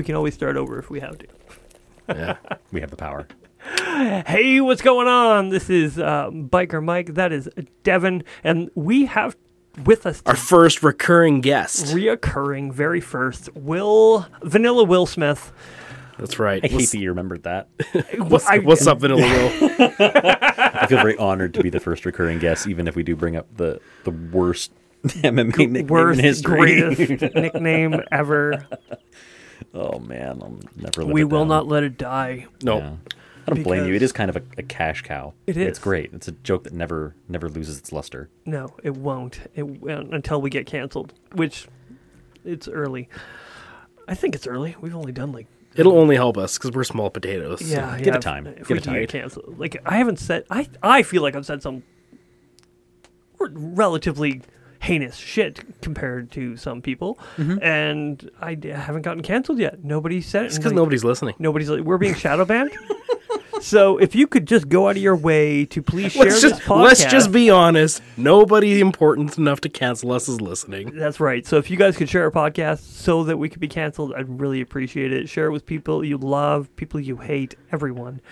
We can always start over if we have to. Yeah. We have the power. Hey, what's going on? This is uh, Biker Mike. That is Devin, and we have with us Our first recurring guest. reoccurring very first Will Vanilla Will Smith. That's right. I hate that you remembered that. what's, I- what's up, Vanilla Will? I feel very honored to be the first recurring guest, even if we do bring up the the worst MMA nickname Worst, in history. greatest nickname ever. Oh man, I'll never. Live we it will down. not let it die. No. Yeah. I don't blame you. It Because- is kind of a, a cash cow. It It's great. It's a joke that never never loses its luster. No, it won't. It uh, until we get canceled, which it's early. I think it's early. We've only done like It'll only help us because we're small potatoes. yeah. give yeah, it time. If Give we it time. get canceled, like I haven't said. I I feel like I've said some relatively heinous shit compared to some people, Mm-hmm. and I d- haven't gotten canceled yet. Nobody said it. It's because like, nobody's listening. Nobody's like, we're being shadow banned. so if you could just go out of your way to please share Let's this just podcast. let's just be honest. Nobody important enough to cancel us is listening. That's right. So if you guys could share our podcast so that we could be canceled, I'd really appreciate it. Share it with people you love, people you hate, everyone.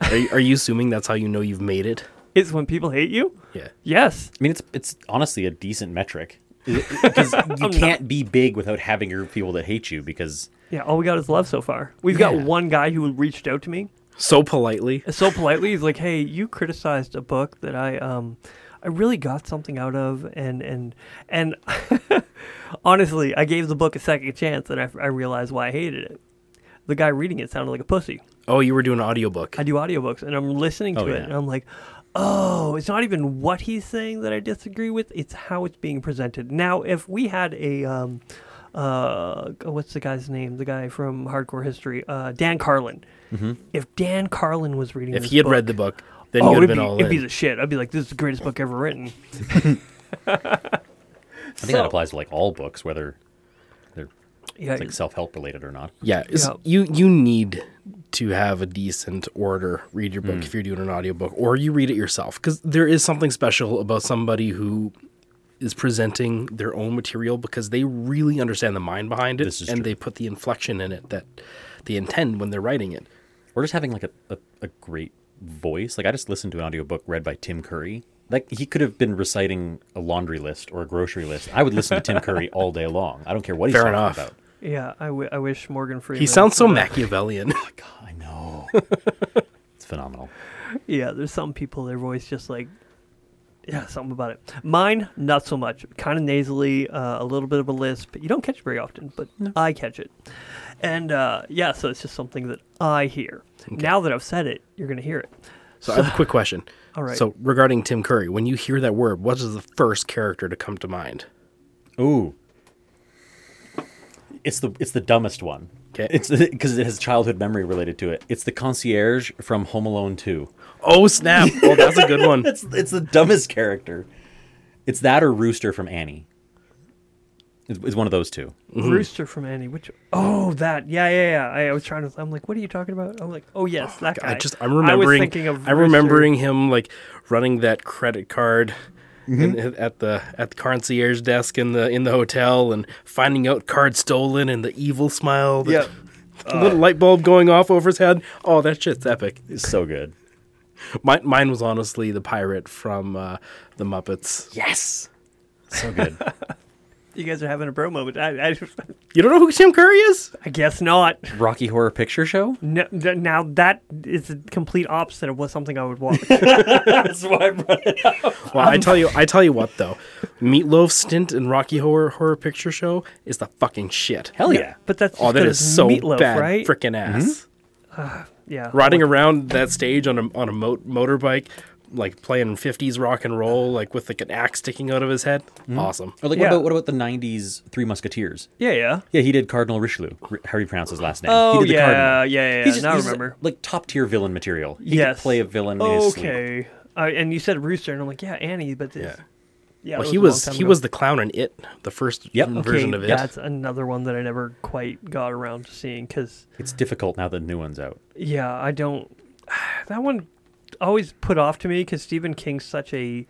Are you, are you assuming that's how you know you've made it? It's when people hate you? Yeah. Yes. I mean, it's it's honestly a decent metric because you can't be big without having your people that hate you. Because Yeah, all we got is love so far. We've got Yeah. one guy who reached out to me So politely. so politely. He's like, "Hey, you criticized a book that I um I really got something out of and and and honestly, I gave the book a second chance and I, I realized why I hated it. The guy reading it sounded like a pussy. Oh, you were doing an audiobook. I do audiobooks and I'm listening to Oh, it yeah. and I'm like, oh, it's not even what he's saying that I disagree with, it's how it's being presented. Now, if we had a um uh what's the guy's name? The guy from Hardcore History, uh Dan Carlin. If Dan Carlin was reading if this he had book, read the book, then oh, you would have it'd been be, all it'd be the shit. I'd be like, this is the greatest book ever written. I think that applies to like all books, whether they're Yeah, like self help related or not. Yeah, Yeah. you you need to have a decent orator read your book Hmm. if you're doing an audiobook or you read it yourself because there is something special about somebody who is presenting their own material because they really understand the mind behind it and true. they put the inflection in it that they intend when they're writing it. Or just having like a, a, a great voice. Like I just listened to an audiobook read by Tim Curry. Like he could have been reciting a laundry list or a grocery list. I would listen to Tim Curry all day long. I don't care what he's Fair talking enough. about. yeah. I, w- I wish Morgan Freeman. He sounds so could, uh, Machiavellian. God, I know. it's phenomenal. Yeah, there's some people their voice just like yeah, something about it. Mine not so much. Kind of nasally, uh, a little bit of a lisp. You don't catch it very often, but I catch it. And uh, yeah, so it's just something that I hear. Now that I've said it, you're gonna hear it. so I have a quick question. All right. So regarding Tim Curry, when you hear that word, what is the first character to come to mind? Ooh. It's the it's the dumbest one. 'Kay. It's because it has childhood memory related to it. It's the concierge from Home Alone 2. Oh snap! Oh, that's a good one. It's it's the dumbest character. It's that or Rooster from Annie. It's, it's one of those two. Mm-hmm. Rooster from Annie. Which oh that yeah yeah yeah. I, I was trying to. I'm like, what are you talking about? I'm like, oh yes, oh, that guy. I just I'm I was remembering. thinking of. I'm Rooster. remembering him like running that credit card Mm-hmm. in, at the at the concierge desk in the in the hotel and finding out card stolen and the evil smile. The little light bulb going off over his head. Oh, that shit's epic. It's so good. Mine, mine was honestly the pirate from uh, the Muppets. Yes. So good. You guys are having a bro moment. I, I, You don't know who Tim Curry is? I guess not. Rocky Horror Picture Show? No, th- now that is the complete opposite of what something I would watch. That's why I brought it up. Well, I tell you, I tell you what though, Meatloaf stint in Rocky Horror Horror Picture Show is the fucking shit. Hell yeah. but that's Oh, just that 'cause is so meatloaf, bad, right? frickin' ass. Mm-hmm. Uh, yeah, Riding around that stage on a on a mo- motorbike, like playing fifties rock and roll, like with like an axe sticking out of his head. Awesome. Or like Yeah. what about what about the '90s Three Musketeers? Yeah, yeah. Yeah, he did Cardinal Richelieu. How do you pronounce his last name? Oh he did the yeah, Cardinal. yeah, yeah, yeah. He's just, now I he's remember. like top tier villain material. He yes, could play a villain in. Okay, uh, and you said Rooster, and I'm like, yeah, Annie, but this, Yeah. yeah. Well, that he was he ago. was the clown in it, the first Yep. okay. version of it. That's another one that I never quite got around to seeing because It's difficult now that the new one's out. yeah, I don't. That one, always put off to me because Stephen King's such a,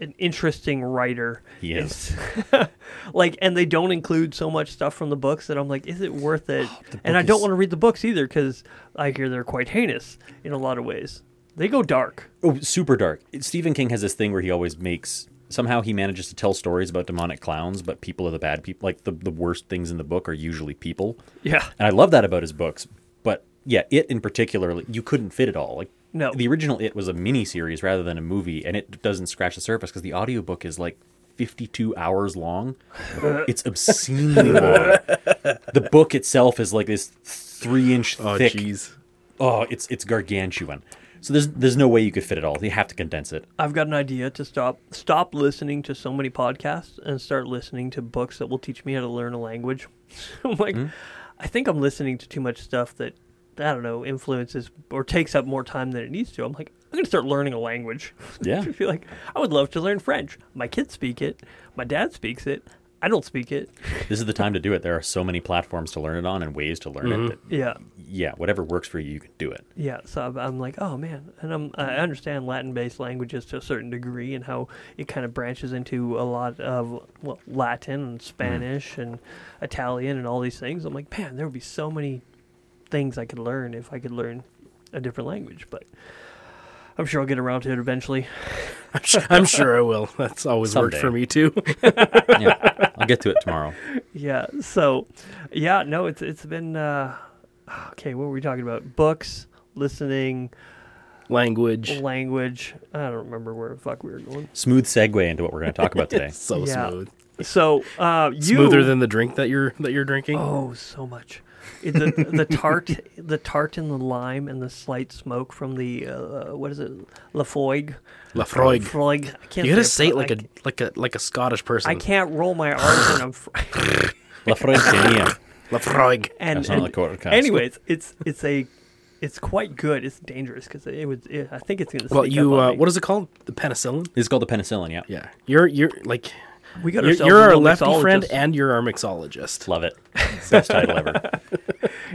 an interesting writer. Yes. like, and they don't include so much stuff from the books that I'm like, is it worth it? Oh, and I don't is- want to read the books either because I hear they're quite heinous in a lot of ways. They go dark. Oh, super dark. Stephen King has this thing where he always makes somehow he manages to tell stories about demonic clowns, but people are the bad people. Like the the worst things in the book are usually people, Yeah. and I love that about his books. But yeah, it in particular, you couldn't fit it all. Like No. the original it was a mini series rather than a movie, and it doesn't scratch the surface because the audiobook is like. 52 hours long. It's obscenely long. The book itself is like this three inch Oh, thick jeez. Oh, it's it's gargantuan. So there's there's no way you could fit it all. You have to condense it. I've got an idea to stop stop listening to so many podcasts and start listening to books that will teach me how to learn a language. I'm like, hmm? I think I'm listening to too much stuff that I don't know influences or takes up more time than it needs to. I'm like, I'm gonna start learning a language. Yeah. I feel like I would love to learn French. My kids speak it. My dad speaks it. I don't speak it. This is the time to do it. There are so many platforms to learn it on and ways to learn it. Mm-hmm. That, Yeah. yeah, whatever works for you, you can do it. Yeah, so I'm, I'm like, oh man, and I'm I understand Latin-based languages to a certain degree and how it kind of branches into a lot of well, Latin and mm. Spanish and Italian and all these things. I'm like, man, there would be so many things I could learn if I could learn a different language. But I'm sure I'll get around to it eventually. I'm sure, I'm sure I will. That's always worked for me too. Yeah, I'll get to it tomorrow. Yeah, so yeah, no, it's it's been uh, okay. What were we talking about? Books, listening, Language. language. I don't remember where the fuck we were going. Smooth segue into what we're going to talk about today. So Yeah. smooth. So uh, you Smoother than the drink that you're that you're drinking. oh so much. It- the the tart the tart and the lime and the slight smoke from the uh, what is it Laphroaig Laphroaig. Laphroaig. I can't You gotta say say it it like I, a like a like a Scottish person. I can't roll my R's and I'm fr- La Laphroaig. and, That's not and like what anyways it's it's a it's quite good. It's dangerous because it was. It, I think it's gonna. Well, you up on uh, me. what is it called? The penicillin. This is called the penicillin, yeah. Yeah, you're you're like we got you're, ourselves you're our lefty friend and you're our mixologist. Love it. Best title ever.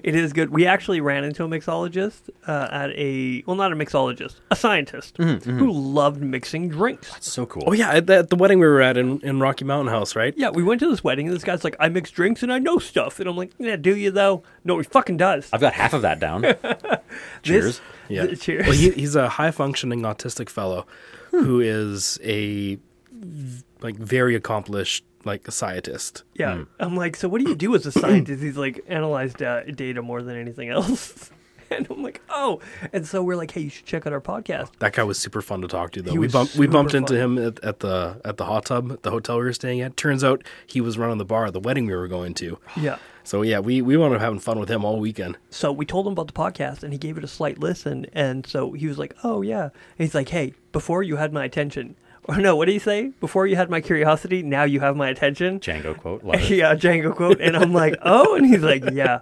It is good. We actually ran into a mixologist uh, at a well, not a mixologist, a scientist Mm-hmm, who loved mixing drinks. So cool. Oh yeah, at the, at the wedding we were at in, in Rocky Mountain House, right? Yeah, we went to this wedding, and this guy's like, "I mix drinks and I know stuff," and I'm like, "Yeah, do you though?" No, he fucking does. I've got half of that down. Cheers. This, Yeah. th- cheers. Well, he, he's a high functioning autistic fellow who is a v- like very accomplished like a scientist. yeah, hmm. I'm like, so what do you do as a scientist? He's like, analyze da- data more than anything else. And I'm like, oh, and so we're like, hey, you should check out our podcast. That guy was super fun to talk to though. He we was bumped we bumped super into him at, at the at the hot tub at the hotel we were staying at. Turns out he was running the bar at the wedding we were going to. Yeah. So yeah, we we wound up having fun with him all weekend. So we told him about the podcast, and he gave it a slight listen. And so he was like, "Oh yeah." And he's like, "Hey, before you had my attention, or oh, no, what do you say? Before you had my curiosity, now you have my attention." Django quote. Yeah, Django quote. And I'm like, "Oh," and he's like, "Yeah."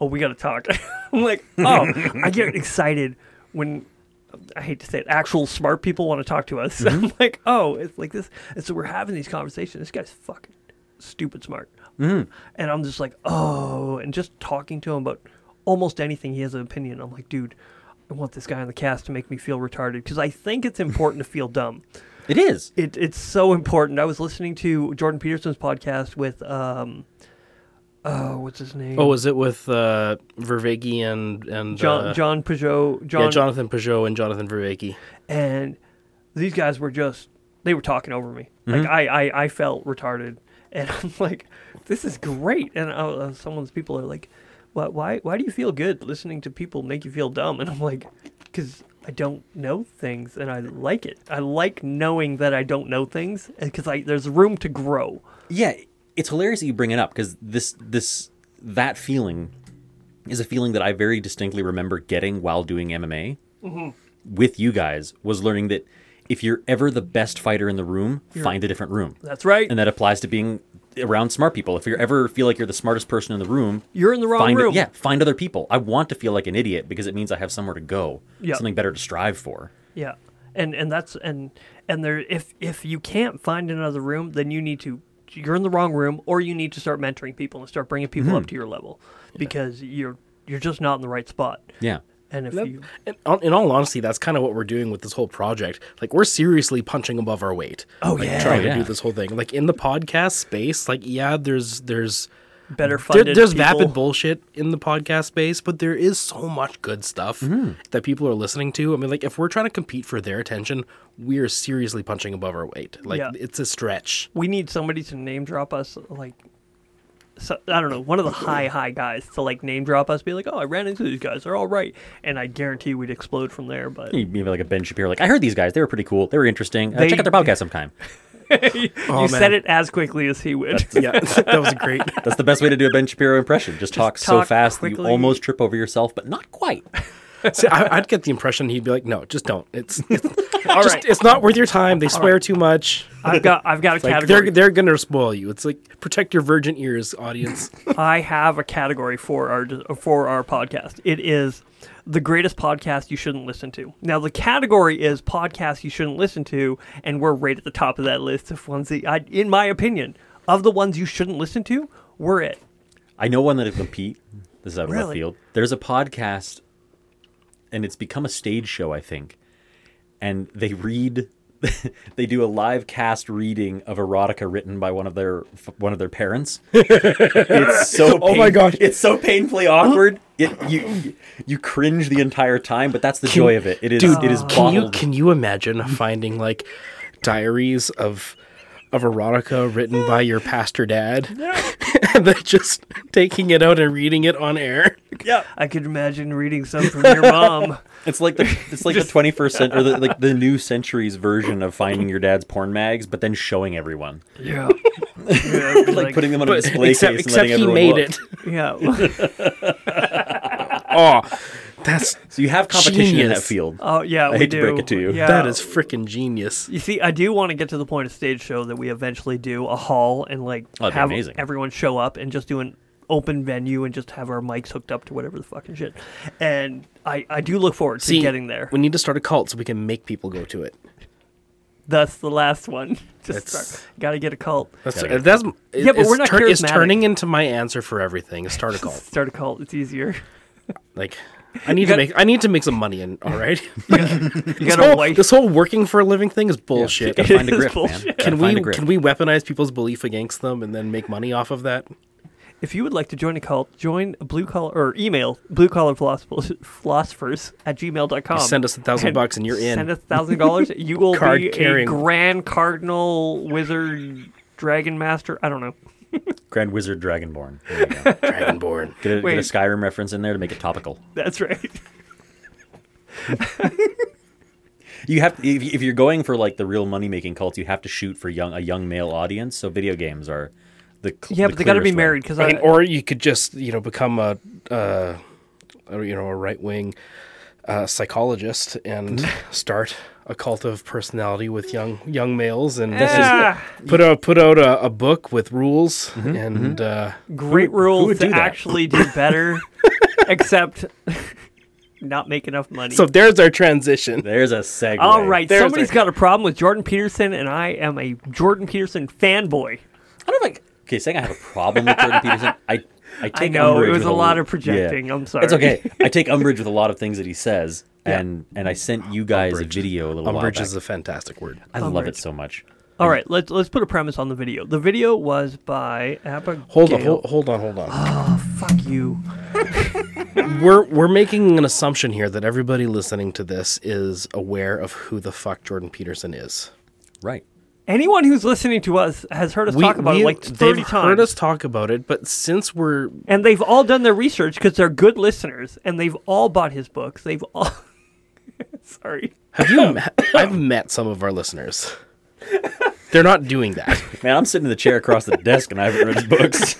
Oh, we got to talk. I'm like, "Oh," I get excited when. I hate to say it, actual smart people want to talk to us. I'm mm-hmm. like, oh, it's like this. And so we're having these conversations. This guy's fucking stupid smart. Mm-hmm. And I'm just like, oh, and just talking to him about almost anything, he has an opinion. I'm like, dude, I want this guy on the cast to make me feel retarded because I think it's important to feel dumb. It is. It, it's so important. I was listening to Jordan Peterson's podcast with, um, oh, what's his name? Oh, was it with uh, Vervaeke and and John uh, John Pageau. John, yeah, Jonathan Pageau and Jonathan Vervaeke. and these guys were just they were talking over me like Mm-hmm. I, I i felt retarded and i'm like this is great and uh, uh, someone's people are like why, why why do you feel good listening to people make you feel dumb and i'm like because i don't know things and i like it. I like knowing that i don't know things eh, because i there's room to grow. Yeah, it's hilarious that you bring it up because this this that feeling is a feeling that I very distinctly remember getting while doing MMA mm-hmm. with you guys. Was learning that if you're ever the best fighter in the room, find a different room, that's right. And that applies to being around smart people. If you ever feel like you're the smartest person in the room, you're in the wrong find room yeah, find other people. I want to feel like an idiot because it means I have somewhere to go, Yeah. something better to strive for. Yeah, and and that's and and there if if you can't find another room, then you need to you're in the wrong room, or you need to start mentoring people and start bringing people Mm-hmm. up to your level because you're you're just not in the right spot. Yeah. And if That- you in, in all honesty, that's kind of what we're doing with this whole project. Like, we're seriously punching above our weight. Oh, like, yeah. trying Oh, to do this whole thing. Like in the podcast space, like yeah, there's there's better there, funded there's people, vapid bullshit in the podcast space, but there is so much good stuff Mm-hmm. that people are listening to. I mean, like if we're trying to compete for their attention, we are seriously punching above our weight. Like Yeah. it's a stretch. we need somebody to name drop us like so, I don't know, one of the high high guys to like name drop us, be like, "Oh, I ran into these guys; they're all right," and I guarantee we'd explode from there. But You- Maybe like a Ben Shapiro. Like I heard these guys; they were pretty cool. They were interesting. Uh, They- check out their podcast sometime. you Oh, said it as quickly as he would. Yeah, that was great. That's the best way to do a Ben Shapiro impression. Just, talk, so talk fast that you almost trip over yourself, but not quite. See, I, I'd get the impression he'd be like, "No, just don't. It's it's, all just, right, it's not worth your time. They swear too much. I've got I've got a Like category. they're they're gonna spoil you. It's like protect your virgin ears, audience. I have a category for our for our podcast. It is the greatest podcast you shouldn't listen to. Now the category is podcasts you shouldn't listen to, and we're right at the top of that list of ones that, I, in my opinion, of the ones you shouldn't listen to, we're it. I know one that'll compete. This is out of left Really? field. There's a podcast, and it's become a stage show, I think. And they read, they do a live cast reading of erotica written by one of their one of their parents. it's so Oh my gosh. it's so painfully awkward. It you you cringe the entire time, but that's the joy of it. It is Dude, it is can you can you imagine finding like diaries of of erotica written by your pastor dad, and then just taking it out and reading it on air? Yeah, I could imagine reading some from your mom. It's like the it's like the 21st century or the, like the new century's version of finding your dad's porn mags, but then showing everyone, Yeah, yeah like, putting them on a display except case and except letting he everyone made look. it. yeah. Oh, that's So you have competition in that field. Oh yeah, I we hate to break it to you. Yeah. that is freaking genius. You see, I do want to get to the point of stage show that we eventually do a hall and like Oh, have amazing. everyone show up and just do an open venue and just have our mics hooked up to whatever the fucking shit. And I, I do look forward to See, getting there. We need to start a cult so we can make people go to it. That's the last one. Just start, gotta get a cult. That's Gotta that's Yeah, but we're not turn- It's charismatic. turning into my answer for everything. Start a cult. Start a cult. It's easier. Like, I need to got- make I need to make some money. In all right, You this, got a whole, this whole working for a living thing is bullshit. Gotta find a grip, man. bullshit. Gotta Can find we a grip. can we weaponize people's belief against them and then make money off of that? If you would like to join a cult, join blue collar or email blue collar philosophers, philosophers at gmail.com. Send us a thousand bucks and you're in. Send us a thousand dollars. You will Card be carrying. a grand cardinal wizard dragon master. I don't know. Grand Wizard Dragonborn. There you go. Dragonborn. Get a, get a Skyrim reference in there to make it topical. That's right. You have if, if you're going for like the real money making cults, you have to shoot for young a young male audience. So video games are the cl- Yeah, the but they got to be married because I I, mean, or you could just you know become a, uh, you know a right wing uh, psychologist and start a cult of personality with young young males and Ah, put out put out a, a book with rules and Uh, great who would rules to that? actually do better, except not make enough money. so there's our transition. There's a segue. all right, There's somebody's a- got a problem with Jordan Peterson, and I am a Jordan Peterson fanboy. I don't know if I, okay, saying I have a problem with Jordan Peterson. I I take I know it was a lot of projecting. yeah. I'm sorry. It's okay. I take umbrage with a lot of things that he says, Yeah. and and I sent you guys Umbrage. a video a little while Umbrage back. is a fantastic word. I love Umbrage. it so much. All right, let's let's put a premise on the video. The video was by Abigail. Hold on, hold, hold on, hold on. Oh, fuck you. we're we're making an assumption here that everybody listening to this is aware of who the fuck Jordan Peterson is. Right. Anyone who's listening to us has heard us talk about it like 30 they've times. heard us talk about it, but since we're and they've all done their research because they're good listeners and they've all bought his books. They've all. Sorry. have you met, I've met some of our listeners. They're not doing that. Man, I'm sitting in the chair across the desk and I haven't read his books.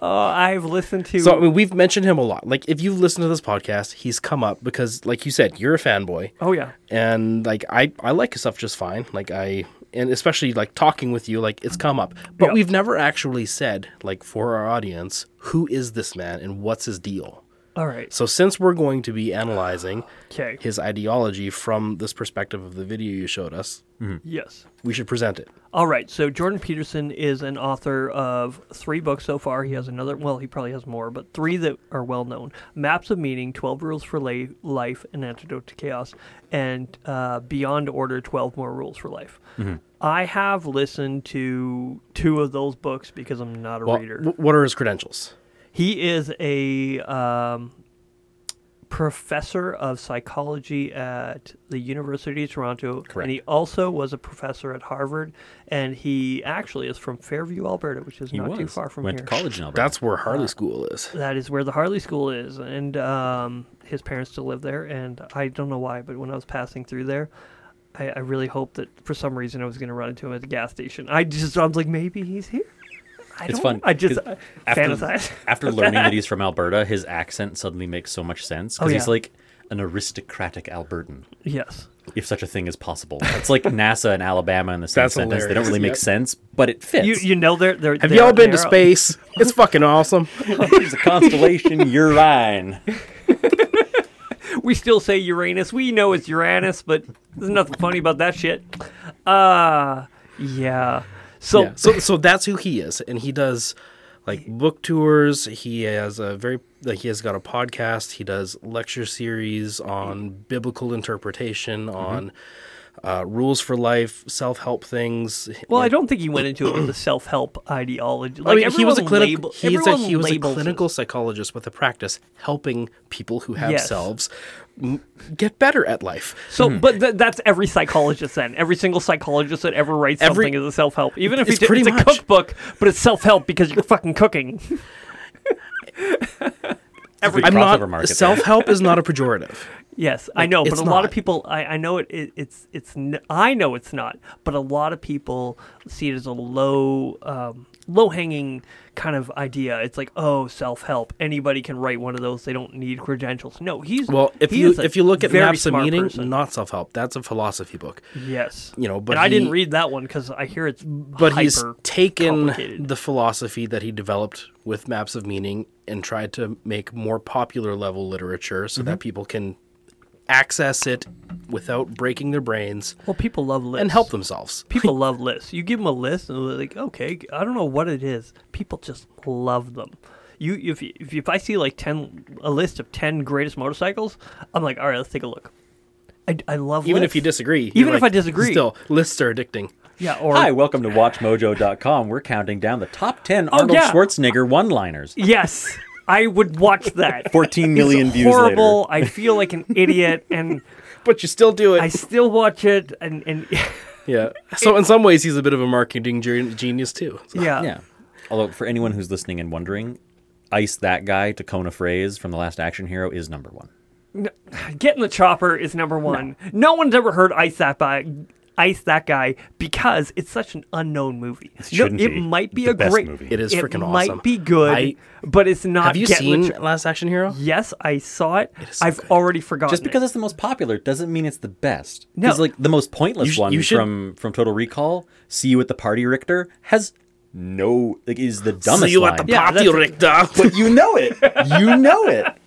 Uh, I've listened to. So I mean, we've mentioned him a lot. Like if you've listened to this podcast, he's come up because, like you said, you're a fanboy, oh, yeah. and like I I like his stuff just fine. Like I and especially like talking with you, like it's come up. But Yeah. we've never actually said like for our audience, who is this man and what's his deal? All right. So since we're going to be analyzing Okay. his ideology from this perspective of the video you showed us, Yes. we should present it. All right. So Jordan Peterson is an author of three books so far. He has another. Well, he probably has more, but three that are well known: Maps of Meaning, Twelve Rules for La- Life, An Antidote to Chaos, and uh, Beyond Order: Twelve More Rules for Life. I have listened to two of those books because I'm not a Well, reader. wh- what are his credentials? He is a um, professor of psychology at the University of Toronto, Correct. and he also was a professor at Harvard. And he actually is from Fairview, Alberta, which is He not was. too far from Went here. Went to college in Alberta. That's where Uh, Harley School is. That is where the Harley School is, and um, his parents still live there. And I don't know why, but when I was passing through there. I, I really hoped that for some reason I was going to run into him at the gas station. I just I was like, maybe he's here. I It's don't fun. I just uh, after, fantasize. after learning that he's from Alberta, his accent suddenly makes so much sense Oh, because he's like an aristocratic Albertan, Yes. if such a thing is possible. It's like NASA and Alabama in the same That's sentence. They don't really make yep. sense, but it fits. You you know they're they're. Have they're- y'all been to space? It's fucking awesome. Here's a constellation, Urine. We still say Uranus. We know it's Uranus, but there's nothing funny about that shit. Uh yeah. So yeah. So so that's who he is, and he does like book tours. He has a very like he has got a podcast. He does lecture series on biblical interpretation, Mm-hmm. on uh, rules for life, self help things. well, I don't think he went into it with a self-help ideology. I Like mean, he was a clinical. label- a, he was a labels it. clinical psychologist with a practice helping people who have Yes. selves get better at life. So, Hmm. but th- that's every psychologist then. Every single psychologist that ever writes Every- something is a self-help. Even if It's it's, pretty it's a cookbook, but it's self-help because you're fucking cooking. Every I'm crossover not market there. self help is not a pejorative. Yes, I know, but it's a lot of people, I, I know it, it, it's, it's, n- I know it's not, but a lot of people see it as a low, um, low hanging kind of idea. It's like, oh, self help. Anybody can write one of those. They don't need credentials. No, he's Well, if he you if you look at Maps of Meaning, person. not self help. That's a philosophy book. yes, You know, but and I didn't read that one because I hear it's But he's taken the philosophy that he developed with Maps of Meaning and tried to make more popular level literature so Mm-hmm. that people can access it without breaking their brains Well, people love lists and help themselves. People love lists. You give them a list, and they're like, okay, I don't know what it is. People just love them. You, if you, if, you, if I see like ten, a list of ten greatest motorcycles, I'm like, all right, let's take a look. I, I love Even if lists. you disagree, you're Even if like, I disagree. still lists are addicting. yeah, or Hi, welcome to WatchMojo.com. We're counting down the top 10 Oh, Arnold yeah. Schwarzenegger one liners. yes, I would watch that. 14 million It's views horrible. I feel like an idiot, and But you still do it. I still watch it, and and yeah. So in some ways, he's a bit of a marketing genius too. So- yeah. Yeah. Although, for anyone who's listening and wondering, Ice That Guy to Kona Phrase from The Last Action Hero is number one. Get in the chopper is number one. No, one's ever heard ice that guy, ice that guy because it's such an unknown movie. It, shouldn't it be. might be The a best great movie. It is freaking awesome. it might be good, I- but it's not. Have you Get seen Cho- Last Action Hero? yes, I saw it. so I've good. already forgotten. Just because it. it's the most popular doesn't mean it's the best. No. Because like the most pointless You sh- one you should- from from Total Recall, "See You at the Party, Richter," has no like is the dumbest See you line. at the party, that's- Richter. but you know it. You know it.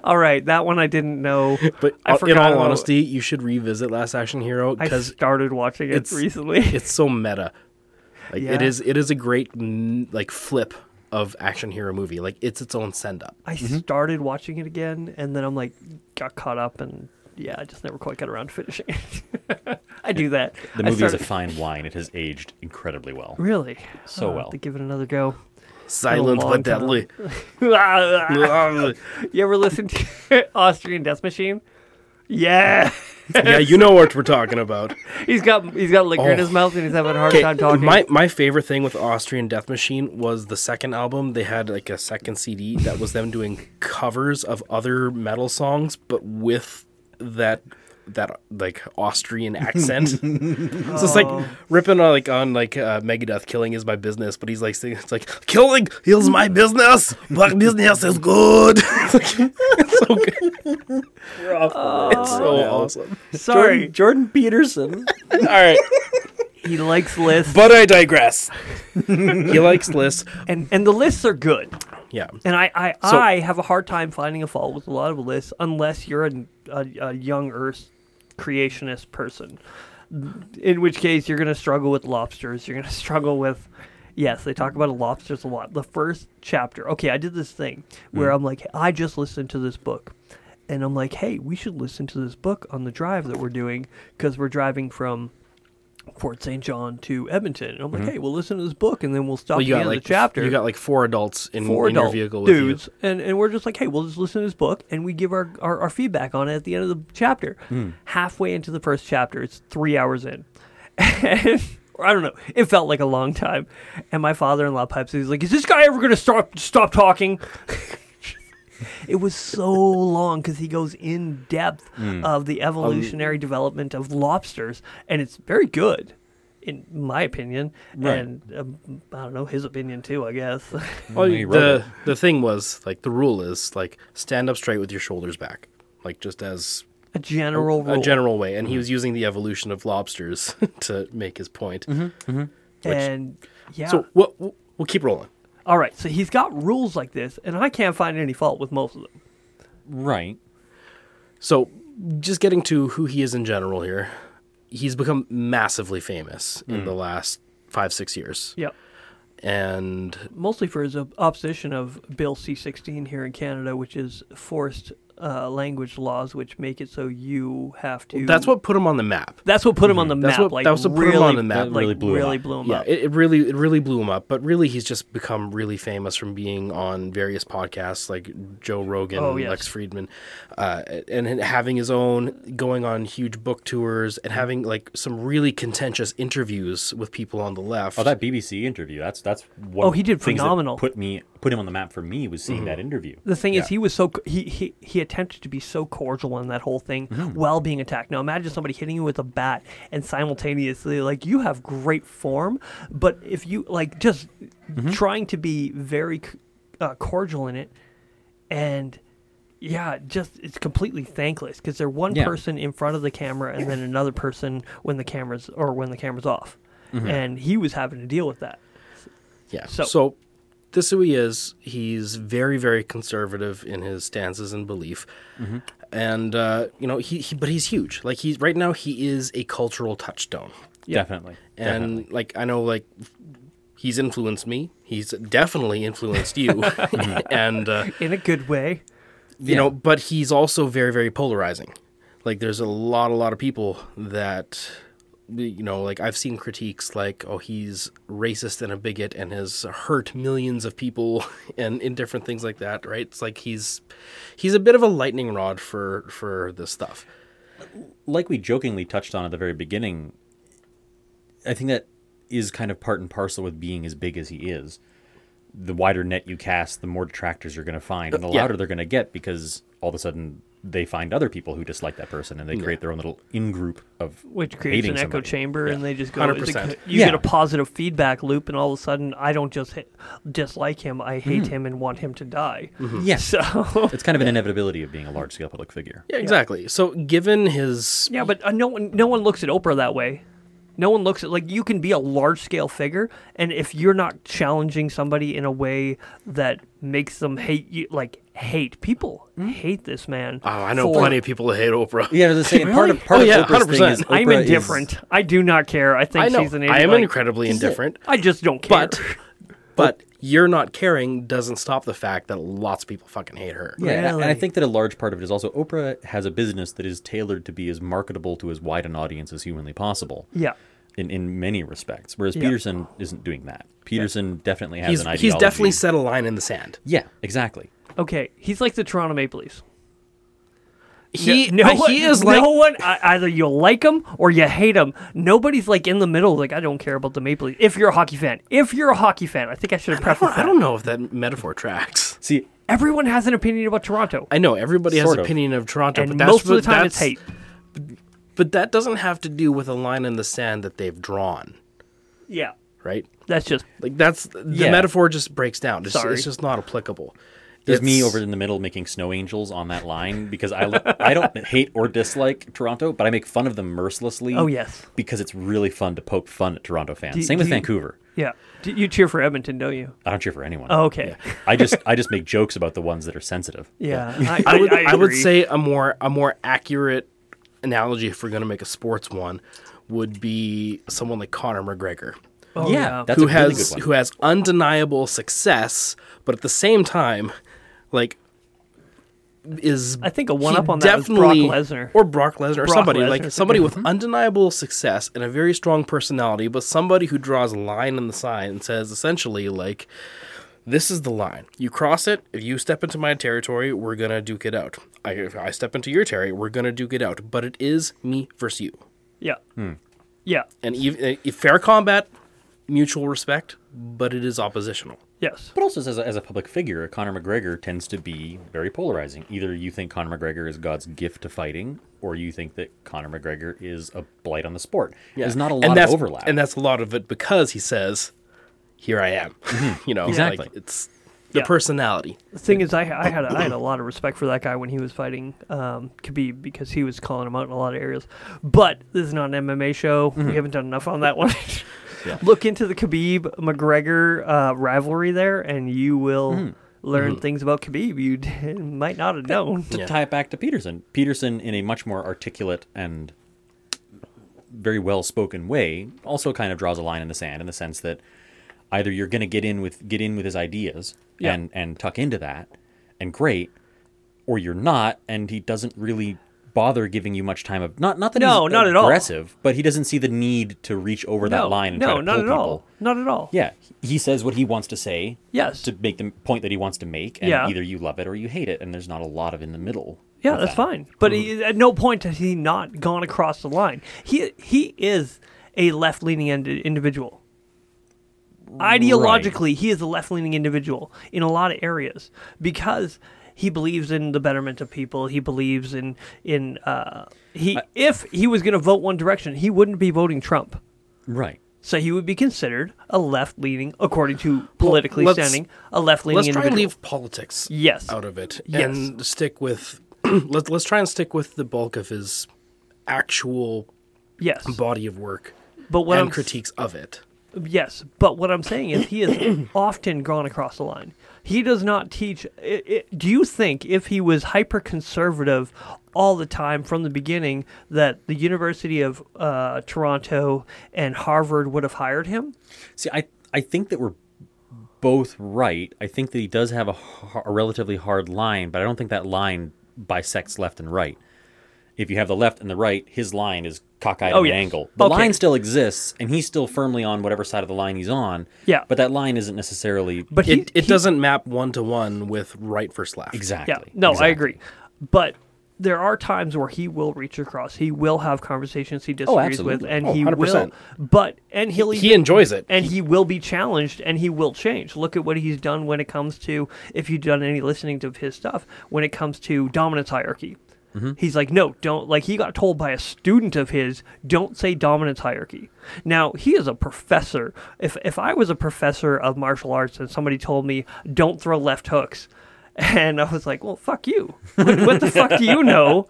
all right, that one I didn't know. But I uh, in forgot all about- honesty, you should revisit Last Action Hero because I because started watching it it's- recently. it's so meta. Like it Yeah. is, it is a great mm, like flip of action hero movie. Like it's its own send up. I started watching it again, and then I'm like, got caught up, and yeah, I just never quite got around to finishing it. I do that. The I movie is a started- fine wine. It has aged incredibly well. Really? So I'll have well. To give it another go. Silent long but deadly. you ever listen to Austrian Death Machine? Yeah. yeah, you know what we're talking about. he's got he's got liquor in his Oh. mouth and he's having a hard time talking. my my favorite thing with Austrian Death Machine was the second album. They had like a second CD that was them doing covers of other metal songs, but with that that like Austrian accent. so it's like Oh. ripping on like on like uh, Megadeth, "Killing is my business," but he's like saying it's like "Killing is my business, but business is good." it's, like, it's so good. it's so awesome. Sorry, Jordan Peterson. All right. he likes lists, But I digress. he likes lists. and and the lists are good. Yeah. And I, I, So- I have a hard time finding a fault with a lot of lists unless you're a, a, a young Earth creationist person. In which case, you're going to struggle with lobsters. You're going to struggle with. Yes, they talk about lobsters a lot. The first chapter. Okay, I did this thing where mm. I'm like, I just listened to this book. And I'm like, hey, we should listen to this book on the drive that we're doing because we're driving from Fort St. John to Edmonton. And I'm like, mm-hmm. hey, we'll listen to this book and then we'll stop Well, at the got end like of the chapter You got like four adults in, four in your vehicle with dudes, and, and we're just like, hey, we'll just listen to this book and we give our, our, our feedback on it at the end of the chapter. Hmm. Halfway into the first chapter, it's three hours in. And, or I don't know. It felt like a long time. And my father in law pipes. He's like, is this guy ever going to stop, stop talking? it was so long because he goes in depth of the evolutionary development of lobsters. And it's very good. In my opinion, Right. and um, I don't know his opinion too. I guess. Well, the it. the thing was like the rule is like stand up straight with your shoulders back, like just as a general a rule. general way. And he was using the evolution of lobsters to make his point. and yeah. So we'll, we'll we'll keep rolling. All right. So he's got rules like this, and I can't find any fault with most of them. Right. So just getting to who he is in general here, he's become massively famous in hmm. the last five six years, Yeah. and Mostly for his opposition of Bill C-16 here in Canada, which is forced uh, language laws, which make it so you have to. that's what put him on the map. That's what put him on the That's map. what- like that was what put him really, on the map. Like, Really really blew him up. blew him Yeah, up. it, it really it really blew him up. But really, he's just become really famous from being on various podcasts like Joe Rogan, Oh, yes. Lex Fridman, uh, and and having his own, going on huge book tours, and having like some really contentious interviews with people on the left. Oh, that BBC interview. That's that's one. Oh, of he did the that phenomenal. Put me put him on the map for me was seeing Mm-hmm. that interview. The thing Yeah. is, he was so he, he he attempted to be so cordial in that whole thing Mm-hmm. while being attacked. Now imagine somebody hitting you with a bat and simultaneously like you have great form, but if you like just Mm-hmm. trying to be very uh, cordial in it, and yeah, just it's completely thankless because they're one Yeah. person in front of the camera and then another person when the cameras or when the camera's off, Mm-hmm. and he was having to deal with that. Yeah. So- So, this is who he is. He's very, very conservative in his stances and belief, Mm-hmm. and uh, you know he, he. But he's huge. Like he's right now, he is a cultural touchstone. Definitely. And Definitely. like I know, like he's influenced me. He's definitely influenced you, and uh, In a good way. you know. But he's also very, very polarizing. Like there's a lot, a lot of people that you know, like I've seen critiques like, "Oh, he's racist and a bigot and has hurt millions of people," and in different things like that. Right? It's like he's he's a bit of a lightning rod for for this stuff. like we jokingly touched on at the very beginning, I think that is kind of part and parcel with being as big as he is. The wider net you cast, the more detractors you're going to find, and the Yeah. louder they're going to get because all of a sudden they find other people who dislike that person and they create their own little in group of which creates hating an echo somebody. chamber, and they just go. 100%. the- You Yeah. get a positive feedback loop, and all of a sudden, I don't just hit, dislike him; I hate Mm-hmm. him and want him to die. Yes. So It's kind of an inevitability of being a large scale public figure. Yeah, exactly. So given his yeah, but uh, no one, no one looks at Oprah that way. No one looks at like you can be a large scale figure, and if you're not challenging somebody in a way that makes them hate you, like hate people, hmm? hate this man. oh, I know for- plenty of people that hate Oprah. Yeah, I was saying part of part Oh, of yeah, Oprah's thing 100%. is I'm Oprah is- indifferent. I do not care. I think I know. she's an idiot. I idiot. am like, incredibly indifferent, I just don't care. but but you're not caring doesn't stop the fact that lots of people fucking hate her. Yeah, and I- and I think that a large part of it is also Oprah has a business that is tailored to be as marketable to as wide an audience as humanly possible. yeah. In, in many respects, whereas Yeah. Peterson isn't doing that. Peterson definitely has He's an ideology. he's definitely set a line in the sand. yeah, exactly. Okay, he's like the Toronto Maple Leafs. He no, one, he is like no one. Either you like him or you hate him. Nobody's like in the middle. Like I don't care about the Maple Leafs. If you're a hockey fan, if you're a hockey fan, I think I should have I prefaced don't, I don't know if that metaphor tracks. See, Everyone has an opinion about Toronto, I know everybody has an opinion of Toronto, and but that's most of the time it's hate. But that doesn't have to do with a line in the sand that they've drawn, Yeah, right? that's just Like that's the Yeah. metaphor just breaks down. It's, Sorry. it's just not applicable. There's me over in the middle making snow angels on that line because I I don't hate or dislike Toronto, but I make fun of them mercilessly. Oh, yes. because it's really fun to poke fun at Toronto fans. Do- Same with you- Vancouver. Yeah. D- You cheer for Edmonton, don't you? I don't cheer for anyone. Oh, okay. I just I just make jokes about the ones that are sensitive. Yeah. I would I, would say a more a more accurate analogy if we're going to make a sports one would be someone like Conor McGregor. Oh, yeah, that's who a really good one. who has undeniable success, but at the same time, like is I think a one-up on that was Brock definitely- Lesnar. or Brock Lesnar or somebody Lesnar like is a somebody good with undeniable success and a very strong personality, but somebody who draws a line in the sand and says essentially like. This is the line. You cross it. If you step into my territory, we're gonna duke it out. I, if I step into your territory, we're gonna duke it out. But it is me versus you. Yeah. Hmm. Yeah. And even uh, fair combat, mutual respect, but it is oppositional. Yes. But also as a, as a public figure, Conor McGregor tends to be very polarizing. Either you think Conor McGregor is God's gift to fighting, or you think that Conor McGregor is a blight on the sport. Yeah. There's not a lot and of that's, overlap. and that's a lot of it because he says, "Here I am." you know, Exactly. Like it's the Yeah. personality. The thing is, I, I had a, I had a lot of respect for that guy when he was fighting um, Khabib because he was calling him out in a lot of areas. But this is not an MMA show. Mm-hmm. We haven't done enough on that one. Look into the Khabib McGregor uh, rivalry there, and you will Mm-hmm. learn things about Khabib you d- might not have known. to Yeah. tie it back to Peterson, Peterson, in a much more articulate and very well spoken way, also kind of draws a line in the sand in the sense that either you're going to get in with get in with his ideas Yeah. and and tuck into that, and great, or you're not, and he doesn't really bother giving you much time of not not that No, he's not at all. aggressive, but he doesn't see the need to reach over that line and no, try to not at people. all. Not at all. Yeah, he says what he wants to say Yes. to make the point that he wants to make, and Yeah. either you love it or you hate it, and there's not a lot of in the middle. Yeah, that's that. fine. But he, at no point has he not gone across the line. He he is a left leaning individual. Ideologically, he is a left leaning individual in a lot of areas because he believes in the betterment of people. He believes in in uh, he if he was going to vote one direction, he wouldn't be voting Trump. Right. So he would be considered a left leaning, according to politically let's- standing, a left leaning Let's try individual. and leave politics Yes. out of it Yes. and stick with let's let's try and stick with the bulk of his actual yes, body of work but what and I'm critiques of it. Yes, but what I'm saying is he has often gone across the line. He does not teach. i i do you think if he was hyper conservative all the time from the beginning, that the University of uh, Toronto and Harvard would have hired him? See, I I think that we're both right. I think that he does have a, a relatively hard line, but I don't think that line bisects left and right. If you have the left and the right, his line is cockeyed Oh, at an angle. The Okay. line still exists, and he's still firmly on whatever side of the line he's on. Yeah. But that line isn't necessarily But he, It, it he- doesn't map one to one with right versus left. exactly. Yeah, no, I agree. But there are times where he will reach across. He will have conversations he oh, disagrees with, and Oh, he will. But and he'll He even- enjoys it. and he will be challenged, and he will change. Look at what he's done when it comes to if you've done any listening to his stuff when it comes to dominance hierarchy. Mm-hmm. He's like, no, don't. Like, he got told by a student of his, don't say dominance hierarchy. Now, he is a professor. If, if I was a professor of martial arts and somebody told me, don't throw left hooks, and I was like, well, fuck you. What, what the fuck do you know?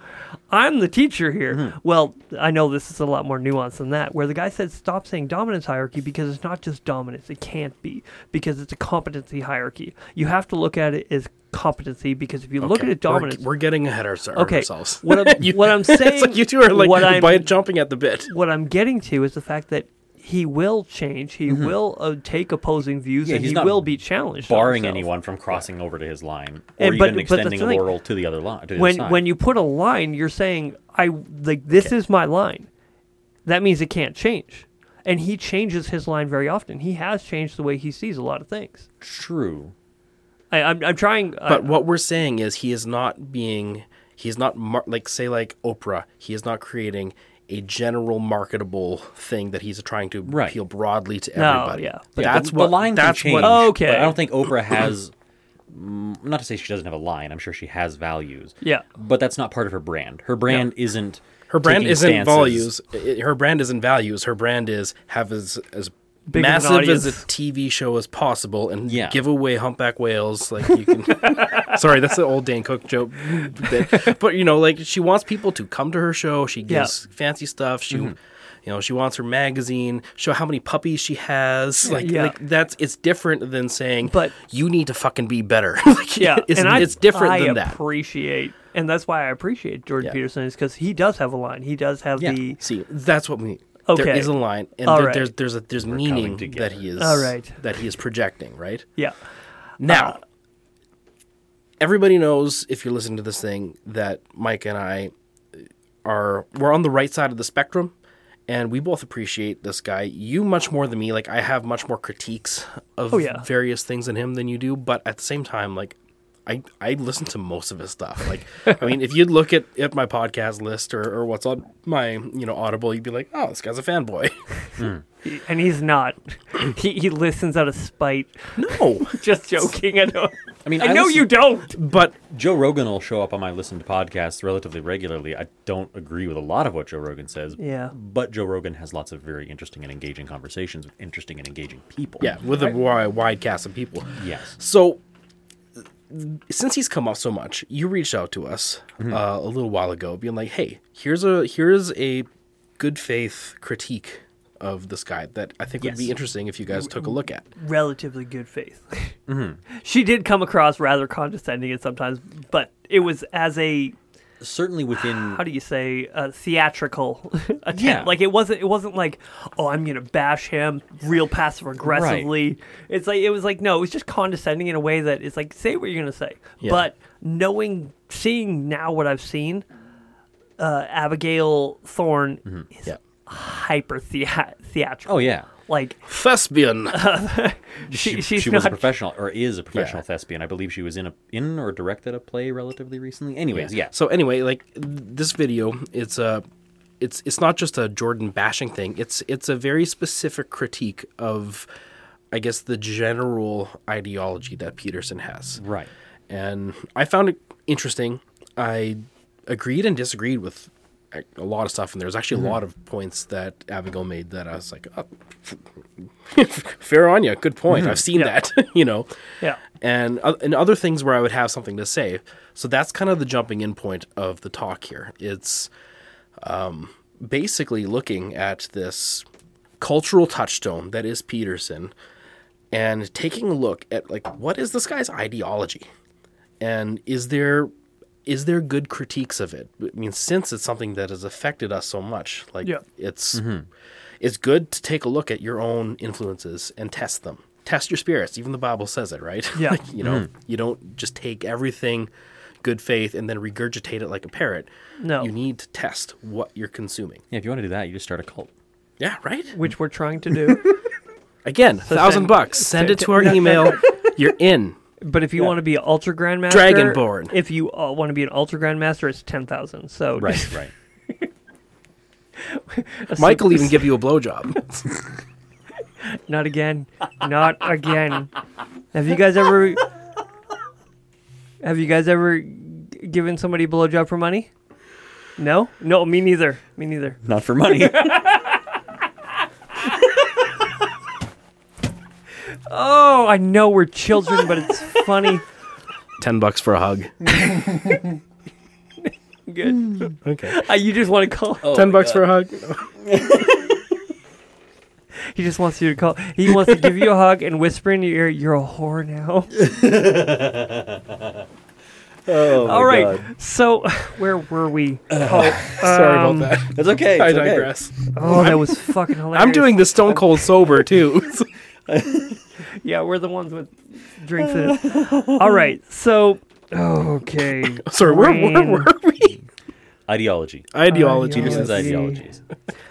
I'm the teacher here. Mm-hmm. Well, I know this is a lot more nuanced than that, where the guy said, stop saying dominance hierarchy because it's not just dominance. It can't be because it's a competency hierarchy. You have to look at it as competency because if you look at it dominance, We're, we're getting ahead of our- Okay, ourselves. what I'm- what I'm saying- it's like you two are like what I'm- by jumping at the bit. what I'm getting to is the fact that he will change. He will uh, take opposing views, Mm-hmm. Yeah, and he's he not will be challenged. Barring himself. anyone from crossing over to his line, or And- but- even but extending the a laurel to the other line. To the when other when you put a line, you're saying I like this is my line. That means it can't change. And he changes his line very often. He has changed the way he sees a lot of things. true, I, I'm, I'm trying. uh, But what we're saying is he is not being he is not mar- like say like Oprah. He is not creating a general marketable thing that he's trying to Right. appeal broadly to No, everybody. yeah. But that's the, what the line can that's change. what Oh, Okay. but I don't think Oprah has. mm, not to say she doesn't have a line. I'm sure she has values. yeah. But that's not part of her brand. Her brand isn't. her brand isn't stances- values. Her brand isn't values. Her brand is have as as big massive as a. TV show as possible and Yeah. give away humpback whales like you can sorry that's the old Dan Cook joke bit. but you know like she wants people to come to her show she Yeah. gives fancy stuff she Mm-hmm. you know she wants her magazine show how many puppies she has like Yeah. like that's it's different than saying But- you need to fucking be better like, yeah, it's, and I, it's different I than that appreciate, and that's why I appreciate Jordan Yeah. Peterson is because he does have a line. He does have Yeah. the See, that's what we. There Okay. is a line, and there, right. there's there's a there's meaning that he is All right. that he is projecting. Right yeah. now, everybody knows if you're listening to this thing that Mike and I are we're on the right side of the spectrum, and we both appreciate this guy. You much more than me. Like I have much more critiques of Oh, yeah. various things in him than you do, but at the same time, like. I, I listen to most of his stuff. Like, I mean, if you'd look at, at my podcast list or, or what's on my, you know, Audible, you'd be like, oh, this guy's a fanboy. Hmm. He- and he's not. he he listens out of spite. No, Just joking. I know. I mean, I, I know listen- you don't. but Joe Rogan will show up on my listen to podcasts relatively regularly. I don't agree with a lot of what Joe Rogan says. Yeah. But Joe Rogan has lots of very interesting and engaging conversations with interesting and engaging people. yeah, with a wide, wide cast of people. Yes. So, since he's come up so much, you reached out to us uh, a little while ago, being like, "Hey, here's a here's a good faith critique of this guy that I think would be interesting if you guys took a look at." Relatively good faith. She did come across rather condescending at sometimes, but it was as a Certainly within how do you say a theatrical attempt. Yeah. Like it wasn't it wasn't like oh I'm gonna bash him real passive aggressively. It's like it was like no it was just condescending in a way that it's like say what you're gonna say. Yeah. But knowing seeing now what I've seen, uh, Abigail Thorn is Yeah. hyper thea- theatrical. Oh yeah. Like Thespian. she, She, she's she was a professional or is a professional Yeah. thespian. I believe she was in a in or directed a play relatively recently. Anyways, yeah. So anyway, like this video, it's a, it's it's not just a Jordan bashing thing. It's it's a very specific critique of, I guess, the general ideology that Peterson has. Right. and I found it interesting. I agreed and disagreed with a lot of stuff, and there was actually a lot of points that Abigail made that I was like, oh, "Fair on you, good point. I've seen Yeah. that," you know. yeah And uh, and other things where I would have something to say. So that's kind of the jumping in point of the talk here. It's um, basically looking at this cultural touchstone that is Peterson and taking a look at like what is this guy's ideology and is there is there good critiques of it? I mean since it's something that has affected us so much like Yeah. it's mm-hmm. it's good to take a look at your own influences and test them. Test your spirits. Even the bible says it right? Yeah. like, you know mm-hmm. you don't just take everything good faith and then regurgitate it like a parrot. No. you need to test what you're consuming. Yeah, if you want to do that, you just start a cult. yeah right? Which we're trying to do. again thousand send- bucks. Send it to our email. You're in But if you want to be an ultra grandmaster, Dragonborn. If you uh, want to be an ultra grandmaster, it's ten thousand. So Right, right. a Michael super- even give you a blowjob. Not again. Not again. Have you guys ever? Have you guys ever given somebody a blowjob for money? No, no, me neither. Me neither. Not for money. Oh, I know we're children, but it's funny. Ten bucks for a hug. Good. Okay. Uh, you just want to call. Ten bucks for a hug. He just wants you to call. He wants to give you a hug and whisper in your ear, "You're a whore now." oh, my All right. So, where were we? Oh, Sorry um, about that. That's okay. I it's okay. digress. Oh, that was fucking hilarious. I'm doing the stone cold sober too. Yeah, we're the ones with drinks in it. All right. So, okay. Sorry, where, where Brain. were we? Ideology. Ideology. Peterson's Ideology. ideologies.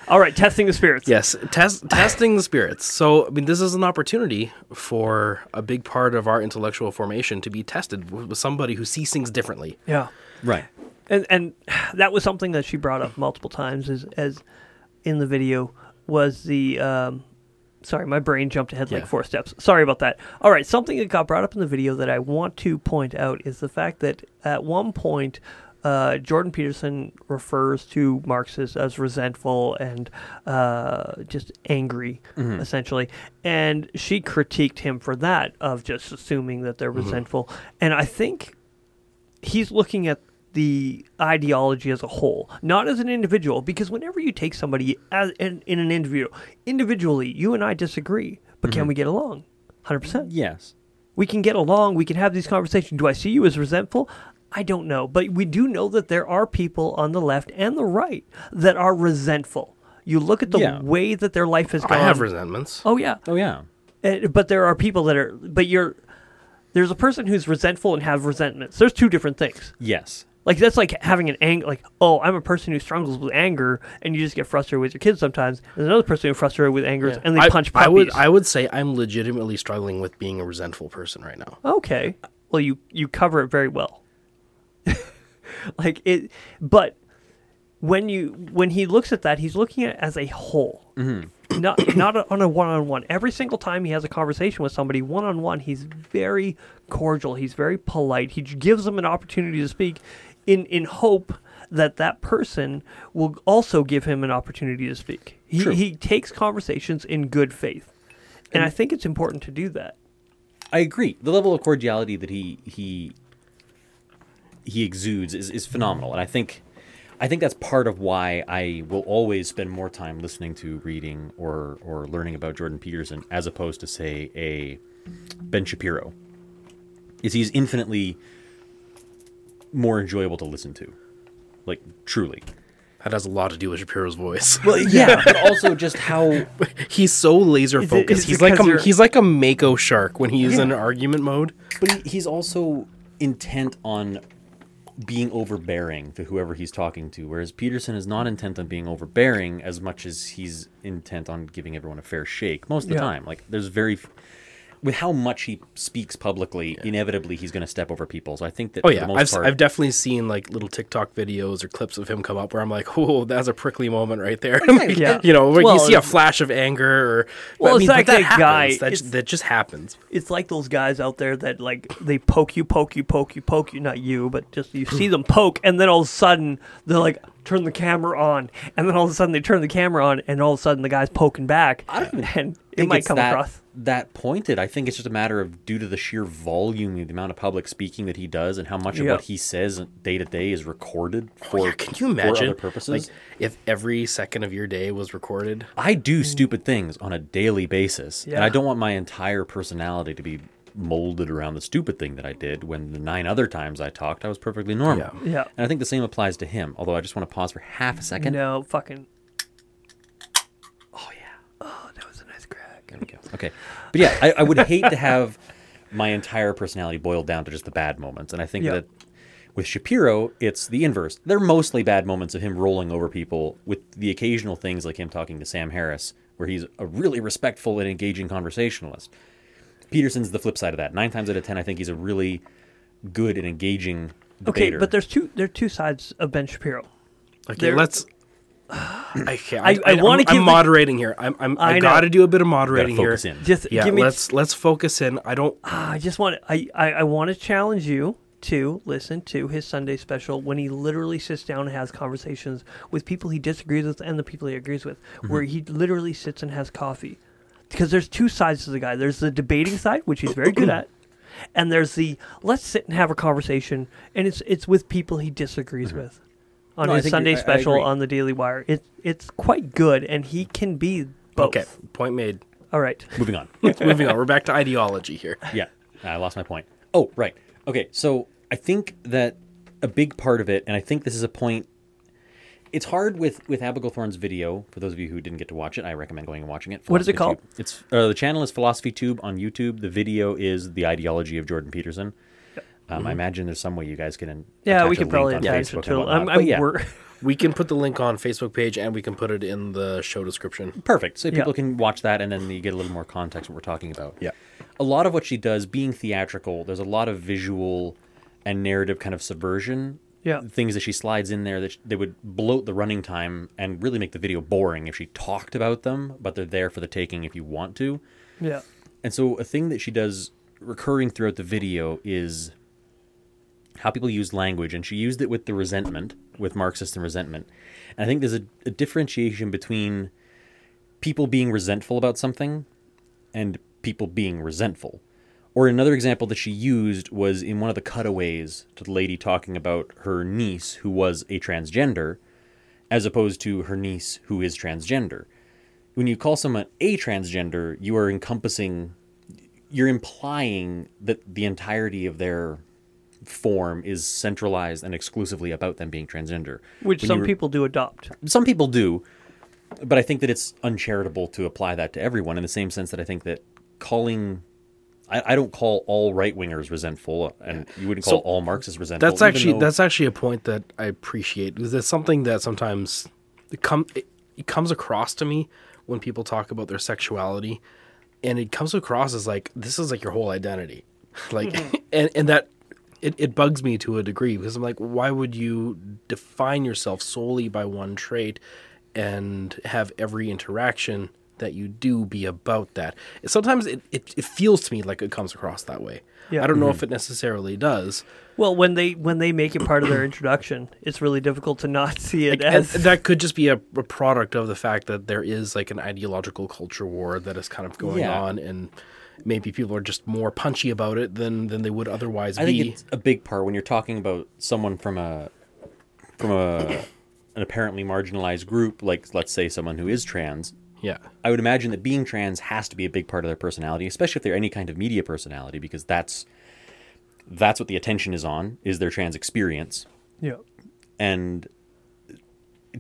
All right. Testing the spirits. Yes, test, testing the spirits. So, I mean, this is an opportunity for a big part of our intellectual formation to be tested with with somebody who sees things differently. Yeah. Right. And and that was something that she brought up multiple times as as in the video was the um sorry, my brain jumped ahead like Yeah. four steps. Sorry about that. All right, something that got brought up in the video that I want to point out is the fact that at one point uh, Jordan Peterson refers to Marxists as resentful and uh, just angry, essentially. And she critiqued him for that, of just assuming that they're resentful. And I think he's looking at the ideology as a whole, not as an individual. Because whenever you take somebody as in, in an interview, individually, you and I disagree, but can we get along? Hundred percent. Yes. We can get along. We can have these conversations. Do I see you as resentful? I don't know, but we do know that there are people on the left and the right that are resentful. You look at the Yeah. way that their life has gone. I have resentments. oh yeah, Oh yeah. uh, but there are people that are. But you're there's a person who's resentful and have resentments. There's two different things. Yes. Like that's like having an anger. Like oh, I'm a person who struggles with anger, and you just get frustrated with your kids sometimes. There's another person who's frustrated with anger, and they I, punch I puppies. would I would say I'm legitimately struggling with being a resentful person right now. okay, well you you cover it very well. like it, but when you when he looks at that, he's looking at it as a whole, mm-hmm. not not on a one on one. Every single time he has a conversation with somebody one on one, he's very cordial. He's very polite. He gives them an opportunity to speak, in in hope that that person will also give him an opportunity to speak. He True. he takes conversations in good faith, and I think it's important to do that. I agree. The level of cordiality that he he he exudes is, is phenomenal, and I think I think that's part of why I will always spend more time listening to, reading, or or learning about Jordan Peterson as opposed to say a Ben Shapiro. Is he's infinitely more enjoyable to listen to, like truly. That has a lot to do with Shapiro's voice. Well, yeah, but also just how he's so laser Is it- is focused. He's like a he's like a Mako shark when he's in argument mode. But he, he's also intent on being overbearing to whoever he's talking to, whereas Peterson is not intent on being overbearing as much as he's intent on giving everyone a fair shake most of the Yeah. time. Like there's very, f- with how much he speaks publicly, inevitably he's going to step over people. So I think that Oh for yeah, the most I've, part, I've definitely seen like little TikTok videos or clips of him come up where I'm like, oh, that's a prickly moment right there. Like, Yeah. You know, where Well, you see a flash of anger or Well, I it's mean, but like that that guy- That, it's- that just happens. it's like those guys out there that like they poke you, poke you, poke you, poke you. Not you, but just you see them poke, and then all of a sudden they're like turn the camera on, and then all of a sudden they turn the camera on, and all of a sudden the guy's poking back, I don't even and it think might it's come that, across. That pointed. I think it's just a matter of due to the sheer volume, the amount of public speaking that he does, and how much of what he says day to day is recorded oh, for, Oh, yeah, can you imagine other purposes. like if every second of your day was recorded? I do stupid things on a daily basis, and I don't want my entire personality to be molded around the stupid thing that I did when the nine other times I talked, I was perfectly normal. Yeah. Yeah. And I think the same applies to him, although I just want to pause for half a second. No, fucking. Oh, yeah. Oh, that was a nice crack. There we go. Okay. But yeah, I, I would hate to have my entire personality boiled down to just the bad moments. And I think Yeah. that with Shapiro, it's the inverse. They're mostly bad moments of him rolling over people with the occasional things like him talking to Sam Harris, where he's a really respectful and engaging conversationalist. Peterson's the flip side of that. Nine times out of ten, I think he's a really good and engaging Okay, but there's two there are two sides of Ben Shapiro. Okay, There- let's. I can't. I- I wanna I'm, I'm give the- moderating here. I'm. I'm I I, got to do a bit of Gotta moderating here. in. Just Yeah, give me. let's let's focus in. I don't. Ah, I just want I, I, I want to challenge you to listen to his Sunday special when he literally sits down and has conversations with people he disagrees with and the people he agrees with, mm-hmm. where he literally sits and has coffee. Because there's two sides to the guy. There's the debating side, which he's very good at, and there's the let's sit and have a conversation, and it's it's with people he disagrees mm-hmm. with. On No, his Sunday you're- I- I special agree. on the Daily Wire, it it's quite good, and he can be both. Okay, point made. All right. Moving on. Moving on. We're back to ideology here. yeah, I lost my point. Oh, right. Okay, so I think that a big part of it, and I think this is a point. It's hard with with Abigail Thorn's video. For those of you who didn't get to watch it, I recommend going and watching it. What is it called? Tube. It's uh, the channel is Philosophy Tube on YouTube. The video is the ideology of Jordan Peterson. Um, I imagine there's some way you guys can. Mm-hmm. Yeah, we a could probably attach it to and it. whatnot. I'm, I'm yeah, wor- We can put the link on Facebook page and we can put it in the show description. Perfect. So Yeah. people can watch that and then you get a little more context what we're talking about. Yeah. A lot of what she does being theatrical, there's a lot of visual and narrative kind of subversion. Yeah. Things that she slides in there that sh- they would bloat the running time and really make the video boring if she talked about them, but they're there for the taking if you want to. yeah. And so a thing that she does recurring throughout the video is how people use language, and she used it with the resentment, with Marxist and resentment. And I think there's a, a differentiation between people being resentful about something and people being resentful. Or another example that she used was in one of the cutaways to the lady talking about her niece who was a transgender, as opposed to her niece who is transgender. When you call someone a transgender, you are encompassing, you're implying that the entirety of their form is centralized and exclusively about them being transgender. Which When some you- people do adopt. some people do, but I think that it's uncharitable to apply that to everyone in the same sense that I think that calling. I, I don't call all right wingers resentful, and you wouldn't call So, all Marxists resentful. That's actually though- that's actually a point that I appreciate because it's something that sometimes it come it, it comes across to me when people talk about their sexuality, and it comes across as like this is like your whole identity, like mm-hmm. and and that it, it bugs me to a degree because I'm like why would you define yourself solely by one trait and have every interaction that you do be about that sometimes it, it, it feels to me like it comes across that way Yeah. i don't know if mm-hmm. it necessarily does Well, when they when they make it part of their introduction, it's really difficult to not see it and as that could just be a, a product of the fact that there is like an ideological culture war that is kind of going Yeah. on and maybe people are just more punchy about it than than they would otherwise be. I be think it's a big part when you're talking about someone from a from a an apparently marginalized group, like let's say someone who is trans. yeah I would imagine that being trans has to be a big part of their personality, especially if they're any kind of media personality, because that's that's what the attention is on is their trans experience. yeah. and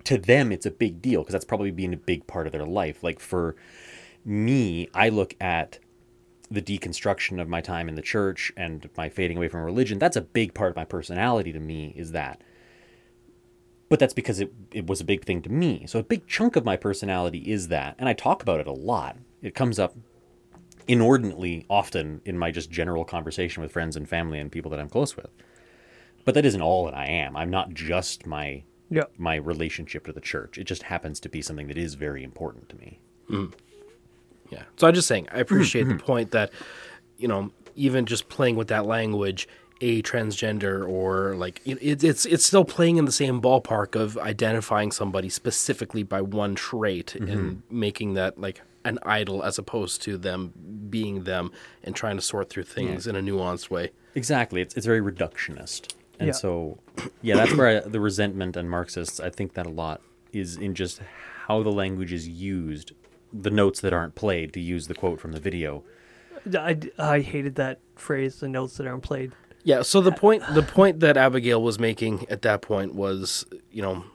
to them it's a big deal because that's probably been a big part of their life like for me i look at the deconstruction of my time in the church and my fading away from religion that's a big part of my personality to me is that. But that's because it, it was a big thing to me. So a big chunk of my personality is that. And i talk about it a lot. It comes up inordinately often in my just general conversation with friends and family and people that i'm close with. But that isn't all that i am. I'm not just my Yeah. my relationship to the church. It just happens to be something that is very important to me. Mm. Yeah. So I'm just saying, I appreciate the mm-hmm. point that, you know, even just playing with that language, a transgender or like it, it, it's it's still playing in the same ballpark of identifying somebody specifically by one trait and mm-hmm. making that like an idol as opposed to them being them and trying to sort through things in a nuanced way. Exactly. It's it's very reductionist. And Yeah. so yeah, that's where I, the resentment and Marxists, I think that a lot is in just how the language is used, the notes that aren't played to use the quote from the video. I, I hated that phrase, the notes that aren't played. Yeah, so the point the point that Abigail was making at that point was, you know,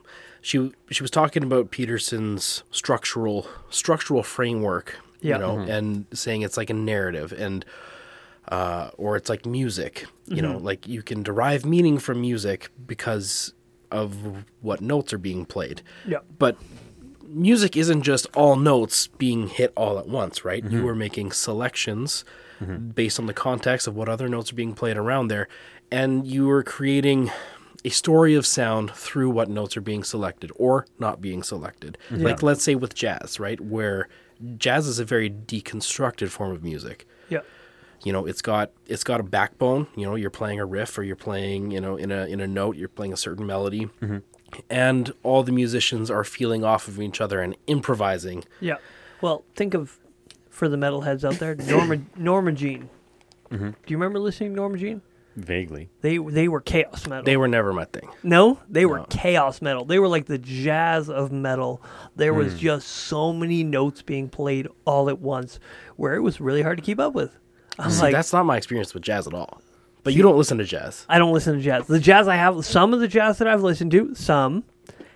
she she was talking about Peterson's structural structural framework, Yeah. you know, and saying it's like a narrative and uh, or it's like music, you know, like you can derive meaning from music because of what notes are being played. Yeah. But music isn't just all notes being hit all at once, right? You mm-hmm. are making selections mm-hmm. based on the context of what other notes are being played around there, and you are creating a story of sound through what notes are being selected or not being selected. Mm-hmm. Like let's say with jazz, right? Where jazz is a very deconstructed form of music Yeah. you know it's got it's got a backbone you know you're playing a riff or you're playing you know in a in a note you're playing a certain melody and all the musicians are feeling off of each other and improvising Yeah. Well, think of for the metalheads out there, Norma Norma Jean. Mm-hmm. Do you remember listening to Norma Jean? Vaguely. They they were chaos metal. they were never my thing no, they were chaos metal. They were like the jazz of metal. There was mm. just so many notes being played all at once, where it was really hard to keep up with. I'm See, like, that's not my experience with jazz at all but you don't listen to jazz I don't listen to jazz. The jazz I have, some of the jazz that I've listened to, some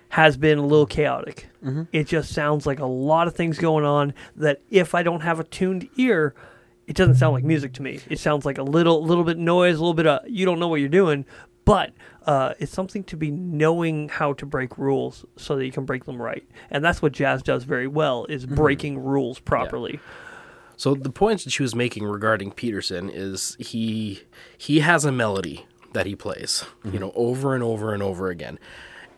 has been a little chaotic. It just sounds like a lot of things going on that if I don't have a tuned ear, it doesn't sound like music to me. It sounds like a little, little bit noise, a little bit of you don't know what you're doing. But uh, it's something to be knowing how to break rules so that you can break them right, and that's what jazz does very well is breaking rules properly. So the point that she was making regarding Peterson is he he has a melody that he plays, you know, over and over and over again.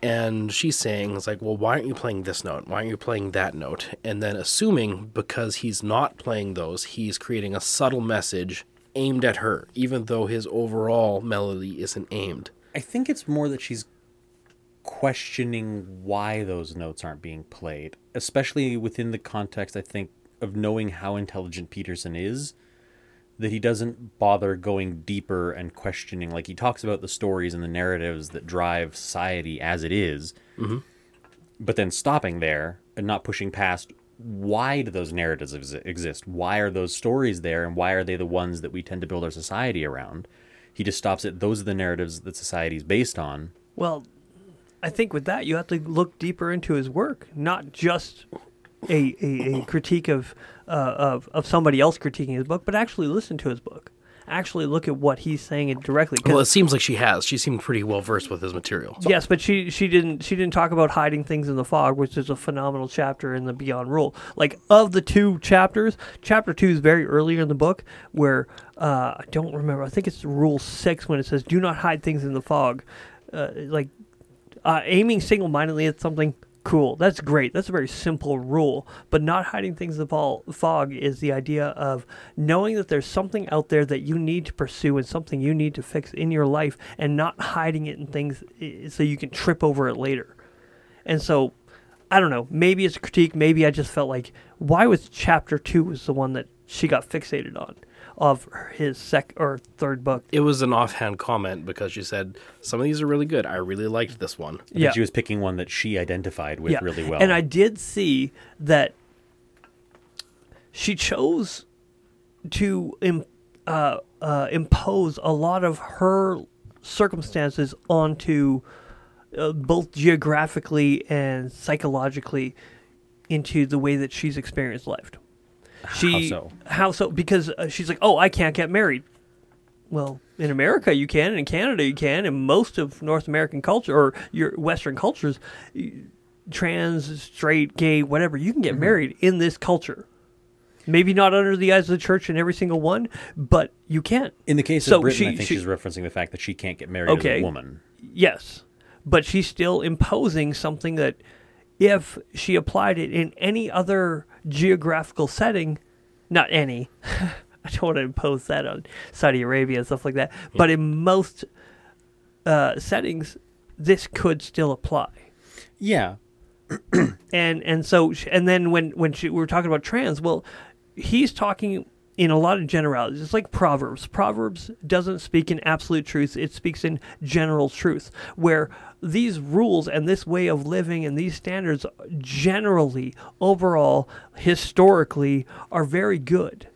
And she's saying, it's like, well, why aren't you playing this note? Why aren't you playing that note? And then assuming because he's not playing those, he's creating a subtle message aimed at her, even though his overall melody isn't aimed. I think it's more that she's questioning why those notes aren't being played, especially within the context, I think, of knowing how intelligent Peterson is, that he doesn't bother going deeper and questioning. Like, he talks about the stories and the narratives that drive society as it is, mm-hmm. but then stopping there and not pushing past why do those narratives exist? Why are those stories there? And why are they the ones that we tend to build our society around? He just stops at those are the narratives that society is based on. Well, I think with that you have to look deeper into his work, not just a, a, a critique of, uh, of of somebody else critiquing his book, but actually listen to his book. Actually look at what he's saying it directly. Well, it seems like she has. She seemed pretty well versed with his material. Yes, but she she didn't she didn't talk about hiding things in the fog, which is a phenomenal chapter in the Beyond Rule. Like of the two chapters, chapter two is very earlier in the book where uh, I don't remember. I think it's Rule six when it says "Do not hide things in the fog." Uh, like uh, aiming single mindedly at something cool. That's great. That's a very simple rule. But not hiding things in the fog is the idea of knowing that there's something out there that you need to pursue and something you need to fix in your life and not hiding it in things eh, so you can trip over it later. And so, I don't know. Maybe it's a critique. Maybe I just felt like, why was chapter two was the one that she got fixated on of his sec or third book? It was an offhand comment because she said some of these are really good. I really liked this one. I think she was picking one that she identified with really well. And I did see that she chose to Im- uh, uh, impose a lot of her circumstances onto uh, both geographically and psychologically into the way that she's experienced life. She, so? How so? Because uh, she's like, oh, I can't get married. Well, in America you can, and in Canada you can, and most of North American culture or your Western cultures, trans, straight, gay, whatever, you can get married in this culture. Maybe not under the eyes of the church in every single one, but you can. in the case So of Britain, I she- think she- she's referencing the fact that she can't get married as a woman. Yes, but she's still imposing something that, if she applied it in any other geographical setting, not any, I don't want to impose that on Saudi Arabia and stuff like that, but in most uh, settings, this could still apply. Yeah, and and so and then when when she, we were talking about trans well he's talking in a lot of generalities. It's like proverbs. Proverbs doesn't speak in absolute truth. It speaks in general truth where these rules and this way of living and these standards generally overall historically are very good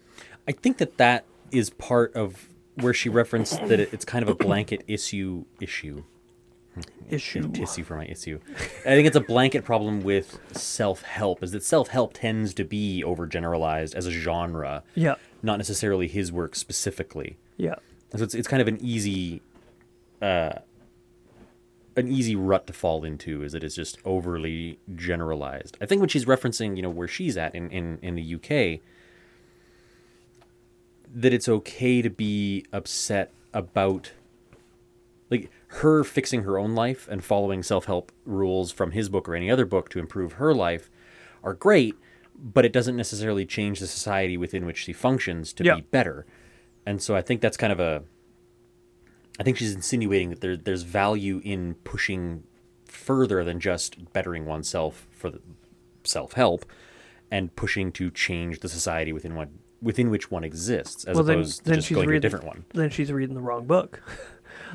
I think that that is part of where she referenced that it's kind of a blanket issue issue issue issue for my issue. I think it's a blanket problem with self help. Is that self help tends to be overgeneralized as a genre, yeah not necessarily his work specifically. yeah So it's it's kind of an easy, uh, an easy rut to fall into. Is that it's just overly generalized. I think when she's referencing, you know, where she's at in in in the UK, that it's okay to be upset about like her fixing her own life and following self-help rules from his book or any other book to improve her life are great but it doesn't necessarily change the society within which she functions to Yeah. be better and so i think that's kind of a i think she's insinuating that there, there's value in pushing further than just bettering oneself for self-help and pushing to change the society within one within which one exists as well then, opposed to just she's going to a different one. then she's reading the wrong book.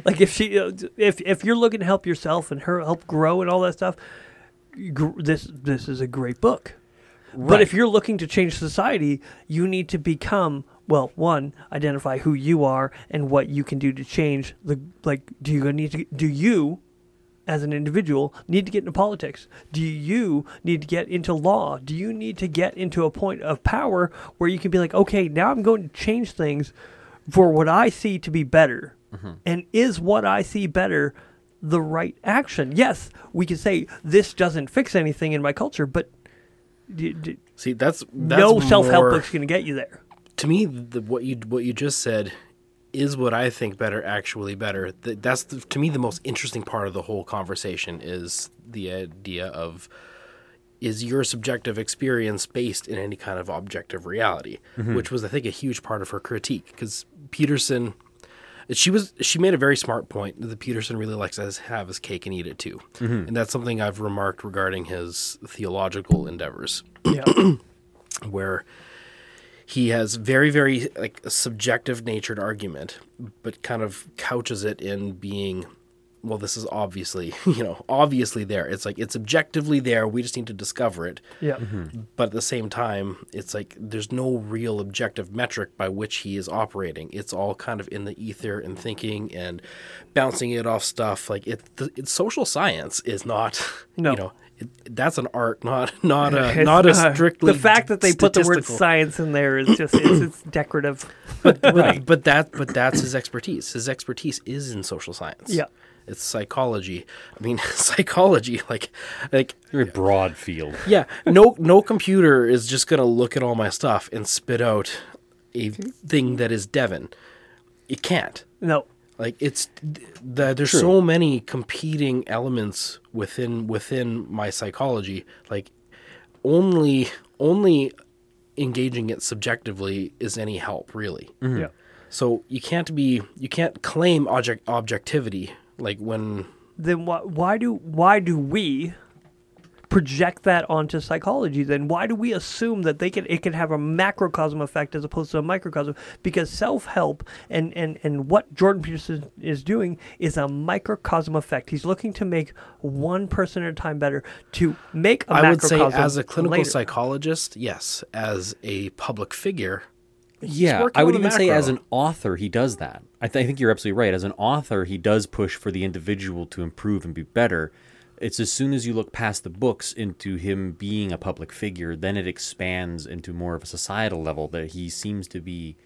Like if she uh, if if you're looking to help yourself and her help grow and all that stuff this this is a great book. But if you're looking to change society you need to become well one identify who you are and what you can do to change the like do you need to do you as an individual need to get into politics? Do you need to get into law? Do you need to get into a point of power where you can be like, okay, now I'm going to change things for what I see to be better? Mm-hmm. And is what I see better the right action? Yes, we can say this doesn't fix anything in my culture, but d- d- See, that's, that's no self help book's going to get you there. To me the, what you what you just said is what I think better actually better. Th- That's the, to me the most interesting part of the whole conversation is the idea of is your subjective experience based in any kind of objective reality, mm-hmm. which was I think a huge part of her critique because Peterson, she was she made a very smart point that Peterson really likes to have his cake and eat it too, mm-hmm. and that's something I've remarked regarding his theological endeavors, Yeah. where he has very very like a subjective natured argument, but kind of couches it in being. Well, this is obviously, you know, obviously there. It's like it's objectively there. We just need to discover it Yeah. Mm-hmm. but at the same time it's like there's no real objective metric by which he is operating it's all kind of in the ether and thinking and bouncing it off stuff like it the, it's social science is not No. you know it, that's an art not not a It's not a not- strictly the fact that they put the word science in there is just it's, it's decorative. but, but that but that's his expertise his expertise is in social science Yeah. it's psychology i mean psychology like like Very broad field. Yeah, no no computer is just gonna look at all my stuff and spit out a thing that is Devon. It can't. No. Like it's the, there's so many competing elements within within my psychology. Like only only engaging it subjectively is any help really. Mm-hmm. Yeah. So you can't be you can't claim object objectivity like when Then why why do why do we project that onto psychology then why do we assume that they can it can have a macrocosm effect as opposed to a microcosm because self-help and and and what jordan peterson is doing is a microcosm effect he's looking to make one person at a time better to make a I would say macrocosm as a clinical later. psychologist, yes. As a public figure, Yeah, I would on the even say as an author, he does that. I, th- I think you're absolutely right. As an author, he does push for the individual to improve and be better. It's as soon as you look past the books into him being a public figure, then it expands into more of a societal level that he seems to be,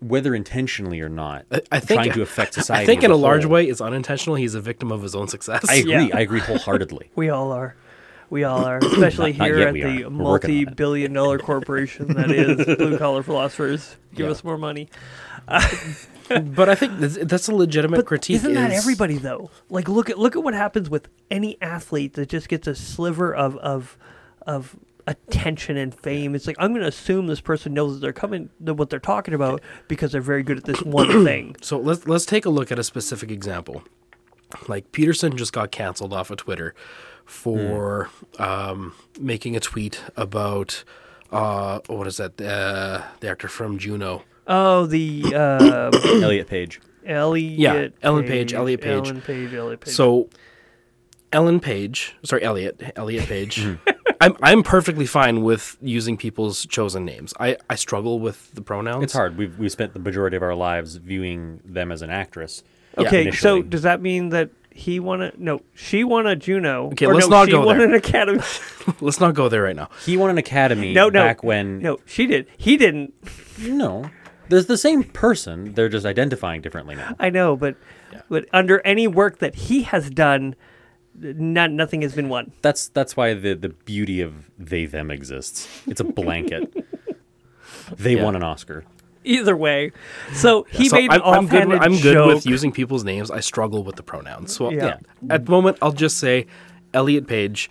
whether intentionally or not, I think trying to affect society. I think in a large way, it's unintentional. He's a victim of his own success. I agree. Yeah. I agree wholeheartedly. we all are we all are especially Not- not here yet at the are. We're working on it. multi-billion dollar corporation that is blue collar philosophers give Yeah. us more money but I think that's, that's a legitimate But critique. isn't that is- everybody though? Like look at look at what happens with any athlete that just gets a sliver of of of attention and fame. It's like I'm going to assume this person knows that they're coming what they're talking about because they're very good at this one thing. So let's let's take a look at a specific example. Like Peterson just got canceled off of Twitter for um, making a tweet about uh, what is that? Uh, the actor from Juno. Oh, the uh, Elliot Page. Elliot Yeah, Ellen Page, Elliot Page. Ellen Page, Elliot Page. So Ellen Page, sorry, Elliot, Elliot Page. I'm I'm perfectly fine with using people's chosen names. I, I struggle with the pronouns. It's hard. We've we spent the majority of our lives viewing them as an actress. okay, so initially. does that mean that he won a no? She won a Juno. Okay, or let's no, not she go won there. an Academy. Let's not go there right now. He won an Academy no, no, back when no, she did. He didn't. No. There's the same person. They're just identifying differently now. I know, but but under any work that he has done, not nothing has been won. That's that's why the the beauty of they them exists. It's a blanket. they Yeah. won an Oscar. Either way, so he So made I'm, an I'm good. With, I'm good joke. with using people's names. I struggle with the pronouns. So Yeah. yeah. at the moment, I'll just say Elliot Page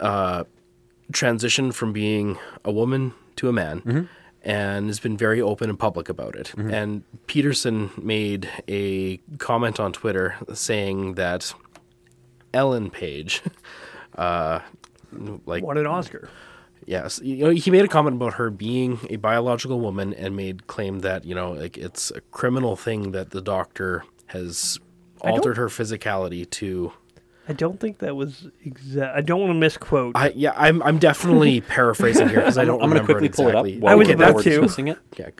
uh, transitioned from being a woman to a man. Mm-hmm. And has been very open and public about it. And Peterson made a comment on Twitter saying that Ellen Page, uh, like won an Oscar. Yes, you know, he made a comment about her being a biological woman and made claim that you know, like it's a criminal thing that the doctor has altered her physicality to. I don't think that was exact. I don't want to misquote. I yeah, I'm I'm definitely paraphrasing here because I don't. I'm going to remember quickly it pull it up exactly. while I was we're, about to. discussing it. Yeah,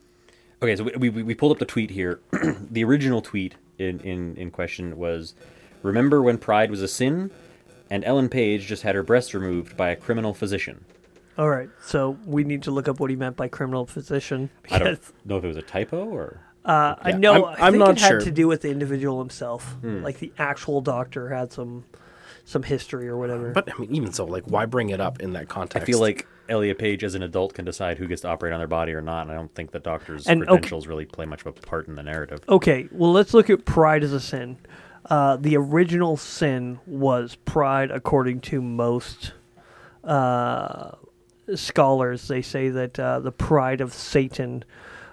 Okay, so we, we, we pulled up the tweet here. the original tweet in, in, in question was Remember when pride was a sin? And Ellen Page just had her breasts removed by a criminal physician. All right, so we need to look up what he meant by criminal physician. I don't know if it was a typo or. Uh, I know. I'm- I I'm not it had sure. to do with the individual himself. Hmm. Like the actual doctor had some some history or whatever. but I mean, even so, like, why bring it up in that context? I feel like Elliot Page, as an adult, can decide who gets to operate on their body or not, and I don't think that doctors' And, okay- credentials really play much of a part in the narrative. Okay, well, let's look at pride as a sin. Uh, the original sin was pride, according to most uh, scholars. They say that uh, the pride of Satan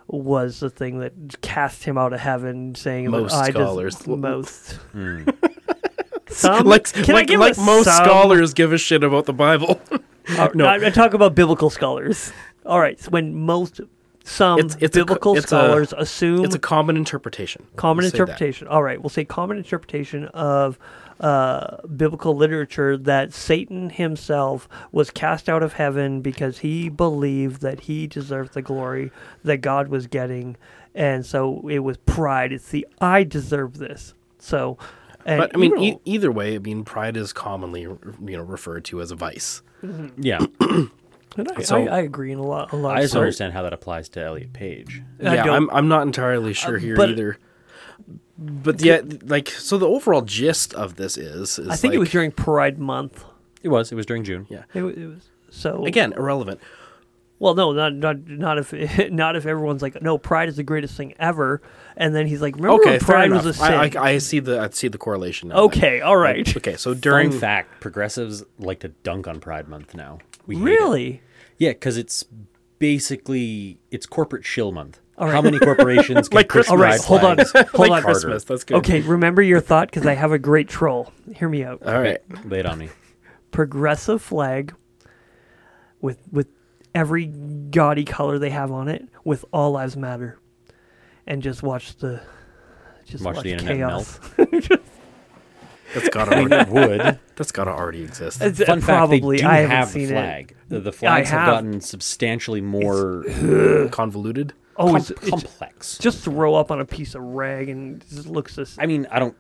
was the thing that cast him out of heaven, saying Most that scholars. most. Hmm. Some like can I like, give like a most some? scholars give a shit about the Bible. Uh, No. I, I talk about biblical scholars. All right, so when most some It's- it's a biblical a- scholars assume it's a common interpretation. common We'll interpretation. All right, we'll say common interpretation of uh, biblical literature that Satan himself was cast out of heaven because he believed that he deserved the glory that God was getting, and so it was pride. It's the I deserve this. So, and But I mean, e- either way, I mean, pride is commonly you know referred to as a vice. Yeah, and I, so- I, I agree in a lot. A lot. I of just don't understand how that applies to Elliot Page. I yeah, I'm, I'm not entirely sure here but- either. But yeah, like so, the overall gist of this is, is I think it was during Pride Month. It was. It was during June. yeah. It, wa- it was so Again, irrelevant. Well, no, not not not if not if everyone's like, no, Pride is the greatest thing ever, and then he's like, remember Okay, when fair Pride enough. was a sin? I, I, I see the I see the correlation. Now then. okay, all right, Okay, so during Fun fact: progressives like to dunk on Pride Month now. We hate it. really? Yeah, because it's basically it's corporate shill month. All How many corporations can Like Christmas. All right, hold on, hold like on. Christmas, that's good. Okay, remember your thought because I have a great troll. Hear me out. all right. Lay it on me. Progressive flag with with every gaudy color they have on it, with all lives matter, and just watch the just Watch watch, the internet chaos. That's gotta I mean, already, it would. that's gotta already exist. It's- Fun probably fact: they do I haven't have seen the it. flag. The, the flags have. have. gotten substantially more Convoluted. Oh, com- it's, it's complex. just throw up on a piece of rag and it just looks this. I mean, I don't.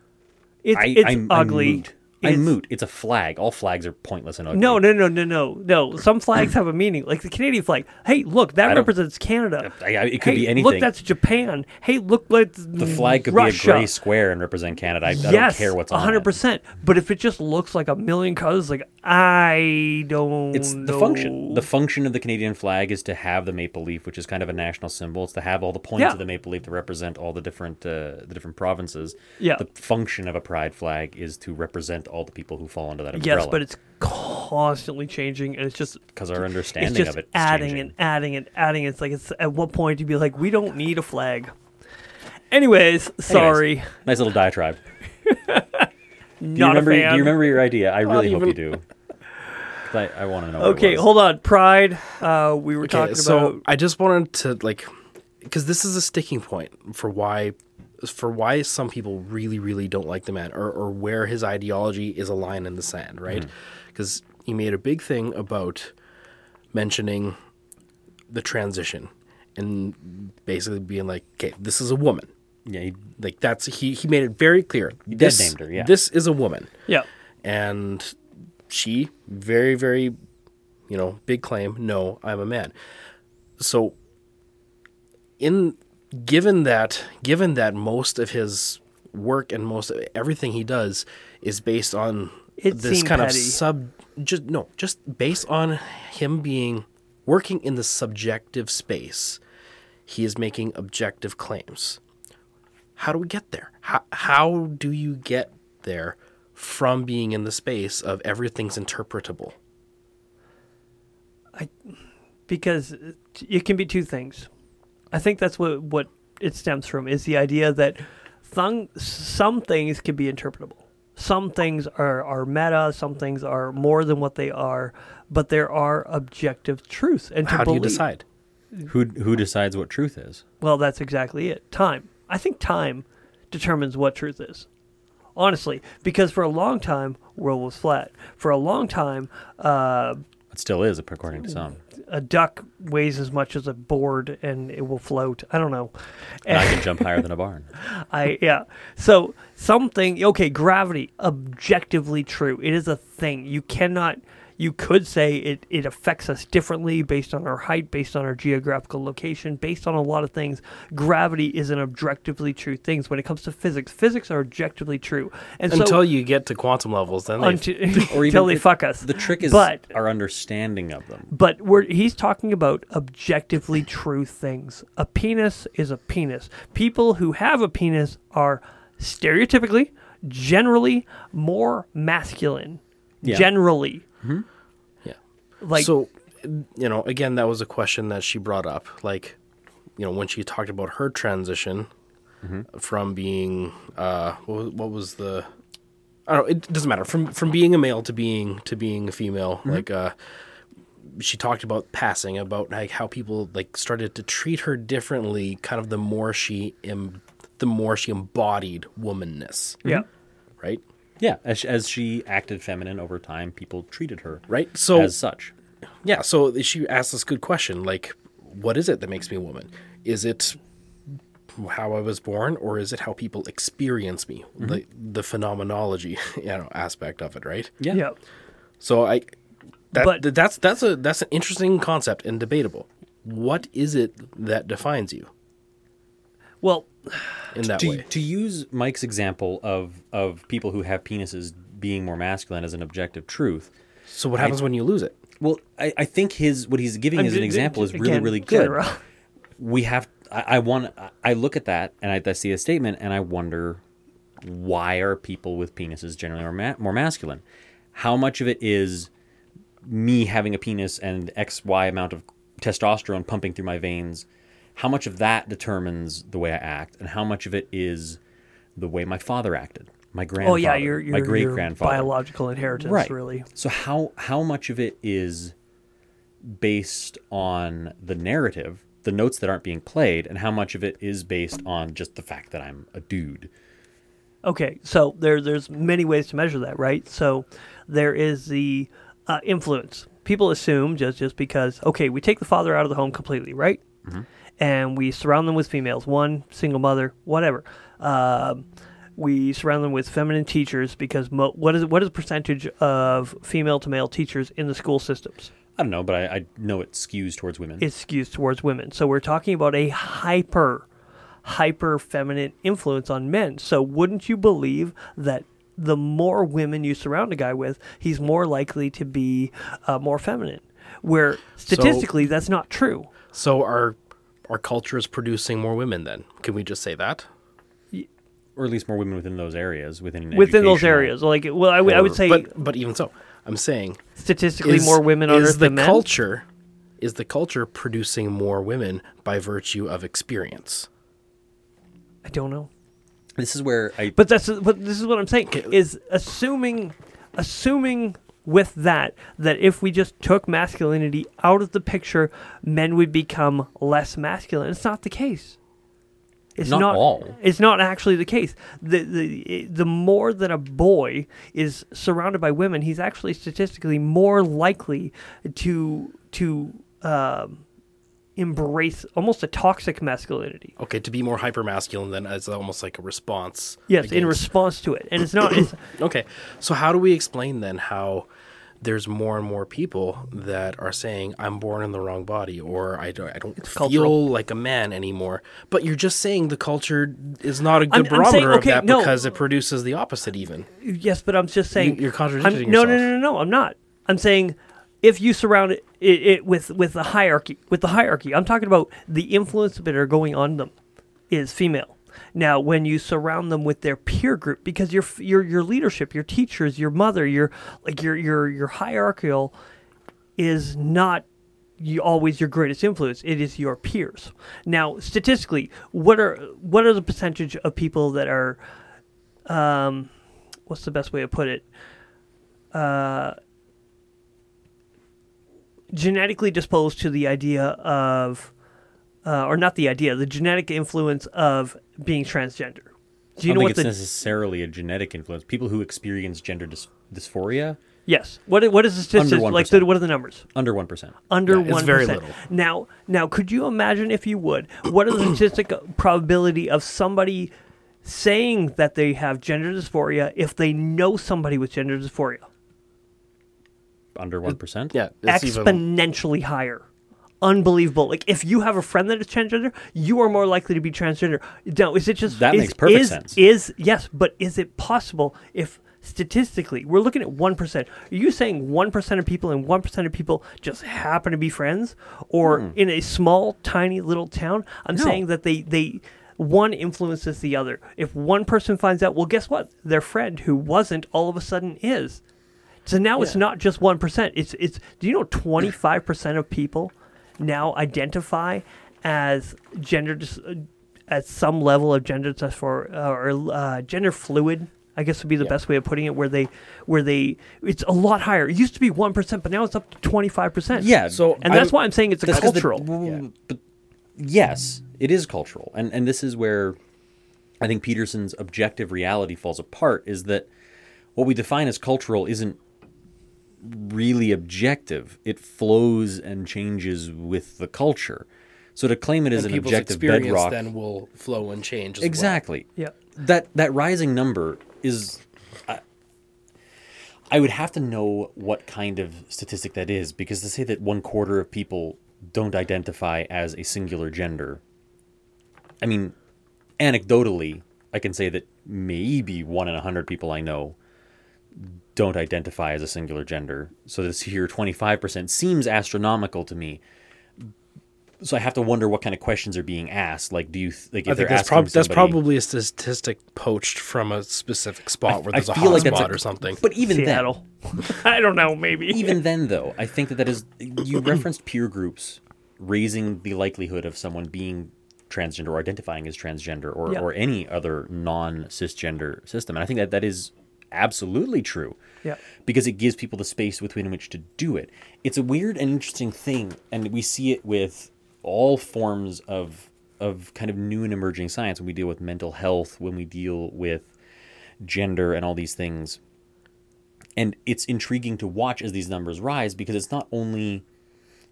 It's I, it's I'm, ugly. I'm I'm moot. It's a flag. All flags are pointless and ugly. No, no, no, no, no, no. Some flags have a meaning, like the Canadian flag. Hey, look, that I represents Canada. I, I, it could hey, be anything. look, that's Japan. Hey, look, that's the flag could Russia. be a gray square and represent Canada. I, I don't care what's on hundred it. percent. But if it just looks like a million colors, like I don't. It's the know. function. The function of the Canadian flag is to have the maple leaf, which is kind of a national symbol. It's to have all the points Yeah. of the maple leaf to represent all the different uh, the different provinces. Yeah. The function of a pride flag is to represent all the people who fall under that umbrella. Yes, but it's constantly changing, and it's just because our it's understanding just of it adding changing. and adding and adding. It's like it's at what point you'd be like, we don't need a flag. Anyways, sorry, Nice little diatribe. Do you not remember? a Do you remember your idea? I really hope even- you do. 'Cause I, I want to know. what it Okay, was. hold on. Pride. Uh, we were Okay, talking so about. I just wanted to like, because this is a sticking point for why, for why some people really, really don't like the man, or or where his ideology is a line in the sand, right? Mm-hmm. Because he made a big thing about mentioning the transition and basically being like, okay, this is a woman. Yeah, he, Like that's he he made it very clear. dead This, named her, yeah. This is a woman Yeah. and she very very you know big claim no i'm a man so in given that given that most of his work and most of everything he does is based on It this kind petty. of sub just no just based on him being working in the subjective space he is making objective claims how do we get there how, how do you get there from being in the space of everything's interpretable i because it can be two things. I think that's what what it stems from is the idea that thung, some things can be interpretable. Some things are, are meta, some things are more than what they are, but there are objective truths. And to how do you decide who who decides what truth is? Well, that's exactly it. Time. I think time determines what truth is. Honestly, because for a long time, world was flat. For a long time, uh, It still is, according to some. a duck weighs as much as a board and it will float. I don't know. And I can jump higher than a barn. I yeah. So something okay, gravity objectively true. It is a thing. You cannot you could say it, it affects us differently based on our height, based on our geographical location, based on a lot of things. Gravity is an objectively true thing. When it comes to physics, physics are objectively true. And until so you get to quantum levels then they until, Or until even they it- fuck us. The trick is But- our understanding of them. But we're, he's talking about objectively true things. A penis is a penis. People who have a penis are stereotypically, generally, more masculine. Yeah. Generally. Yeah Like, so you know again that was a question that she brought up like you know, when she talked about her transition from being, uh, what, was- what was the, I don't know, it doesn't matter from from being a male to being to being a female. Like, uh, she talked about passing, about like how people like started to treat her differently. Kind of the more she em- the more she embodied womanness, Yeah. right? Yeah, as, as she acted feminine over time, people treated her Right. So as such. Yeah, so she asked this good question like, what is it that makes me a woman? Is it how I was born, or is it how people experience me? Mm-hmm. The, the phenomenology, you know, aspect of it, right? Yeah. Yeah. So I, that But- that's that's a that's an interesting concept and debatable. What is it that defines you Well, in that to, way? to use Mike's example of of people who have penises being more masculine as an objective truth. So what happens when you lose it? Well, I, I think his what he's giving I'm as an ju- example ju- is really again, really good. We have I, I want I look at that and I, I see a statement and I wonder why are people with penises generally more, ma- more masculine? How much of it is me having a penis and X Y amount of testosterone pumping through my veins? How much of that determines the way I act, and how much of it is the way my father acted, my grandfather, Oh yeah, your your, my great grandfather, biological inheritance, right? really. So how how much of it is based on the narrative, the notes that aren't being played, and how much of it is based on just the fact that I'm a dude? Okay, so there there's many ways to measure that, right? So there is the uh, influence. People assume just just because okay, we take the father out of the home completely, right? And we surround them with females, one single mother, whatever. Um, we surround them with feminine teachers because mo- what is what is the percentage of female to male teachers in the school systems? I don't know, but I, I know it skews towards women. it skews towards women. So we're talking about a hyper, hyper feminine influence on men. So wouldn't you believe that the more women you surround a guy with, he's more likely to be uh, more feminine? Where statistically, that's not true. So our our culture is producing more women. Then can we just say that? or at least more women within those areas, within Within those areas, like, well, I would I would say But but even so, I'm saying statistically is, more women on is earth the than men. culture is the culture producing more women by virtue of experience I don't know. This is where I But that's but this is what I'm saying is assuming assuming with that that if we just took masculinity out of the picture, men would become less masculine. It's not the case. It's Not not, all. It's not actually the case. The the the more that a boy is surrounded by women, he's actually statistically more likely to to um, embrace almost a toxic masculinity. Okay, to be more hyper masculine then as almost like a response. Yes, in response to it, and it's not. It's, Okay, so how do we explain then how there's more and more people that are saying I'm born in the wrong body or I don't I don't feel cultural. like a man anymore? But you're just saying the culture is not a I'm- good I'm barometer saying, of that no. because it produces the opposite even. Yes, but I'm just saying you're contradicting I'm, no, no, yourself. no, no, no. I'm not. I'm saying if you surround it, it, it with with the hierarchy, with the hierarchy, I'm talking about the influence that are going on them is female. Now, when you surround them with their peer group, because your your your leadership, your teachers, your mother, your like your your your hierarchical is not you always your greatest influence. It is your peers. Now, statistically, what are what are the percentage of people that are um, what's the best way to put it? Uh, genetically disposed to the idea of, uh, or not the idea, the genetic influence of being transgender. Do you I know don't what think it's the necessarily a genetic influence. People who experience gender dys- dysphoria yes? What what is the statistic? Like the, what are the numbers? under one percent. Under Yeah, it's one very little. Now, now, could you imagine if you would? What is the statistic probability of somebody saying that they have gender dysphoria if they know somebody with gender dysphoria? Under one percent. Yeah, it's even exponentially higher. Unbelievable. Like if you have a friend that is transgender, you are more likely to be transgender. Now, is it just That is, makes perfect is, sense. Is yes, but is it possible if statistically we're looking at one percent? Are you saying one percent of people and one percent of people just happen to be friends, or hmm. in a small, tiny little town? I'm. No. saying that they they one influences the other. If one person finds out, well, guess what? Their friend who wasn't all of a sudden is. So now it's not just one percent. It's it's. Do you know twenty five percent of people now identify as gender dis- uh, at some level of gender dysphoria uh, or uh, gender fluid. I guess would be the Yeah. best way of putting it. Where they, where they, it's a lot higher. It used to be one percent, but now it's up to twenty five percent. Yeah. So and I- that's why I'm saying it's a That's 'cause the- cultural. w- But yes, it is cultural, and and this is where I think Peterson's objective reality falls apart. Is that what we define as cultural isn't really objective. It flows and changes with the culture. So to claim it as and an objective experience bedrock, then will flow and change. As well. exactly. yeah. That that rising number is. I, I would have to know what kind of statistic that is because to say that one quarter of people don't identify as a singular gender. I mean, anecdotally, I can say that maybe one in a hundred people I know don't identify as a singular gender. So this here twenty five percent seems astronomical to me. So I have to wonder what kind of questions are being asked. Like, do you th- like if I think that's, asking prob- that's probably a statistic poached from a specific spot where there's a feel like that's a- or something. But even Seattle. I don't know. Maybe. even then, though, I think that that is you referenced peer groups raising the likelihood of someone being transgender or identifying as transgender or, Yeah. or any other non cisgender system, and I think that that is absolutely true. Yeah. because it gives people the space within which to do it. It's a weird and interesting thing, and we see it with all forms of of kind of new and emerging science when we deal with mental health, when we deal with gender and all these things. And it's intriguing to watch as these numbers rise because it's not only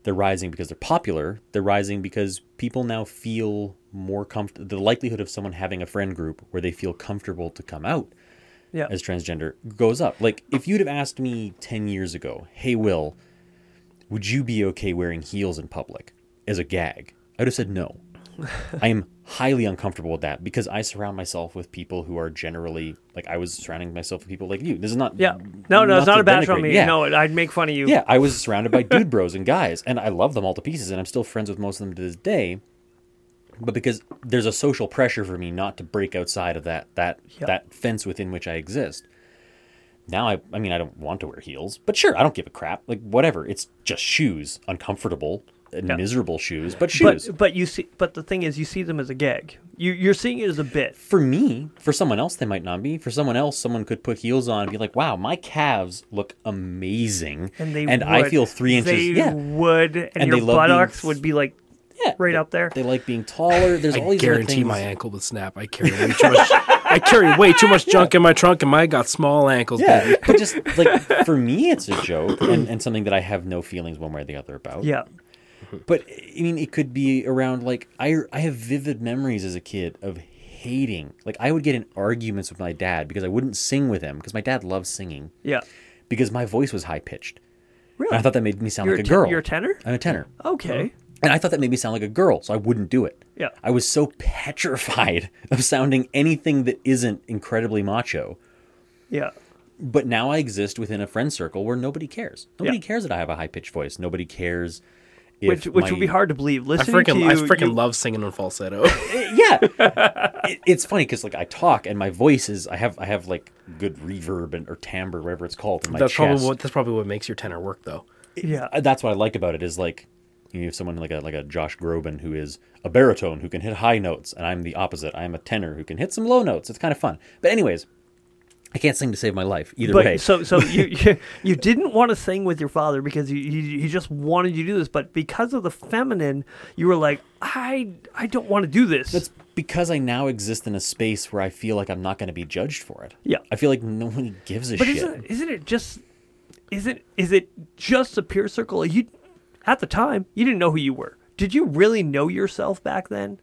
they're rising because they're popular, they're rising because people now feel more comfortable. The likelihood of someone having a friend group where they feel comfortable to come out Yeah. as transgender goes up. Like if you'd have asked me 10 years ago, "Hey Will, would you be okay wearing heels in public as a gag?" I would have said no. I am highly uncomfortable with that because I surround myself with people who are generally like I was surrounding myself with people like you. This is not yeah. No, no, it's not a bash on me. Yeah. No, I'd make fun of you. Yeah, I was surrounded by dude bros and guys, and I love them all to pieces, and I'm still friends with most of them to this day. But because there's a social pressure for me not to break outside of that that Yeah. that fence within which I exist. Now I I mean I don't want to wear heels, but sure, I don't give a crap. Like whatever, it's just shoes, uncomfortable and Yeah. miserable shoes, but shoes. But but you see, but the thing is, you see them as a gag. You you're seeing it as a bit. for me, for someone else, they might not be. For someone else, someone could put heels on and be like, "Wow, my calves look amazing," And they I would. feel three inches. They yeah, would, and, And your buttocks would be like yeah, right up there. They like being taller. There's all I these other guarantee things. my ankle would snap. I carry way too much. I carry way too much junk in my trunk, and I got small ankles. Yeah, baby. but just like for me, it's a joke and, and something that I have no feelings one way or the other about. Yeah. But I mean, it could be around like I I have vivid memories as a kid of hating. Like I would get in arguments with my dad because I wouldn't sing with him because my dad loves singing Yeah. because my voice was high pitched. Really? I thought that made me sound You're like a a girl. you're a tenor? I'm a tenor. Okay. And I thought that made me sound like a girl, so I wouldn't do it. Yeah. I was so petrified of sounding anything that isn't incredibly macho. Yeah. But now I exist within a friend circle where nobody cares. Nobody Yeah. cares that I have a high pitched voice. Nobody cares. If Which which would be hard to believe. I freaking, to you, I freaking you- love singing in falsetto. Yeah, it, it's funny because like I talk and my voice is I have I have like good reverb and or timbre whatever it's called in my that's chest. probably what that's probably what makes your tenor work, though. Yeah. Uh, that's what I like about it is like you have someone like a like a Josh Groban who is a baritone who can hit high notes, and I'm the opposite. I'm a tenor who can hit some low notes. It's kind of fun. But anyways, I can't sing to save my life either But way. so so you, you you didn't want to sing with your father because you, you he just wanted you to do this, but because of the feminine, you were like, I I don't want to do this. That's because I now exist in a space where I feel like I'm not going to be judged for it. Yeah. I feel like no one gives a but shit. isn't isn't it just isn't is it just a peer circle? You at the time you didn't know who you were. Did you really know yourself back then?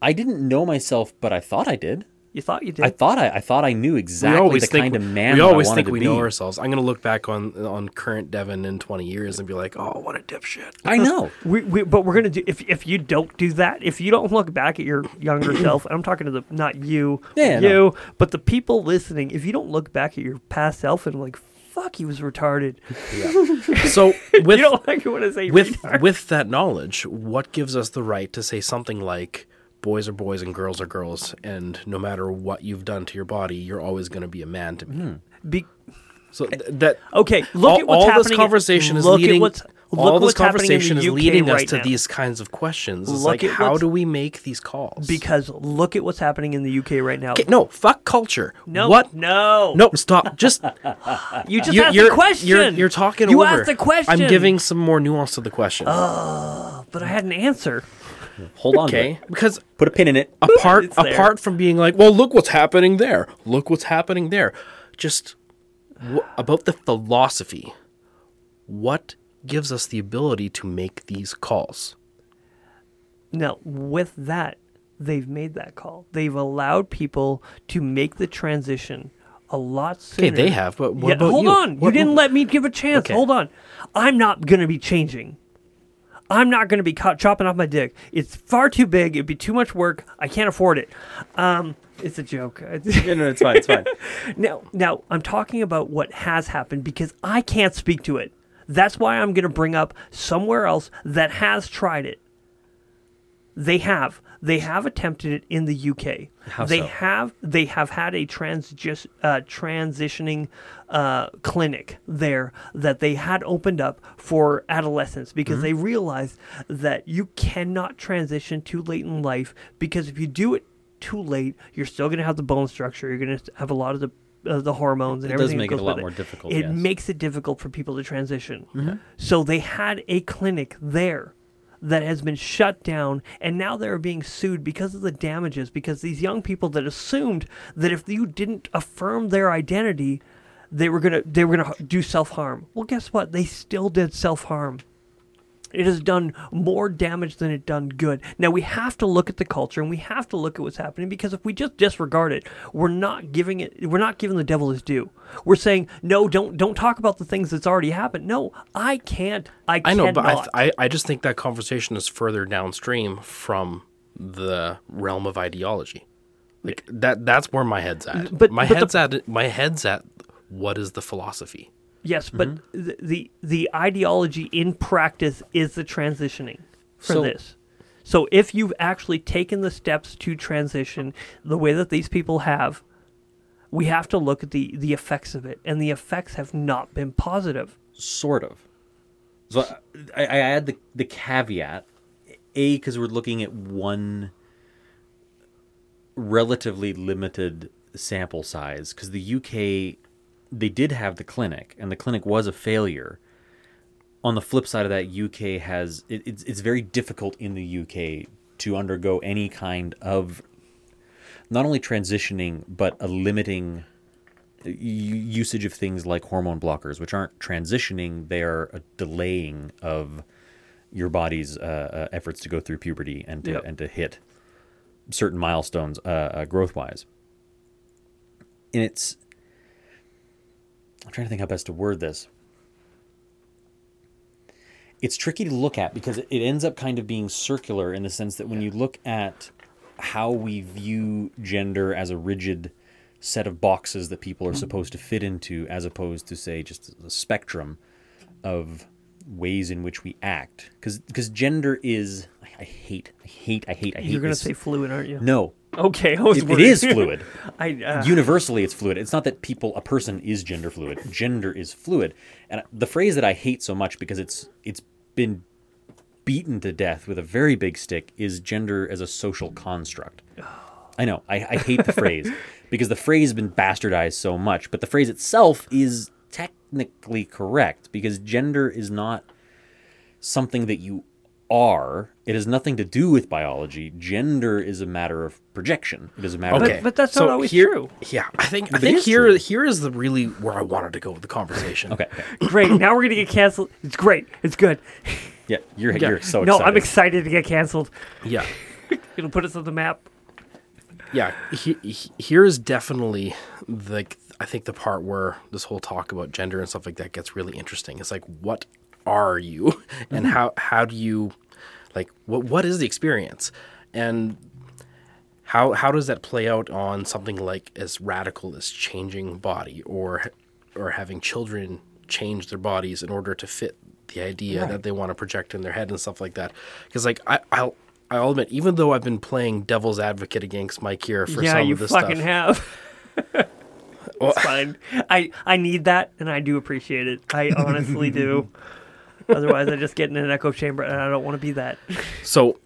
I didn't know myself, but I thought I did. You thought you did. I thought I, I thought I knew exactly the think kind of man we that always I wanted think we know ourselves. I'm gonna look back on on current Devon in 20 years and be like, oh, what a dipshit. I know. we, we, but we're gonna do if if you don't do that, if you don't look back at your younger self, and I'm talking to the not you, Yeah, you, no. but the people listening, if you don't look back at your past self and like, fuck, he was retarded. So with you don't like it when I say with with that knowledge, what gives us the right to say something like boys are boys and girls are girls, and no matter what you've done to your body, you're always going to be a man to me. Be, So th- that okay, look all, at what's all happening. this conversation is look leading. At what's, all this what's happening in the conversation is UK leading us to now. these kinds of questions. It's Look like, how do we make these calls? because look at what's happening in the UK right now. Okay, no, fuck culture. no, What? No, No, stop. Just You just you, asked you're, the question. You're, you're talking You over. asked the question. I'm giving some more nuance to the question. Oh, but I had an answer. Hold on. okay, it. because Put a pin in it. apart apart from being like, well, look what's happening there. Look what's happening there. Just wh- about the philosophy. What gives us the ability to make these calls? Now, with that, they've made that call. They've allowed people to make the transition a lot sooner. Okay, they have, but what Yeah, about hold you? on. What- you didn't let me give a chance. Okay. Hold on. I'm not going to be changing. I'm not going to be co- chopping off my dick. It's far too big. It'd be too much work. I can't afford it. Um, it's a joke. Yeah, no, it's fine. It's fine. now, now I'm talking about what has happened because I can't speak to it. That's why I'm going to bring up somewhere else that has tried it. They have. They have attempted it in the UK. How they so? have. They have had a trans uh, transitioning uh, clinic there that they had opened up for adolescents because Mm-hmm. they realized that you cannot transition too late in life because if you do it too late, you're still going to have the bone structure. You're going to have a lot of the uh, the hormones and It does everything. that make it a lot more difficult, It yes. Mm-hmm. makes it difficult for people to transition. So they had a clinic there that has been shut down, and now they're being sued because of the damages. Because these young people that assumed that if you didn't affirm their identity, they were gonna they were gonna do self harm. Well, guess what? They still did self harm. It has done more damage than it done good. Now we have to look at the culture and we have to look at what's happening because if we just disregard it, we're not giving it we're not giving the devil his due. We're saying, no, don't don't talk about the things that's already happened. No, I can't I I know, but I, th- I I just think that conversation is further downstream from the realm of ideology. Like that that's where my head's at. But- my but the- head's at my head's at what is the philosophy? Yes, but Mm-hmm. the, the the ideology in practice is the transitioning for So- this. So if you've actually taken the steps to transition the way that these people have, we have to look at the the effects of it, and the effects have not been positive. sort of. So I, I add the the caveat, a because we're looking at one relatively limited sample size because the UK they did have the clinic and the clinic was a failure. On the flip side of that, UK has it, it's it's very difficult in the UK to undergo any kind of not only transitioning but a limiting usage of things like hormone blockers, which aren't transitioning, they are a delaying of your body's uh, uh, efforts to go through puberty and to Yep. and to hit certain milestones uh, uh, growth wise. And it's I'm trying to think how best to word this. It's tricky to look at because it ends up kind of being circular in the sense that when you look at how we view gender as a rigid set of boxes that people are supposed to fit into, as opposed to say just a spectrum of ways in which we act, because because gender is I, hate I hate I hate I hate. You're going to this. say fluid, aren't you? no. Okay, I was It, it is fluid. I uh, Universally, it's fluid. It's not that people, a person is gender fluid. Gender is fluid, and the phrase that I hate so much because it's it's been beaten to death with a very big stick is gender as a social construct. I know. I, I hate the phrase because the phrase has been bastardized so much, but the phrase itself is technically correct because gender is not something that you are. It has nothing to do with biology. Gender is a matter of projection. It is a matter Okay, of but that's not always here, true. Yeah, I think I think here true. here is the really where I wanted to go with the conversation. Okay. okay. great. Now we're going to get canceled. It's great. It's good. Yeah, you're you're so no, excited. I'm excited to get canceled. Yeah. It'll put us on the map. yeah he, he- here is definitely like i think the part where this whole talk about gender and stuff like that gets really interesting it's like what are you and mm-hmm. how how do you like what what is the experience and how how does that play out on something like as radical as changing body or or having children change their bodies in order to fit the idea that they want to project in their head and stuff like that because like i i'll I'll admit, even though I've been playing devil's advocate against Mike here for yeah, some of this stuff. fucking stuff, have. it's fine. I I need that, and I do appreciate it. I honestly do. Otherwise, I just get in an echo chamber, and I don't want to be that. So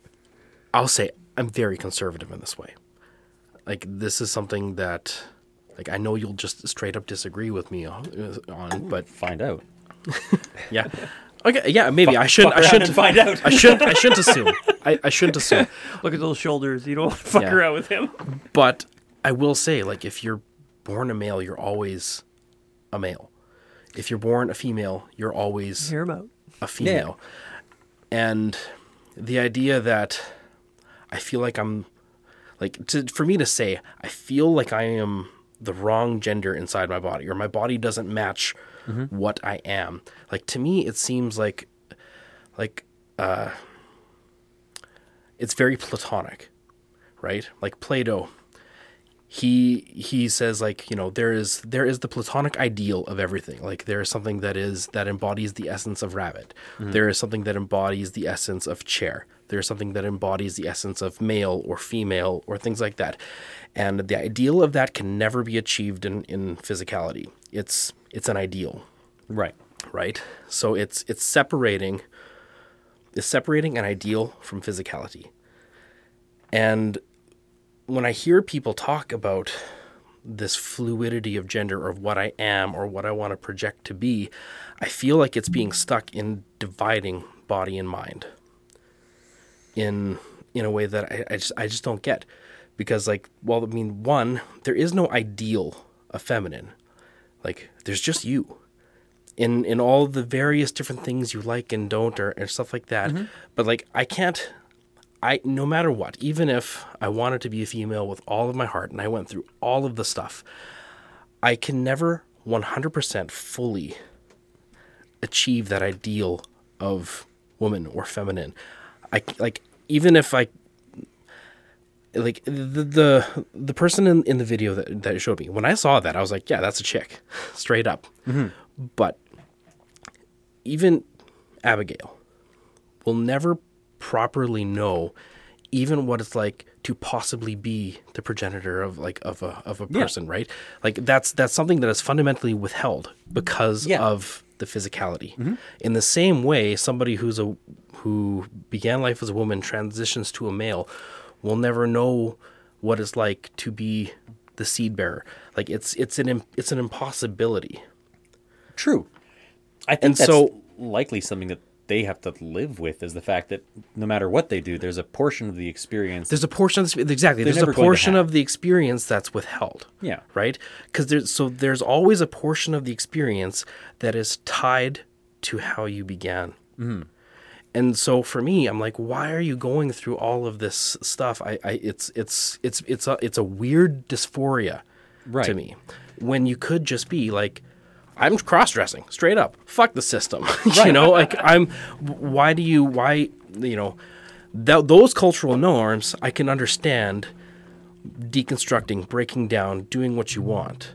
I'll say I'm very conservative in this way. Like this is something that like I know you'll just straight up disagree with me on, uh, on but Find out. yeah. Okay, yeah, maybe I shouldn't I shouldn't find out. I shouldn't I shouldn't assume. I, I shouldn't assume. Look at those shoulders. You don't fuck Yeah. around with him. But I will say, like, if you're born a male, you're always a male. If you're born a female, you're always Hear him out. A female. And the idea that I feel like I'm like to, for me to say I feel like I am the wrong gender inside my body or my body doesn't match what I am. Like to me it seems like like uh it's very platonic, right? Like Plato he he says like you know there is there is the platonic ideal of everything. Like there is something that is that embodies the essence of rabbit. Mm-hmm. There is something that embodies the essence of chair. There's something that embodies the essence of male or female or things like that. And the ideal of that can never be achieved in in physicality. It's it's an ideal. Right. right? So it's it's separating it's separating an ideal from physicality. And when i hear people talk about this fluidity of gender or of what i am or what i want to project to be i feel like it's being stuck in dividing body and mind in in a way that I, I just I just don't get. Because like well I mean one there is no ideal of feminine. Like there's just you. In in all the various different things you like and don't or, and stuff like that. Mm-hmm. But like I can't I no matter what even if I wanted to be a female with all of my heart and I went through all of the stuff I can never 100% fully achieve that ideal of woman or feminine. I like even if I like the the, the person in, in the video that, that showed me when I saw that I was like yeah that's a chick straight up mm-hmm. but even Abigail will never properly know even what it's like to possibly be the progenitor of like of a of a Yeah. person right like that's that's something that is fundamentally withheld because Yeah. of the physicality mm-hmm. in the same way somebody who's a who began life as a woman transitions to a male will never know what it's like to be the seed bearer like it's it's an it's an impossibility True. I think And that's so- likely something that they have to live with is the fact that no matter what they do, there's a portion of the experience. there's a portion of the, exactly there's a never going to portion of the experience that's withheld Yeah. right because there's so there's always a portion of the experience that is tied to how you began Mm-hmm. and so for me i'm like why are you going through all of this stuff i, I it's it's it's it's a it's a weird dysphoria Right. to me when you could just be like i'm cross-dressing straight up. Fuck the system. You know like i'm why do you why you know that those cultural norms i can understand deconstructing breaking down doing what you want.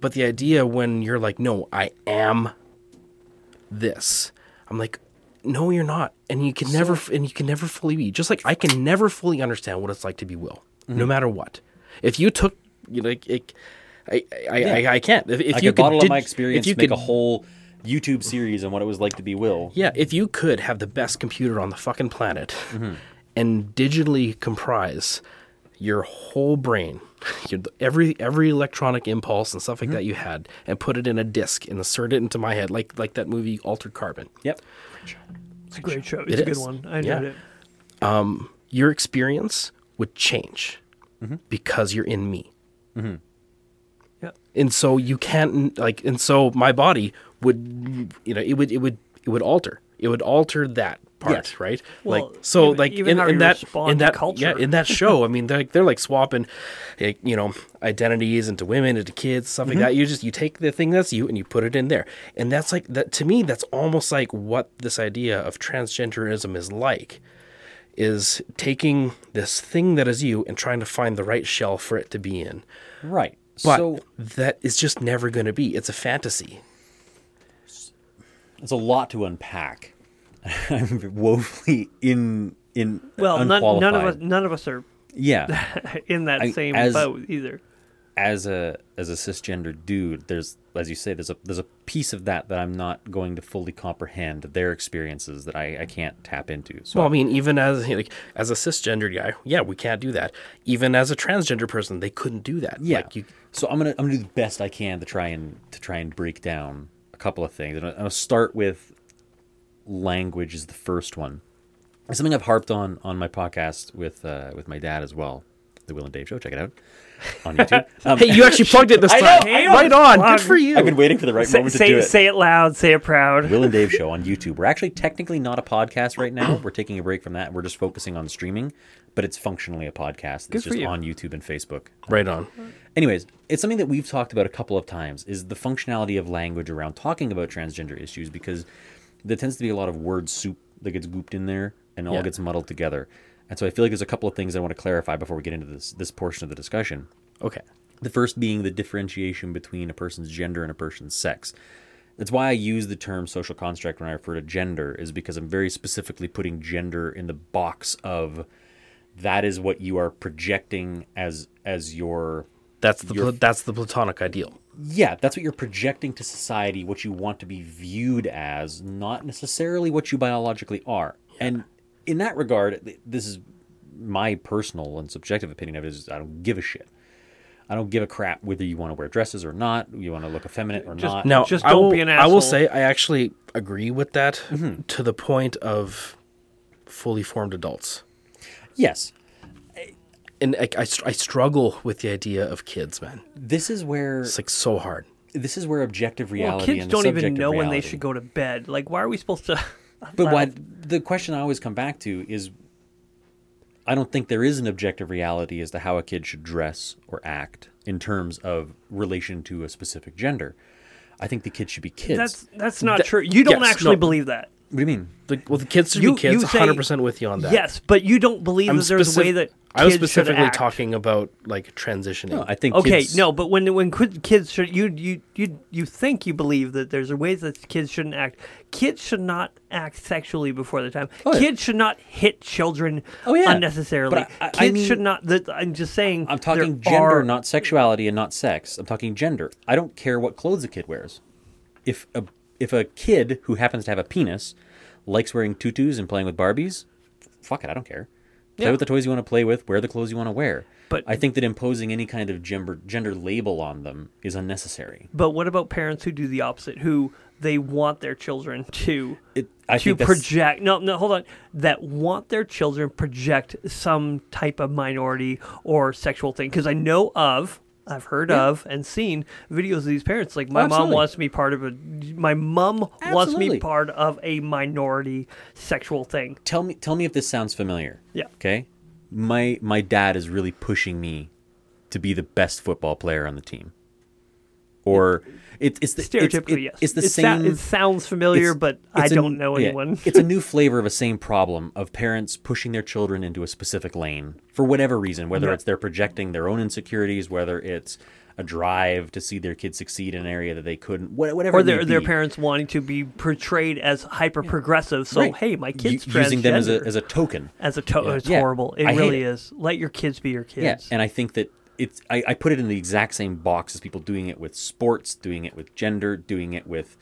But the idea when you're like no i am this i'm like no you're not. And you can never and you can never fully be just like i can never fully understand what it's like to be will Mm-hmm. no matter what. If you took you know like it, I, I, I, I can't if, if I you could bottle did- up my experience, if you make could a whole YouTube series on what it was like to be Will. yeah, if you could have the best computer on the fucking planet Mm-hmm. and digitally comprise your whole brain, your, every every electronic impulse and stuff Mm-hmm. like that you had, and put it in a disc and insert it into my head, like like that movie Altered Carbon, Yep. It's a great show. It's It a good is. one. I enjoyed Yeah. it. your experience would change Mm-hmm. because you're in me. And so you can't like and so my body would you know it would it would it would alter it would alter that part Yes. right Well, like so even- like even in, in that in that culture. yeah in that show i mean they're, they're like swapping like, you know identities into women into kids stuff Mm-hmm. like that you just you take the thing that's you and you put it in there and that's like that to me that's almost like what this idea of transgenderism is like is taking this thing that is you and trying to find the right shell for it to be in Right. But so that is just never going to be. It's a fantasy. it's a lot to unpack. I'm woefully in in Well, none, none of us none of us are Yeah. in that I- same as- boat either. as a as a cisgender dude, there's as you say, there's a there's a piece of that that I'm not going to fully comprehend their experiences that I, I can't tap into. So Well, I mean, even as like as a cisgendered guy, yeah, we can't do that. Even as a transgender person, they couldn't do that. yeah, Like, you, so I'm gonna I'm gonna do the best I can to try and to try and break down a couple of things. And I'm gonna start with language is the first one. It's something I've harped on on my podcast with uh, with my dad as well, the Will and Dave Show. Check it out on YouTube. Um, hey, you actually plugged it this time. know, I know. Right on. Plug. Good for you. I've been waiting for the right Say, moment to say, do it. say it loud. Say it proud. Will and Dave show on YouTube. We're actually technically not a podcast right now. We're taking a break from that. We're just focusing on streaming, but it's functionally a podcast. Good It's for just you. on YouTube and Facebook. right on. Anyways, it's something that we've talked about a couple of times is the functionality of language around talking about transgender issues because there tends to be a lot of word soup that gets gooped in there and all Yeah. gets muddled together. And so I feel like there's a couple of things I want to clarify before we get into this this portion of the discussion. Okay. The first being the differentiation between a person's gender and a person's sex. That's why I use the term social construct when I refer to gender, is because I'm very specifically putting gender in the box of that is what you are projecting as as your That's the You're- pla- that's the platonic ideal. yeah, that's what you're projecting to society, what you want to be viewed as, not necessarily what you biologically are. And in that regard, this is my personal and subjective opinion of it is I don't give a shit. I don't give a crap whether you want to wear dresses or not, you want to look effeminate or not. Now, Just I don't will, be an asshole. I will say I actually agree with that Mm-hmm. to the point of fully formed adults. Yes, And I, I, I struggle with the idea of kids, man. this is where It's like so hard. this is where objective Well, reality kids and the don't even subjective know when they should go to bed. Like, why are we supposed to? But what the question I always come back to is I don't think there is an objective reality as to how a kid should dress or act in terms of relation to a specific gender. I think the kid should be kids. That's that's not That- true. You don't yes, actually no. believe that. What do you mean? The, well, the kids should You- be kids. you 100% with you on that. Yes, but you don't believe I'm that there's a way specif- that I was kids should specifically act. talking about like transitioning. No, I think Okay, kids, no, but when when kids should you you you you think you believe that there's a ways that kids shouldn't act. Kids should not act sexually before the time. Oh, yeah. Kids should not hit children Oh, yeah. unnecessarily. But I- I kids mean- should not. That I'm just saying. I'm talking gender, are- not sexuality, and not sex. I'm talking gender. I don't care what clothes a kid wears. If a if a kid who happens to have a penis likes wearing tutus and playing with Barbies, fuck it, I don't care. Play Yeah. with the toys you want to play with. Wear the clothes you want to wear. But- I think that imposing any kind of gender gender label on them is unnecessary. But what about parents who do the opposite? Who they want their children to It, I to project no no hold on that want their children project some type of minority or sexual thing because I know of I've heard of and seen videos of these parents like my mom wants to be part of a my mom wants me Absolutely. part of a minority sexual thing tell me tell me if this sounds familiar. Yeah. Okay. My my dad is really pushing me to be the best football player on the team. Or it, it's the it's- stereotypically it- yes It's the it, sou- same. it sounds familiar it's- but I it's a- don't know yeah, anyone it's a new flavor of a same problem of parents pushing their children into a specific lane for whatever reason, whether Yeah. it's they're projecting their own insecurities, whether it's a drive to see their kids succeed in an area that they couldn't, whatever. or their their parents wanting to be portrayed as hyper progressive so Right. hey my U- kid's using them as a as a token. as a to- it's Yeah. horrible it I really it. is let your kids be your kids Yeah, and I think that it's I, I put it in the exact same box as people doing it with sports, doing it with gender, doing it with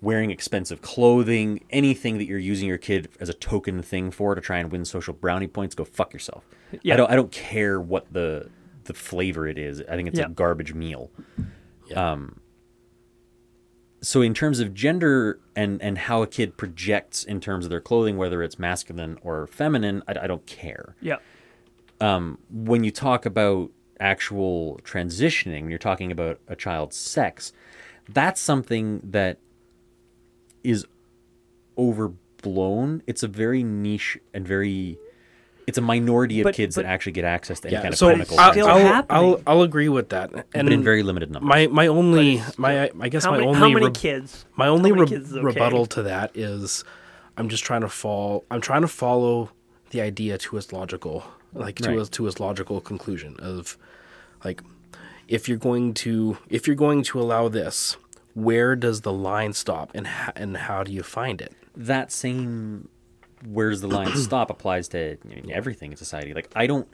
wearing expensive clothing, anything that you're using your kid as a token thing for to try and win social brownie points, go fuck yourself. Yeah. I don't I don't care what the the flavor it is. I think it's Yeah. a garbage meal. Yeah. Um so in terms of gender and and how a kid projects in terms of their clothing, whether it's masculine or feminine, I, I don't care yeah when you talk about actual transitioning, when you're talking about a child's sex, that's something that is overblown. It's a very niche and very it's a minority of But- kids but- that actually get access to any yeah. kind of So chemical. I'll, still I'll. I'll, I'll agree with that. And but in very limited numbers. my my only my I guess how my many, only how many re- kids My only re- kids okay? rebuttal to that is, I'm just trying to fall. I'm trying to follow the idea to its logical, like to Right. its to its logical conclusion of, like, if you're going to if you're going to allow this, where does the line stop, and ha- and how do you find it? that same where's the line stop applies to I mean, everything in society. Like I don't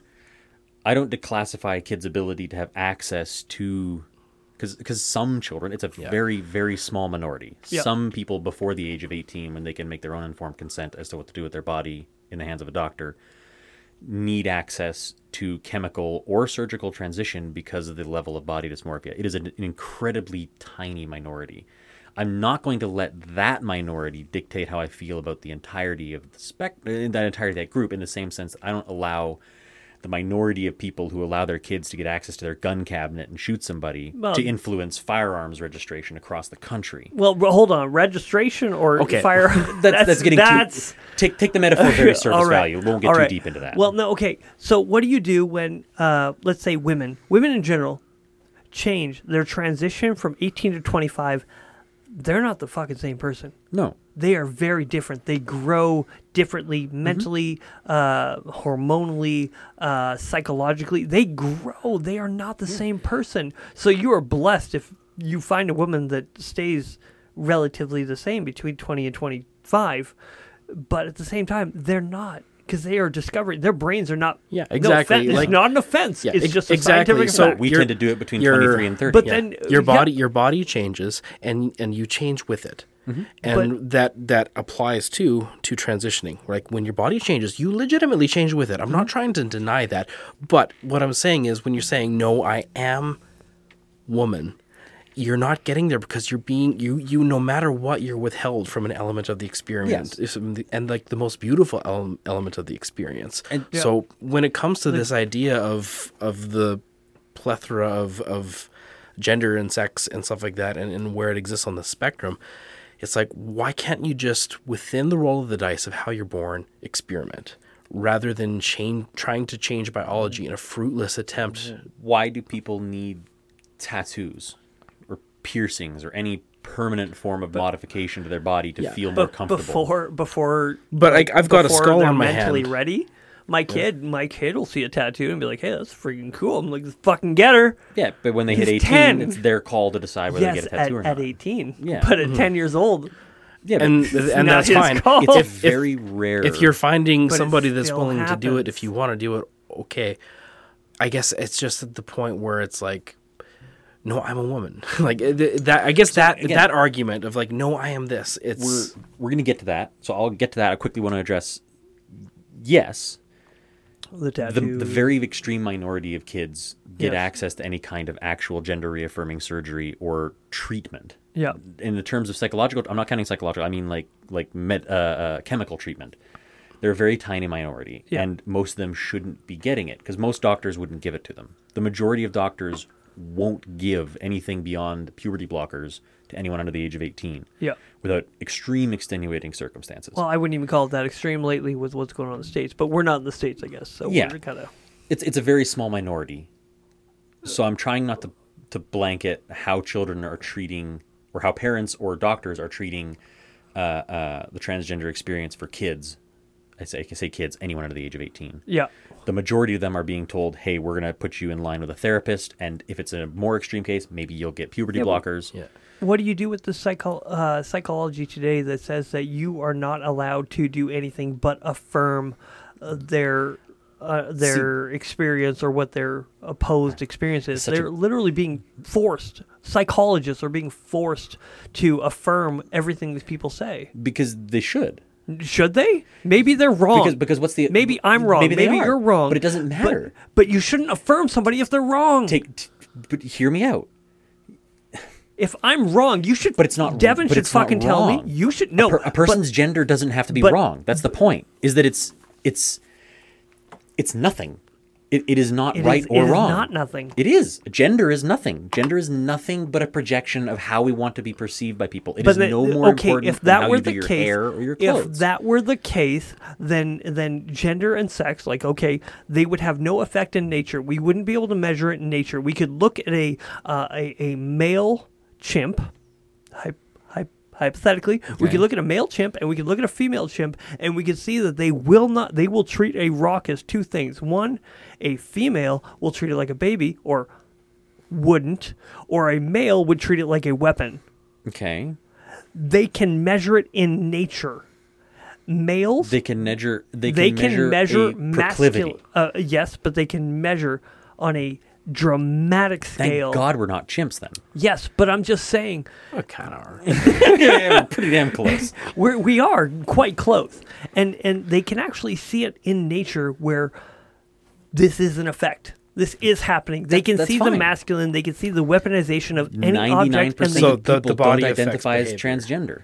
I don't declassify a kid's ability to have access to because because some children it's a very very small minority. Yeah. Some people before the age of 18 when they can make their own informed consent as to what to do with their body in the hands of a doctor need access to chemical or surgical transition because of the level of body dysmorphia. It is an, an incredibly tiny minority. I'm not going to let that minority dictate how I feel about the entirety of the spec, uh, that entirety of that group. In the same sense, I don't allow the minority of people who allow their kids to get access to their gun cabinet and shoot somebody Well- to influence firearms registration across the country. Well, hold on. Registration or Okay. fire? That's, that's, getting that's, too. Take take the metaphor very surface right. value. We won't get All too right. deep into that. Well, no, okay. So, what do you do when, uh, let's say, women, women in general, change their transition from 18 to 25? They're not the fucking same person. no. They are very different. They grow differently Mm-hmm. mentally, uh, hormonally, uh, psychologically. They grow. They are not the same person. So you are blessed if you find a woman that stays relatively the same between 20 and 25. But at the same time, they're not because they are discovering their brains are not. Yeah, exactly. offen- Like- it's not an offense. Yeah, it's ex- just a exactly. scientific So fact. We You're- tend to do it between 23 and 30. But Yeah. then your yeah, body your body changes and and you change with it Mm-hmm. and that that applies too to transitioning like when your body changes you legitimately change with it i'm Mm-hmm. not trying to deny that but what i'm saying is when you're saying no i am woman you're not getting there because you're being you you no matter what you're withheld from an element of the experience. Um, and like the most beautiful ele- element of the experience. And- so when it comes to this idea of of the plethora of of gender and sex and stuff like that and, and where it exists on the spectrum it's like why can't you just within the roll of the dice of how you're born experiment rather than change trying to change biology in a fruitless attempt? Why do people need tattoos piercings or any permanent form of modification to their body to Yeah. feel more but comfortable? before before But, like, I've got a before skull they're on my mentally hand. ready my kid my kid will see a tattoo and be like hey that's freaking cool i'm like fucking get her yeah, but when they hit 18, 10. it's their call to decide whether yes to get a at, tattoo or at not. 18 Yeah. but at mm-hmm. 10 years old Yeah, and and that's his fine call. it's if, if, very rare. if you're finding But somebody that's still willing to do it if you want to do it okay i guess it's just at the point where it's like no i'm a woman like th- that i guess that again- that argument of like no i am this it's we're we're gonna get to that, so I'll get to that. I quickly want to address. Yes, the the, the very extreme minority of kids get Yes. access to any kind of actual gender reaffirming surgery or treatment. yeah in the terms of psychological i'm not counting psychological i mean like like med, uh, uh, chemical treatment they're a very tiny minority Yeah. and most of them shouldn't be getting it because most doctors wouldn't give it to them the majority of doctors won't give anything beyond puberty blockers to anyone under the age of 18 yeah without extreme extenuating circumstances well i wouldn't even call it that extreme lately with what's going on in the states but we're not in the states i guess so Yeah. we're kind of it's it's a very small minority. So I'm trying not to to blanket how children are treating or how parents or doctors are treating uh, uh, the transgender experience for kids. I say I can say kids, anyone under the age of 18. yeah The majority of them are being told, "Hey, we're going to put you in line with a therapist, and if it's a more extreme case, maybe you'll get puberty blockers." yeah what do you do with the psycho- uh, psychology today that says that you are not allowed to do anything but affirm uh, their uh, their experience or what their opposed experience is? They're literally being forced. Psychologists are being forced to affirm everything these people say. Because they should. Should they? Maybe they're wrong. Because because what's the maybe I'm wrong. Maybe, Maybe, are, you're wrong. But it doesn't matter. But, but you shouldn't affirm somebody if they're wrong. Take t- but hear me out. if I'm wrong, you should. But it's not- Devin should fucking tell me. You should no. a, per- a but- person's gender doesn't have to be but- wrong. That's the point. Is that it's it's it's nothing. It, it is not It right is- or it is wrong. not nothing. It is. Gender is nothing. Gender is nothing but a projection of how we want to be perceived by people. It is then- no more okay, important if than that were the your case, hair or your if that were the case, then then gender and sex, like okay, they would have no effect in nature. We wouldn't be able to measure it in nature. We could look at a uh, a, a male chimp, hy- hypothetically, we Okay. could look at a male chimp and we could look at a female chimp, and we could see that they will not. They will treat a rock as two things. One, a female will treat it like a baby, or wouldn't, or a male would treat it like a weapon okay. they can measure it in nature. males They can measure. They can they measure, can measure masculine. Uh, yes, but they can measure on a dramatic scale. Thank. God we're not chimps then. Yes, but I'm just saying We kind of are. yeah, we're pretty damn close. we're, we are quite close, and and they can actually see it in nature where this is an effect. This is happening. They That- can that's see the masculine. They can see the weaponization of any Ninety-nine object, and percent they, So of the- people the body don't identify as behavior. transgender.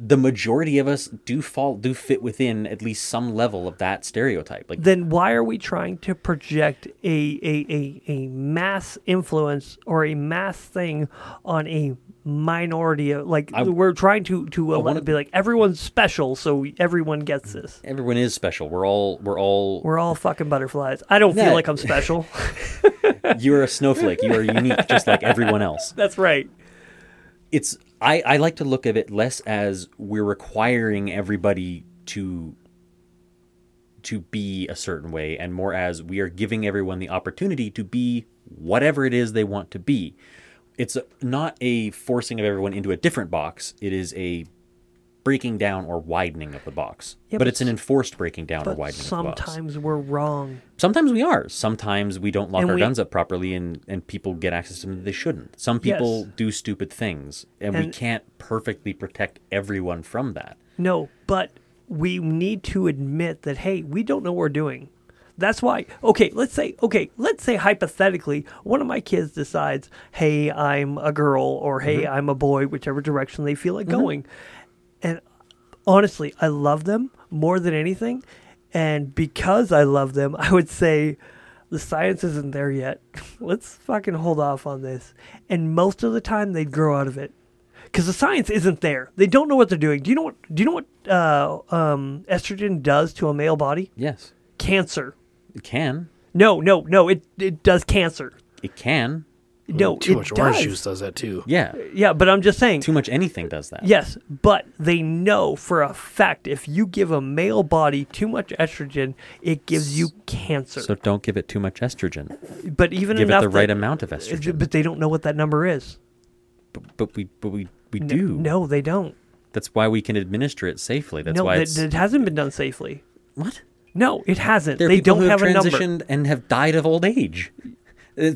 The majority of us do fall do fit within at least some level of that stereotype. Like then why are we trying to project a, a, a, a mass influence or a mass thing on a minority of like I- we're trying to to uh, wanna- be like everyone's special so everyone gets this everyone is special. We're all we're all we're all fucking butterflies i don't feel like i'm special you're a snowflake. You are unique, just like everyone else. that's right it's I, I like to look at it less as we're requiring everybody to to be a certain way and more as we are giving everyone the opportunity to be whatever it is they want to be. It's not a forcing of everyone into a different box. It is a breaking down or widening of the box. Yeah, but, but it's an enforced breaking down or widening of the box. sometimes we're wrong Sometimes we are. Sometimes we don't lock And our we- guns up properly and, and people get access to them that they shouldn't. Some people Yes. do stupid things and, we can't perfectly protect everyone from that. No, but we need to admit that hey, we don't know what we're doing. That's why. Okay, let's say okay, let's say hypothetically, one of my kids decides, "Hey, I'm a girl," or "Hey, Mm-hmm. I'm a boy," whichever direction they feel like going. And honestly, I love them more than anything, and because I love them, I would say the science isn't there yet. Let's fucking hold off on this. And most of the time, they'd grow out of it because the science isn't there. They don't know what they're doing. Do you know what? Do you know what uh, um, estrogen does to a male body? Yes. Cancer. It can. No, no, no. It it does cancer. It can. No, Too it much does. orange juice does that too. Yeah. Yeah, but I'm just saying. Too much anything does that. Yes, but they know for a fact if you give a male body too much estrogen, it gives you cancer. So don't give it too much estrogen. but even Give it the right that- amount of estrogen. But they don't know what that number is. But, but we but we, we N- do. No, they don't. That's why we can administer it safely. That's no, why that, it's it hasn't been done safely. what? No, it hasn't. There are they people don't who have, have a number. transitioned and have died of old age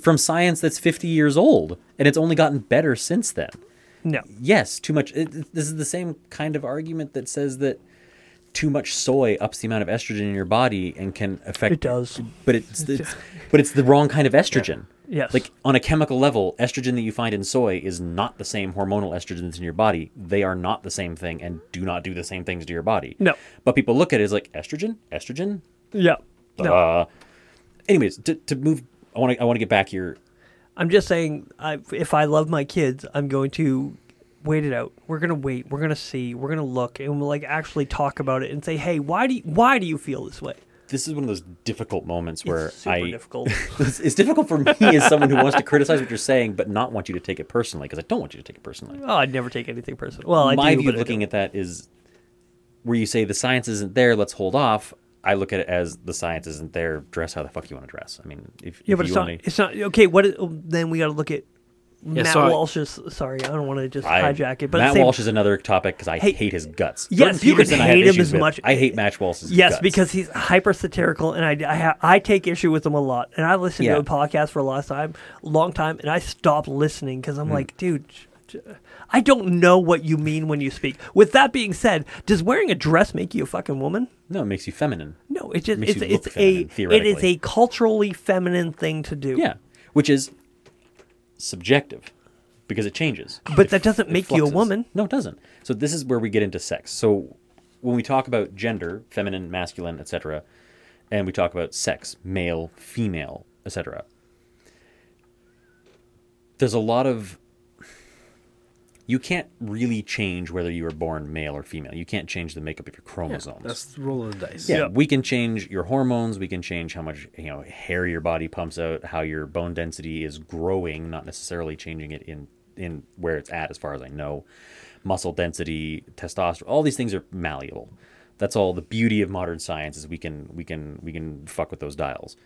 from science that's 50 years old, and it's only gotten better since then. No. Yes, too much. It, this is the same kind of argument that says that too much soy ups the amount of estrogen in your body and can affect. It does. but it's, it's but it's the wrong kind of estrogen. Yes. Like on a chemical level, estrogen that you find in soy is not the same hormonal estrogen that's in your body. They are not the same thing and do not do the same things to your body. No. But people look at it as like estrogen, estrogen. Yeah. No. Uh, anyways, to, to move, I want to I want to get back here. I'm just saying, I, if I love my kids, I'm going to wait it out. We're gonna wait. We're gonna see. We're gonna look, and we'll like actually talk about it and say, hey, why do you, why do you feel this way? This is one of those difficult moments where it's I difficult. it's, it's difficult for me as someone who wants to criticize what you're saying, but not want you to take it personally because I don't want you to take it personally. oh, I'd never take anything personal. Well, I My do, view but of looking at that is where you say the science isn't there, let's hold off. I look at it as the science isn't there. Dress how the fuck you want to dress. I mean, if, yeah, if but it's you not. only- It's not okay. What? Is, then we got to look at Matt so I- Walsh's. Sorry, I don't want to just I- hijack it, but Matt same- Walsh is another topic because I Hey, hate his guts. yes, Jordan you can Peterson I have hate him as with. much- I hate Matt Walsh's guts. Yes, guts. because he's hyper satirical, and I, I, ha- I take issue with him a lot. And I listened Yeah. to a podcast for a long time, long time, and I stopped listening because. I'm hmm. like, dude, j- j- I don't know what you mean when you speak. With that being said, does wearing a dress make you a fucking woman? no, it makes you feminine. No, it just Makes it's you look it's feminine, a it is a culturally feminine thing to do. Yeah, which is subjective because it changes. But It that doesn't it make you a woman. No, it doesn't. So this is where we get into sex. So when we talk about gender, feminine, masculine, etc., and we talk about sex, male, female, etc., there's a lot of you can't really change whether you were born male or female. You can't change the makeup of your chromosomes. That's the roll of the dice. Yeah, Yeah. we can change your hormones. We can change how much you know hair your body pumps out, how your bone density is growing, not necessarily changing it in in where it's at, as far as I know. Muscle density, testosterone, all these things are malleable. That's all the beauty of modern science is we can we can we can fuck with those dials.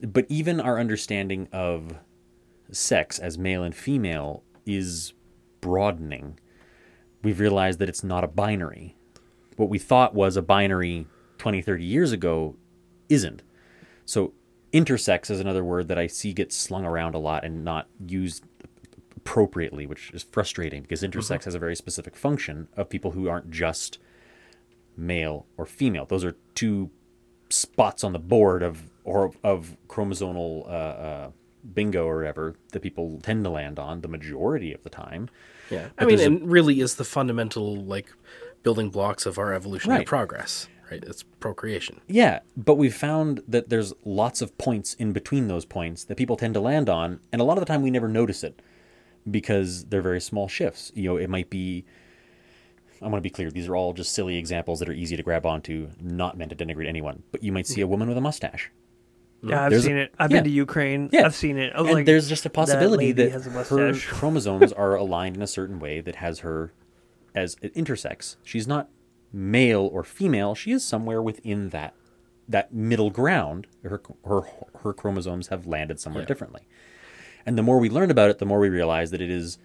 But even our understanding of sex as male and female is broadening we've realized that it's not a binary. What we thought was a binary 20, 30 years ago isn't. So intersex is another word that I see get slung around a lot and not used appropriately, which is frustrating because intersex has a very specific function of people who aren't just male or female. Those are two spots on the board of or of chromosomal uh, uh, bingo or whatever that people tend to land on the majority of the time. Yeah, I mean, there's a- it really is the fundamental like building blocks of our evolutionary Right. progress. Right, it's procreation. Yeah, but we've found that there's lots of points in between those points that people tend to land on, and a lot of the time we never notice it because they're very small shifts. You know, it might be. I want to be clear; these are all just silly examples that are easy to grab onto, not meant to denigrate anyone. But you might see a woman with a mustache, Yeah, I've There's a- seen it. I've yeah. been to Ukraine. Yeah. I've seen it. I and like, there's just a possibility that, has a her chromosomes are aligned in a certain way that has her as intersex. She's not male or female. She is somewhere within that that middle ground. Her her her chromosomes have landed somewhere Yeah. differently. And the more we learn about it, the more we realize that it is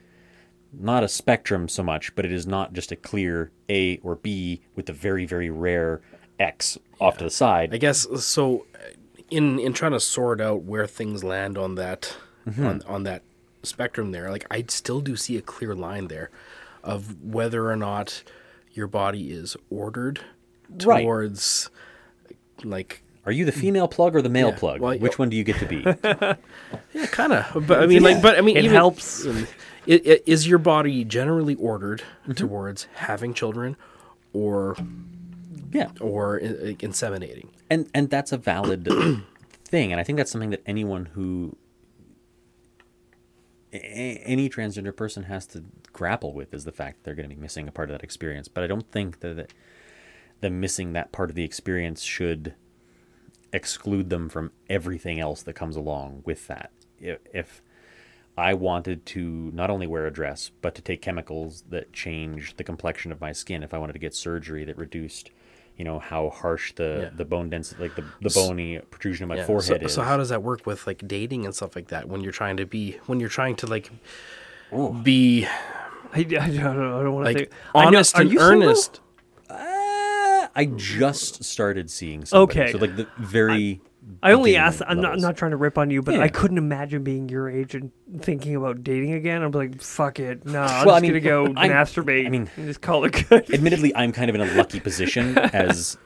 not a spectrum so much, but it is not just a clear A or B with the very very rare X off to the side. I guess so. In in trying to sort out where things land on that Mm-hmm. on on that spectrum there, like I still do see a clear line there of whether or not your body is ordered Right. towards like Are you the female plug or the male Yeah, plug? well, Which one do you get to be? yeah, kind of. But I mean, like, but I mean, It even- helps. um, i- i- is your body generally ordered Mm-hmm. towards having children, or yeah. or i- inseminating? And and that's a valid thing and i think that's something that anyone who a- any transgender person has to grapple with is the fact that they're going to be missing a part of that experience but i don't think that the, them missing that part of the experience should exclude them from everything else that comes along with that if, if I wanted to not only wear a dress, but to take chemicals that change the complexion of my skin. If I wanted to get surgery that reduced, you know, how harsh the, Yeah. the bone density, like the, the bony protrusion of my Yeah, forehead so, is. so how does that work with like dating and stuff like that when you're trying to be when you're trying to like be I, I don't, I don't want to like think. I know- honest and earnest? Uh, I just started seeing somebody. Okay. So like the very. I only beginning asked. I'm not, I'm not trying to rip on you, but Yeah. I couldn't imagine being your age and thinking about dating again. I'm like, fuck it. No, I'm Well, I just mean, gonna go I'm- masturbate. I mean- and just call it good. Admittedly, I'm kind of in a lucky position as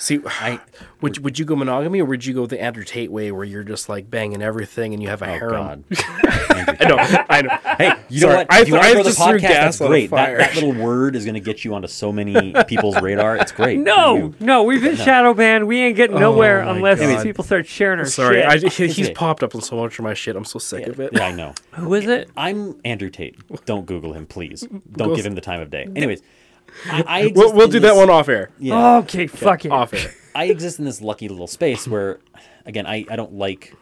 See, I. would would you go monogamy or would you go the Andrew Tate way where you're just like banging everything and you have a Oh harem? God. I know, I know. Hey, you Sorry, know what? I If you th- want I to grow the just threw podcast? That's gas on a great. That, that little word is going to get you onto so many people's radar. It's great. no, no, we've been shadow banned. We ain't getting oh nowhere my unless God. people start sharing our Sorry, I, shit. he- he's Okay. popped up on so much of my shit. I'm so sick of it. Yeah, I know. Who is it? I'm Andrew Tate. Don't Google him, please. Don't Go- give him the time of day. Anyways, I, I We'll, we'll in do that one off air. Yeah, Okay, fuck it. Off air. I exist in this lucky little space where, again, I, I don't like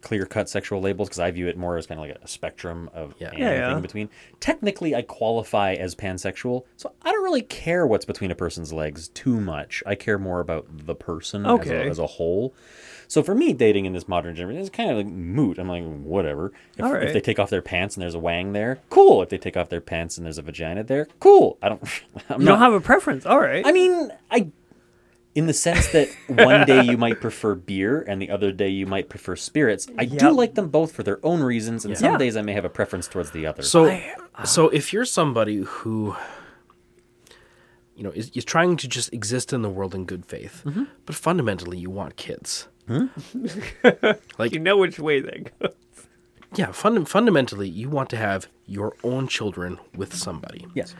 clear cut sexual labels because I view it more as kind of like a spectrum of Yeah. anything Yeah, yeah. in between. Technically, I qualify as pansexual, so I don't really care what's between a person's legs too much. I care more about the person as, Okay. a, as a whole. So for me, dating in this modern generation is kind of like moot. I'm like, whatever. If, All if they take off their pants and there's a wang there, cool. If they take off their pants and there's a vagina there, cool. I don't. I'm You not, don't have a preference. All right. I mean, I in the sense that one day you might prefer beer and the other day you might prefer spirits. I do like them both for their own reasons, and some days I may have a preference towards the other. So, I- so if you're somebody who, you know, is, is trying to just exist in the world in good faith, Mm-hmm. but fundamentally you want kids, like you know which way they go. yeah, fund- fundamentally you want to have your own children with somebody, yes,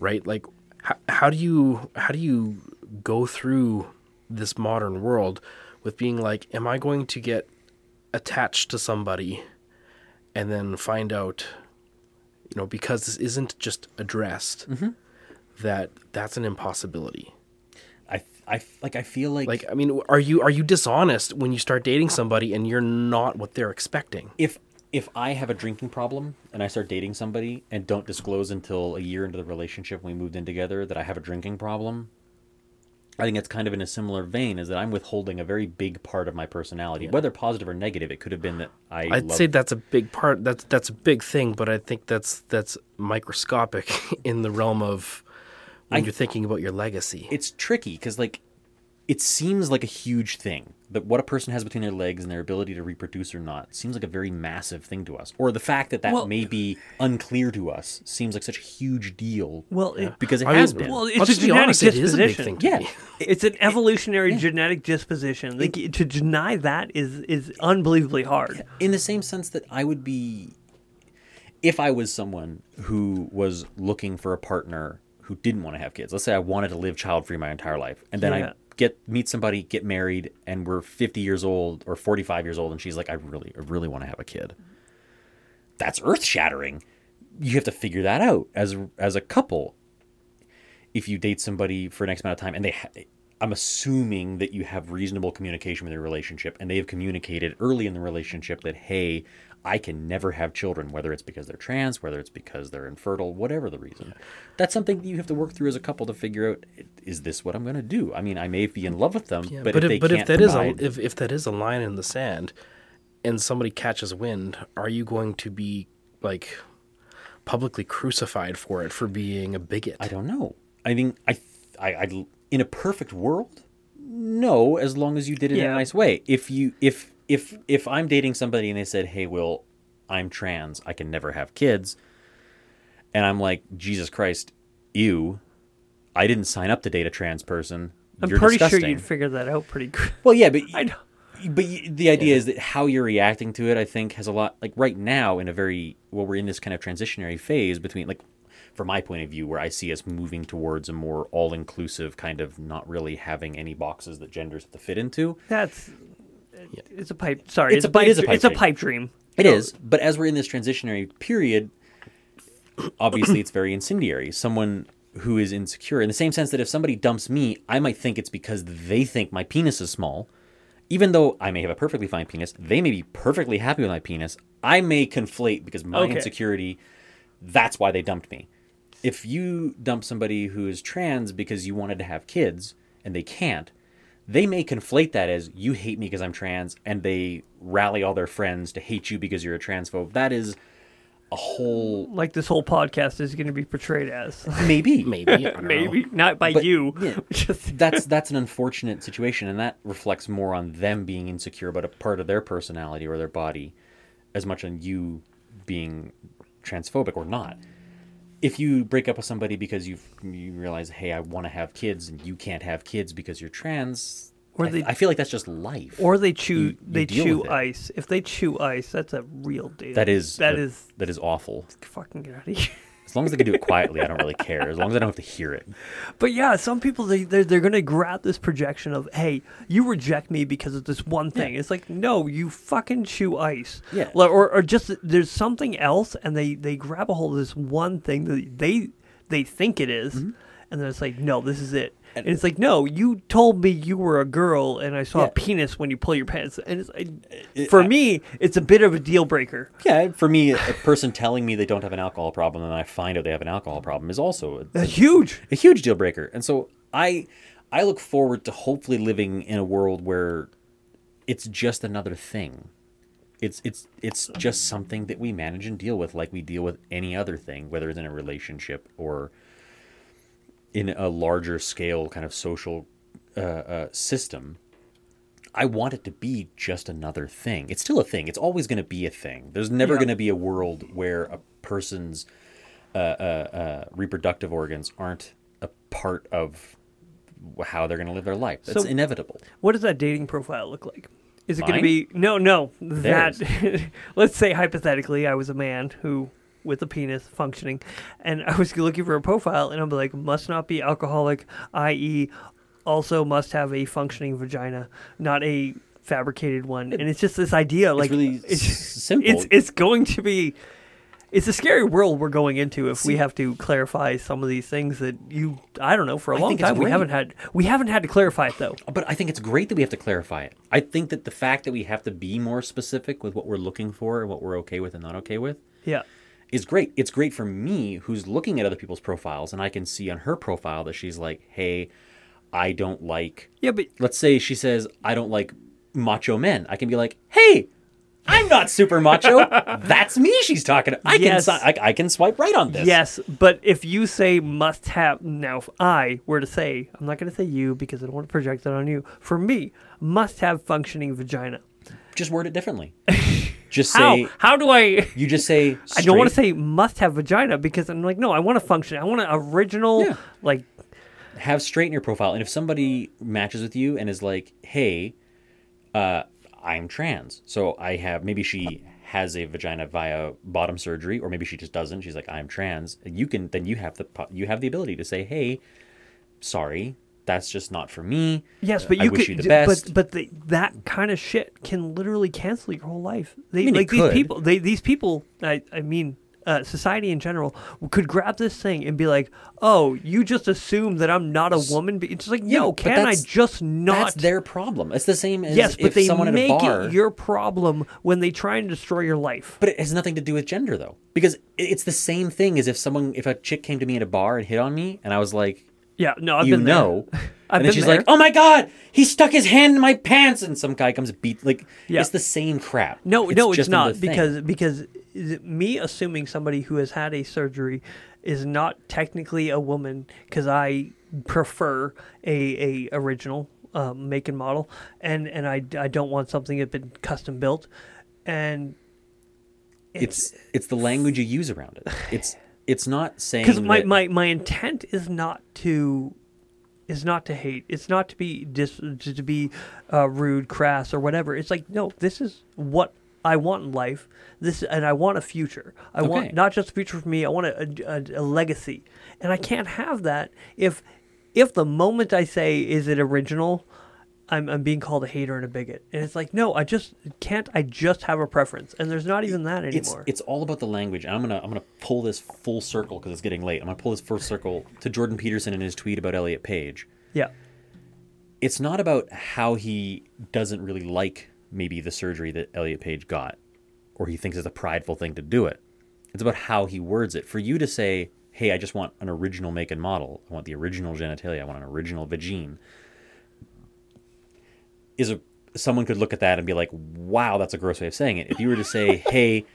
right? Like, how, how do you how do you go through this modern world with being like, am I going to get attached to somebody, and then find out, you know, because this isn't just addressed, mm-hmm. that that's an impossibility. I, like I feel like, Like, I mean, are you are you dishonest when you start dating somebody and you're not what they're expecting? if if I have a drinking problem and I start dating somebody and don't disclose until a year into the relationship when we moved in together that I have a drinking problem, I think it's kind of in a similar vein is that I'm withholding a very big part of my personality, whether positive or negative. It could have been that I. I'd love- say that's a big part. That's that's a big thing, but I think that's that's microscopic in the realm of when you're thinking about your legacy. it's tricky because like it seems like a huge thing but what a person has between their legs and their ability to reproduce or not seems like a very massive thing to us or the fact that that Well- may be unclear to us seems like such a huge deal Well, it, because it I has mean, been well, I'll it's a just be genetic honest, it is a big disposition. thing to yeah me. It's an evolutionary genetic disposition. Like to deny that is is unbelievably hard. in the same sense that I would be if I was someone who was looking for a partner who didn't want to have kids. Let's say I wanted to live child free my entire life, and then Yeah. I get meet somebody, get married, and we're 50 years old or 45 years old, and she's like, I really, I really want to have a kid. That's earth shattering. You have to figure that out as as a couple. If you date somebody for an X amount of time, and they, ha- I'm assuming that you have reasonable communication with your relationship, and they have communicated early in the relationship that, hey, I can never have children, whether it's because they're trans, whether it's because they're infertile, whatever the reason. That's something that you have to work through as a couple to figure out: is this what I'm going to do? I mean, I may be in love with them, Yeah, but, but if they if, but if that is provide, a if, if that is a line in the sand, and somebody catches wind, are you going to be like publicly crucified for it for being a bigot? I don't know. I think I, I, I, in a perfect world, no. As long as you did it in a nice way. If you, if, if, if I'm dating somebody and they said, "Hey, Will, I'm trans. I can never have kids," and I'm like, Jesus Christ, ew. I didn't sign up to date a trans person. I'm You're pretty disgusting. sure you'd figure that out pretty quick. Well, yeah, but I know. but the idea is that how you're reacting to it, I think, has a lot. Like right now, in a very well, we're in this kind of transitionary phase between, like, from my point of view, where I see us moving towards a more all-inclusive kind of not really having any boxes that genders have to fit into. That's it's a pipe. Sorry, It's it's, a- a pipe. it is a pipe it's a dream. pipe dream. It is, but as we're in this transitionary period, obviously it's very incendiary. Someone who is insecure, in the same sense that if somebody dumps me, I might think it's because they think my penis is small. Even though I may have a perfectly fine penis, they may be perfectly happy with my penis. I may conflate because my Okay. insecurity, that's why they dumped me. If you dump somebody who is trans because you wanted to have kids and they can't, they may conflate that as you hate me because I'm trans and they rally all their friends to hate you because you're a transphobe. That is a whole Like this whole podcast is going to be portrayed as. maybe Maybe. I don't know. Maybe not by But, you. yeah. Just that's that's an unfortunate situation and that reflects more on them being insecure about a part of their personality or their body as much on you being transphobic or not if you break up with somebody because you you realize hey i want to have kids and you can't have kids because you're trans Or I, they- I feel like that's just life or they chew You- you they chew ice. If they chew ice, that's a real deal. that is that a- is that is awful fucking get out of here. as long as they can do it quietly i don't really care as long as i don't have to hear it But yeah, some people they they're, they're gonna grab this projection of hey, you reject me because of this one thing. It's like no, you fucking chew ice. Yeah. Or or just there's something else, and they they grab a hold of this one thing that they they think it is, Mm-hmm. and then it's like no, this is it. And it's like no, you told me you were a girl, and I saw Yeah. a penis when you pull your pants. And it's It- for I- me, it's a bit of a deal breaker. yeah for me a person telling me they don't have an alcohol problem and i find out they have an alcohol problem is also a, That's huge. a huge deal breaker. And so I I look forward to hopefully living in a world where it's just another thing. It's it's it's just something that we manage and deal with like we deal with any other thing, whether it's in a relationship or in a larger scale kind of social uh, uh, system. I want it to be just another thing. It's still a thing. It's always going to be a thing. There's never Yeah. going to be a world where a person's uh, uh, uh, reproductive organs aren't a part of how they're going to live their life. That's So- inevitable. What does that dating profile look like? Is it going to be no, no? That let's say hypothetically, I was a man who with a penis functioning, and I was looking for a profile, and I'm like, must not be alcoholic, i.e., also must have a functioning vagina, not a fabricated one. And it's just this idea, like really it's, simple. It's it's going to be. It's a scary world we're going into if we have to clarify some of these things that you I don't know for a I long it's time we haven't had we haven't had to clarify it though. But I think it's great that we have to clarify it. I think that the fact that we have to be more specific with what we're looking for and what we're okay with and not okay with Yeah. Is great. It's great for me who's looking at other people's profiles and I can see on her profile that she's like, "Hey, I don't like Yeah, but let's say she says I don't like macho men. I can be like, "Hey, I'm not super macho. That's me she's talking to. I Yes. can I, I can swipe right on this." yes, but if you say must have now, if I were to say, I'm not going to say you because I don't want to project that on you. For me, must have functioning vagina. Just word it differently. just How? say How do I? you just say I don't want to say must have vagina because I'm like, no, I want to function. I want an original, Yeah. like, have straight in your profile. And if somebody matches with you and is like, "Hey, uh, I'm trans," so I have maybe she has a vagina via bottom surgery, or maybe she just doesn't. She's like, "I'm trans." You can then you have the po- you have the ability to say, "Hey, sorry, that's just not for me." yes, but I you wish could, you the best. but but the, that kind of shit can literally cancel your whole life. They mean, it like these could. people. They these people. I I mean. Uh, society in general could grab this thing and be like, "Oh, you just assume that I'm not a woman." It's like, Yeah, no, can I just not? That's their problem. It's the same as yes, but if they someone at a make bar. it your problem when they try and destroy your life. But it has nothing to do with gender, though, because it's the same thing as if someone, if a chick came to me at a bar and hit on me, and I was like, Yeah, no, I've you been there. know, I've and then been she's there. like, oh my god, he stuck his hand in my pants, and some guy comes beat. Like, Yeah. it's the same crap. No, no, it's just another not because because me assuming somebody who has had a surgery is not technically a woman because I prefer a a original um, make and model, and and I, I don't want something that's been custom built, and it's it's the language you use around it. It's it's not saying because my, that- my my intent is not to is not to hate. It's not to be dis to, to be uh, rude crass or whatever. It's like no this is what i want in life. This and i want a future. I Okay. want not just a future for me. I want a, a, a legacy. And i can't have that if if the moment i say is it original I'm, I'm being called a hater and a bigot and it's like no i just can't i just have a preference and there's not even that it's anymore it's all about the language. And I'm gonna I'm gonna pull this full circle because it's getting late. I'm gonna pull this full circle to Jordan Peterson in his tweet about Elliot Page. yeah it's not about how he doesn't really like maybe the surgery that Elliot Page got, or he thinks it's a prideful thing to do it. It's about how he words it. For you to say, "Hey, I just want an original make and model. I want the original genitalia. I want an original vagine," is a someone could look at that and be like, "Wow, that's a gross way of saying it." If you were to say, "Hey,"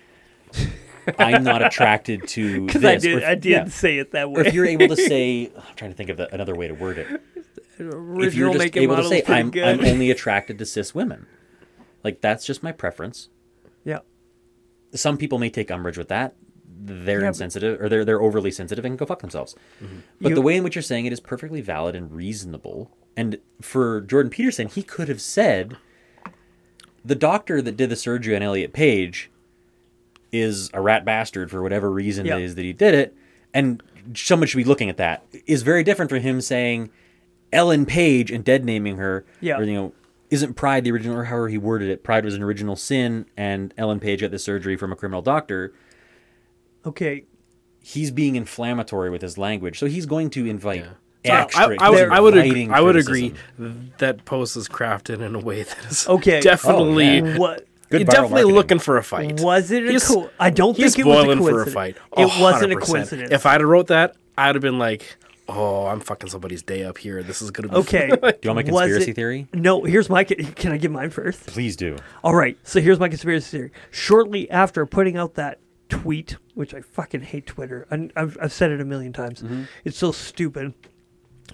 I'm not attracted to because this. i did if- i did yeah. say it that way Or if you're able to say, I'm trying to think of the, another way to word it if you're just able to say I'm. I'm only attracted to cis women like that's just my preference yeah some people may take umbrage with that they're Yeah, insensitive or they're, they're overly sensitive and can go fuck themselves. Mm-hmm. But You- the way in which you're saying it is perfectly valid and reasonable. And for jordan peterson he could have said the doctor that did the surgery on elliot page is a rat bastard for whatever reason Yeah. it is that he did it. And someone should be looking at that. Is very different from him saying ellen page and dead naming her Yeah. or you know isn't pride the original or however he worded it pride was an original sin and ellen page got the surgery from a criminal doctor okay he's being inflammatory with his language so he's going to invite So I- extra I, I, would, I would agree. I would agree that post is crafted in a way that is Okay. definitely Oh, yeah. what Good you're definitely marketing. looking for a fight. Was it a He's- co- I don't he's think it was a boiling for a coincidence. fight. It wasn't a coincidence. If I'd have wrote that, I'd have been like, "Oh, I'm fucking somebody's day up here. This is gonna be okay. do you want my conspiracy it- theory No, here's my. Can I give mine first? please do All right. So here's my conspiracy theory. Shortly after putting out that tweet, which I fucking hate Twitter, and I've, I've said it a million times. Mm-hmm. It's so stupid.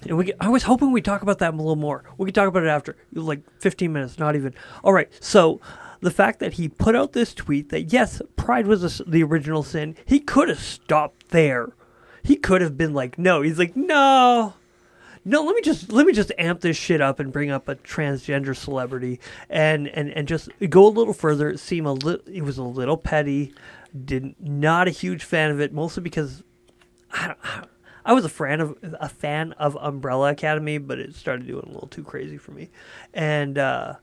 And we, I was hoping we'd talk about that a little more. We could talk about it after, like 15 minutes, not even. All right. So the fact that he put out this tweet that yes, pride was a the original sin, he could have stopped there. He could have been like, no. He's like, no, no. Let me just let me just amp this shit up and bring up a transgender celebrity and and and just go a little further. Seem a little. It was a little petty. Did not a huge fan of it, mostly because I, I was a fan of a fan of Umbrella Academy, but it started doing a little too crazy for me, and uh,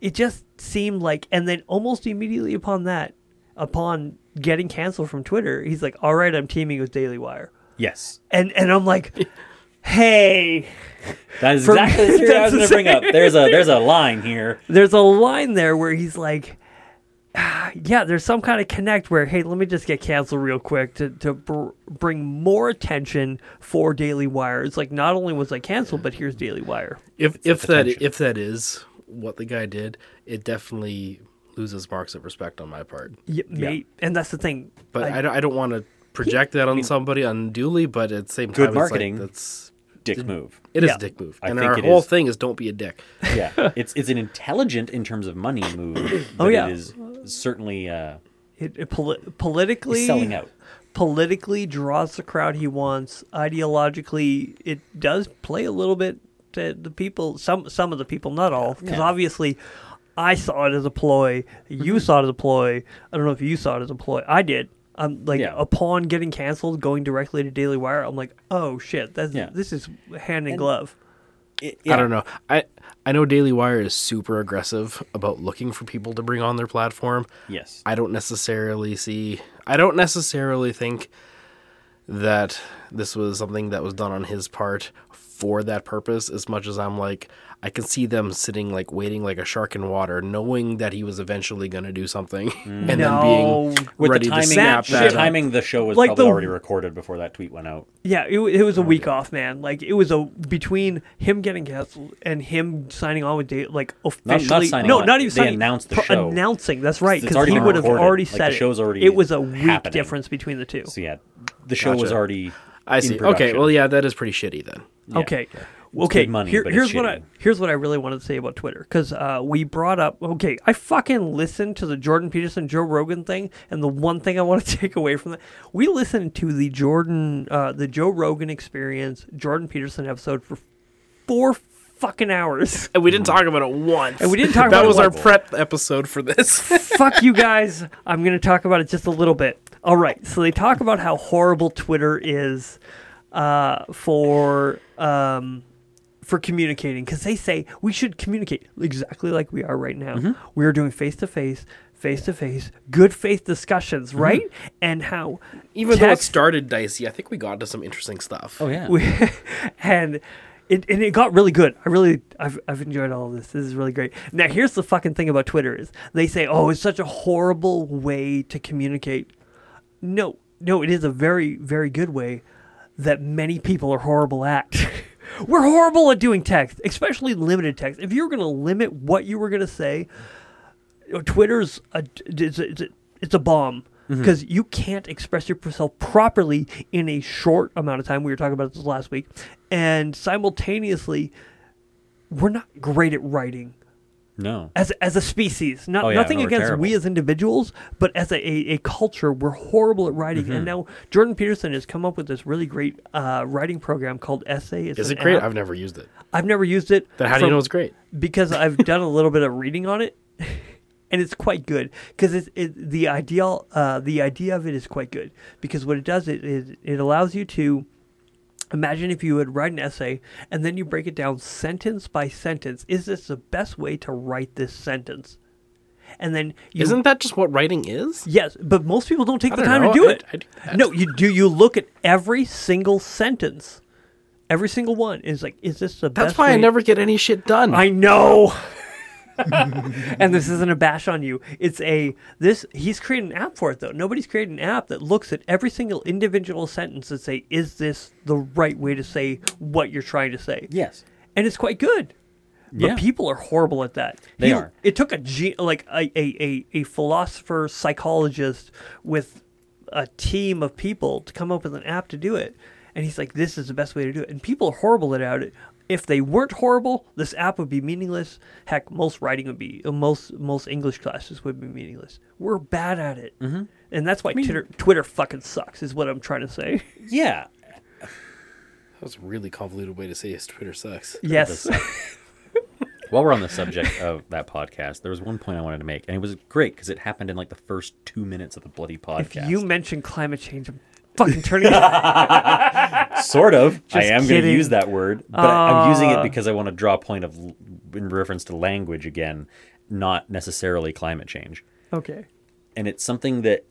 it just seemed like. And then almost immediately upon that, upon getting canceled from Twitter, he's like, "All right, I'm teaming with Daily Wire," yes and and I'm like, "Hey." that is exactly the theory i was going to bring up there's a there's a line here There's a line there where he's like, yeah, there's some kind of connect where, hey, let me just get canceled real quick to, to br- bring more attention for Daily Wire. It's like not only was I canceled, but here's Daily Wire. If if that potential. if that is what the guy did, it definitely loses marks of respect on my part. Yeah, mate. And that's the thing. But I- I, don't, I don't want to project that on somebody unduly. But at the same Good time, marketing. It's like, that's Dick move. it is Yeah. a dick move, I and think our it whole is. thing is don't be a dick. Yeah, it's it's an intelligent in terms of money move. But oh, yeah. it is certainly uh, It, it poli- politically selling out. politically draws the crowd he wants. Ideologically, it does play a little bit to the people. Some some of the people, not all, because Yeah. obviously, I saw it as a ploy. You saw it as a ploy. I don't know if you saw it as a ploy. I did. I'm like Yeah. upon getting canceled, going directly to Daily Wire. I'm like, oh shit, that's Yeah. this is hand in And- glove. It- I don't know. I I know Daily Wire is super aggressive about looking for people to bring on their platform. Yes. I don't necessarily see. I don't necessarily think that this was something that was done on his part for that purpose. As much as I'm like, I can see them sitting like waiting like a shark in water, knowing that he was eventually going to do something, and then being With ready the timing, to snap the that. timing, the show was Like probably the- already recorded before that tweet went out. Yeah, it, it was a oh, week off, man. Like it was a between him getting canceled and him signing on with Dave, like not officially. no, on. not even They signing. announced the pro- show. Announcing. That's right, because he been would have recorded. already Like, said the it. show's already It was a week happening. difference between the two. So yeah, the show was Gotcha. already. I see. Okay, well, yeah, that is pretty shitty then. Yeah. Okay. Okay. good money, Here- here's what. I here's what I really wanted to say about Twitter because uh, we brought up. Okay, I fucking listened to the Jordan Peterson Joe Rogan thing, and the one thing I want to take away from that, we listened to the Jordan uh, the Joe Rogan Experience Jordan Peterson episode for four fucking hours. And we didn't talk about it once. And we didn't talk that about it was our prep episode for this. Fuck you guys. I'm going to talk about it just a little bit. All right. So they talk about how horrible Twitter is uh, for um, for communicating because they say we should communicate exactly like we are right Mm-hmm. now. We are doing face to face, face to face, good faith discussions, right? And how Even though it started dicey, I think we got to some interesting stuff. Oh yeah. we, and it and it got really good. I really I've I've enjoyed all of this. This is really great. Now here's the fucking thing about Twitter is they say, "Oh, it's such a horrible way to communicate." No, no, it is a very very good way that many people are horrible at. We're horrible at doing text, especially limited text. If you're going to limit what you were going to say, know, Twitter's a, it's a, it's a, it's a bomb mm-hmm. because you can't express yourself properly in a short amount of time. We were talking about this last week, and simultaneously, we're not great at writing no. as as a species. Not Oh, yeah, nothing no, against terrible. we as individuals, but as a, a, a culture, we're horrible at writing. Mm-hmm. And now Jordan Peterson has come up with this really great uh, writing program called Essay. It's Is it great? app. I've never used it. I've never used it. Then how do you know it's great? because I've done a little bit of reading on it, and it's quite good. Because it's it, the ideal, uh, the idea of it is quite good. Because what it does it is it allows you to imagine if you would write an essay and then you break it down sentence by sentence. Is this the best way to write this sentence? And then you, Isn't that just what writing is? Yes, but most people don't take I the don't time know. to do I- it. I do no, you do. You look at every single sentence, every single one. Is like, is this the That's why I never get any shit done. I know. And this isn't a bash on you. It's a this he's created an app for it though. Nobody's created an app that looks at every single individual sentence and say, is this the right way to say what you're trying to say? Yes. And it's quite good. But Yeah. people are horrible at that. They He- are. It took a ge- like a, a, a, a philosopher psychologist with a team of people to come up with an app to do it. And he's like, this is the best way to do it. And people are horrible at it. If they weren't horrible, this app would be meaningless. Heck, most writing would be, uh, most most English classes would be meaningless. We're bad at it, mm-hmm. and that's why Twitter Twitter fucking sucks. Is what I'm trying to say. Yeah. That was a really convoluted way to say his Twitter sucks. yes. While we're on the subject of that podcast, there was one point I wanted to make, and it was great because it happened in like the first two minutes of the bloody podcast. if podcast. you mention climate change, I'm fucking turning it. sort of, I am going to kidding. use that word, but I- I'm using it oh. because I want to draw a point of l- in reference to language again, not necessarily climate change. okay. and it's something that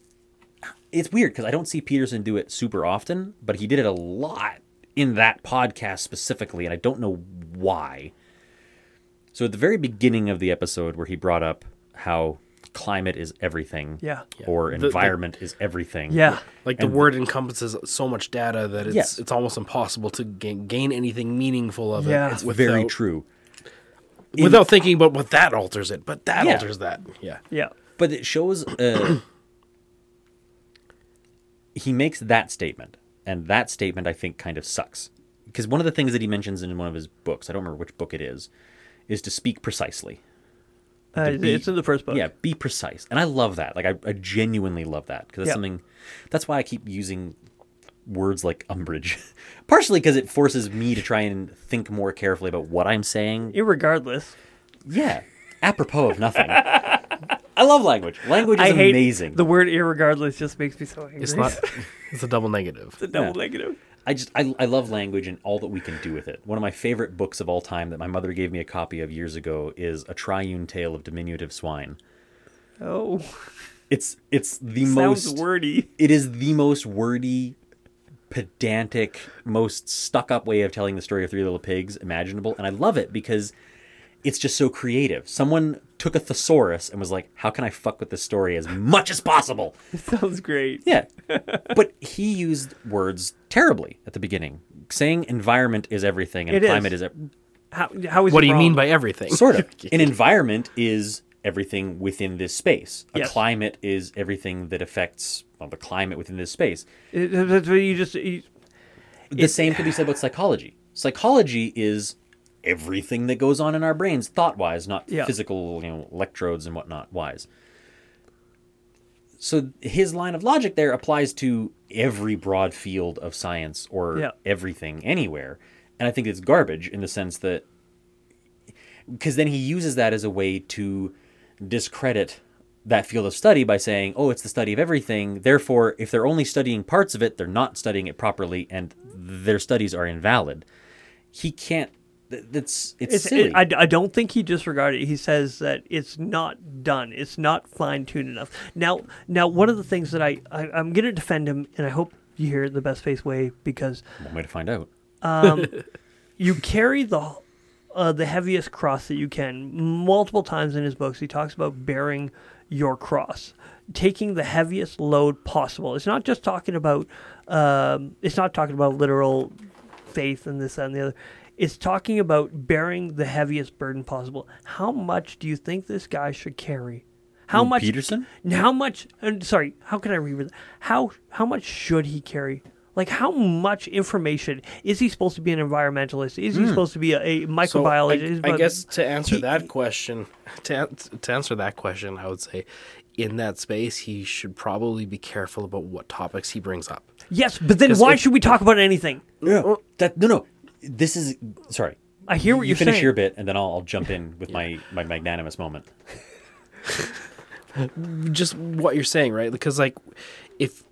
it's weird because I don't see Peterson do it super often, but he did it a lot in that podcast specifically, and I don't know why. So at the very beginning of the episode, where he brought up how climate is everything. Yeah. Or The- the- environment is everything. Yeah. Like the word encompasses so much data that it's Yes. it's almost impossible to gain, gain anything meaningful of Yeah. it. It's Very without- true. Without thinking about what that alters it, but that Yeah. alters that. Yeah. Yeah. But it shows uh, he makes that statement, and that statement I think kind of sucks because one of the things that he mentions in one of his books, I don't remember which book it is, is to speak precisely. Uh, be- it's in the first book. Yeah, be precise, and I love that. Like I, I genuinely love that because that's Yeah. something. That's why I keep using words like umbrage, partially because it forces me to try and think more carefully about what I'm saying. Irregardless, Yeah, apropos of nothing. I love language. Language is I hate amazing. the word irregardless. Just makes me so angry. It's not it's a double negative. it's a double Yeah. negative. I just I, I love language and all that we can do with it. One of my favorite books of all time that my mother gave me a copy of years ago is A Triune Tale of Diminutive Swine. Oh, It's it's the sounds most wordy. it is the most wordy, pedantic, most stuck up way of telling the story of Three Little Pigs imaginable, and I love it because it's just so creative. Someone took a thesaurus and was like, "How can I fuck with this story as much as possible?" It sounds great. Yeah. but he used words terribly at the beginning, saying environment is everything and It is. climate is, ev- How, how is What it do you mean by everything? sort of. An environment is everything within this space. A Yes. climate is everything that affects well, the climate within this space. It- that's what you just. You, The same could be said about psychology. Psychology is everything that goes on in our brains, thought wise, not Yeah. physical, you know, electrodes and whatnot wise. So his line of logic there applies to every broad field of science or Yeah. everything anywhere. And I think it's garbage in the sense that because then he uses that as a way to discredit that field of study by saying, "Oh, it's the study of everything. Therefore, if they're only studying parts of it, they're not studying it properly, and their studies are invalid." He can't. Th- That's it's, it's, silly. it, I, I don't think he disregarded it. He says that it's not done. It's not fine tuned enough. Now, now one of the things that I, I I'm going to defend him, and I hope you hear it the best face way because One way to find out. you carry the uh, the heaviest cross that you can. Multiple times in his books, he talks about bearing your cross, taking the heaviest load possible. It's not just talking about. Um, it's not talking about literal faith and this that, and the other. It's talking about bearing the heaviest burden possible. How much do you think this guy should carry? How much? Peterson? How much? Uh, sorry, how can I read that? How how much should he carry? Like how much information is he supposed to be an environmentalist? Is he supposed to be a, a So I, microbiologist? I guess to answer he- that question, to, an- to answer that question, I would say, in that space, he should probably be careful about what topics he brings up. yes, but then why if- should we talk about anything? Yeah. That no no. This is sorry. I hear what you are finish saying. your bit, and then I'll, I'll jump in with my my magnanimous moment. just what you're saying, right? Because like, if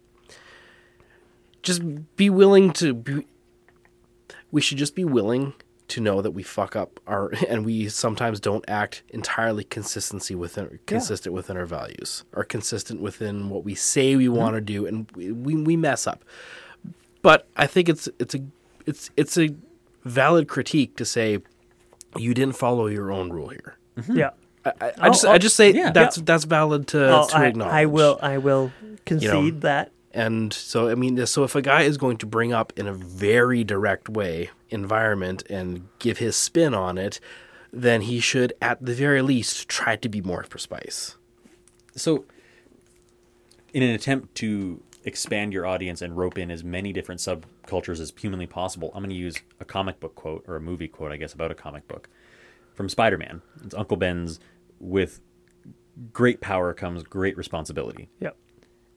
just be willing to be, we should just be willing to know that we fuck up our and we sometimes don't act entirely consistency within consistent within our values or consistent within what we say we mm-hmm. want to do and we, we we mess up. But I think it's it's a it's it's a valid critique to say you didn't follow your own rule here. Mm-hmm. Yeah. I, I, I just Oh, I just say yeah. that's that's valid to, Oh, to I, acknowledge. I will. I will concede that. And so I mean, so if a guy is going to bring up in a very direct way environment and give his spin on it, then he should at the very least try to be more precise. So, in an attempt to expand your audience and rope in as many different subcultures as humanly possible, I'm going to use a comic book quote or a movie quote, I guess, about a comic book from Spider Man. It's Uncle Ben's with great power comes great responsibility. Yep.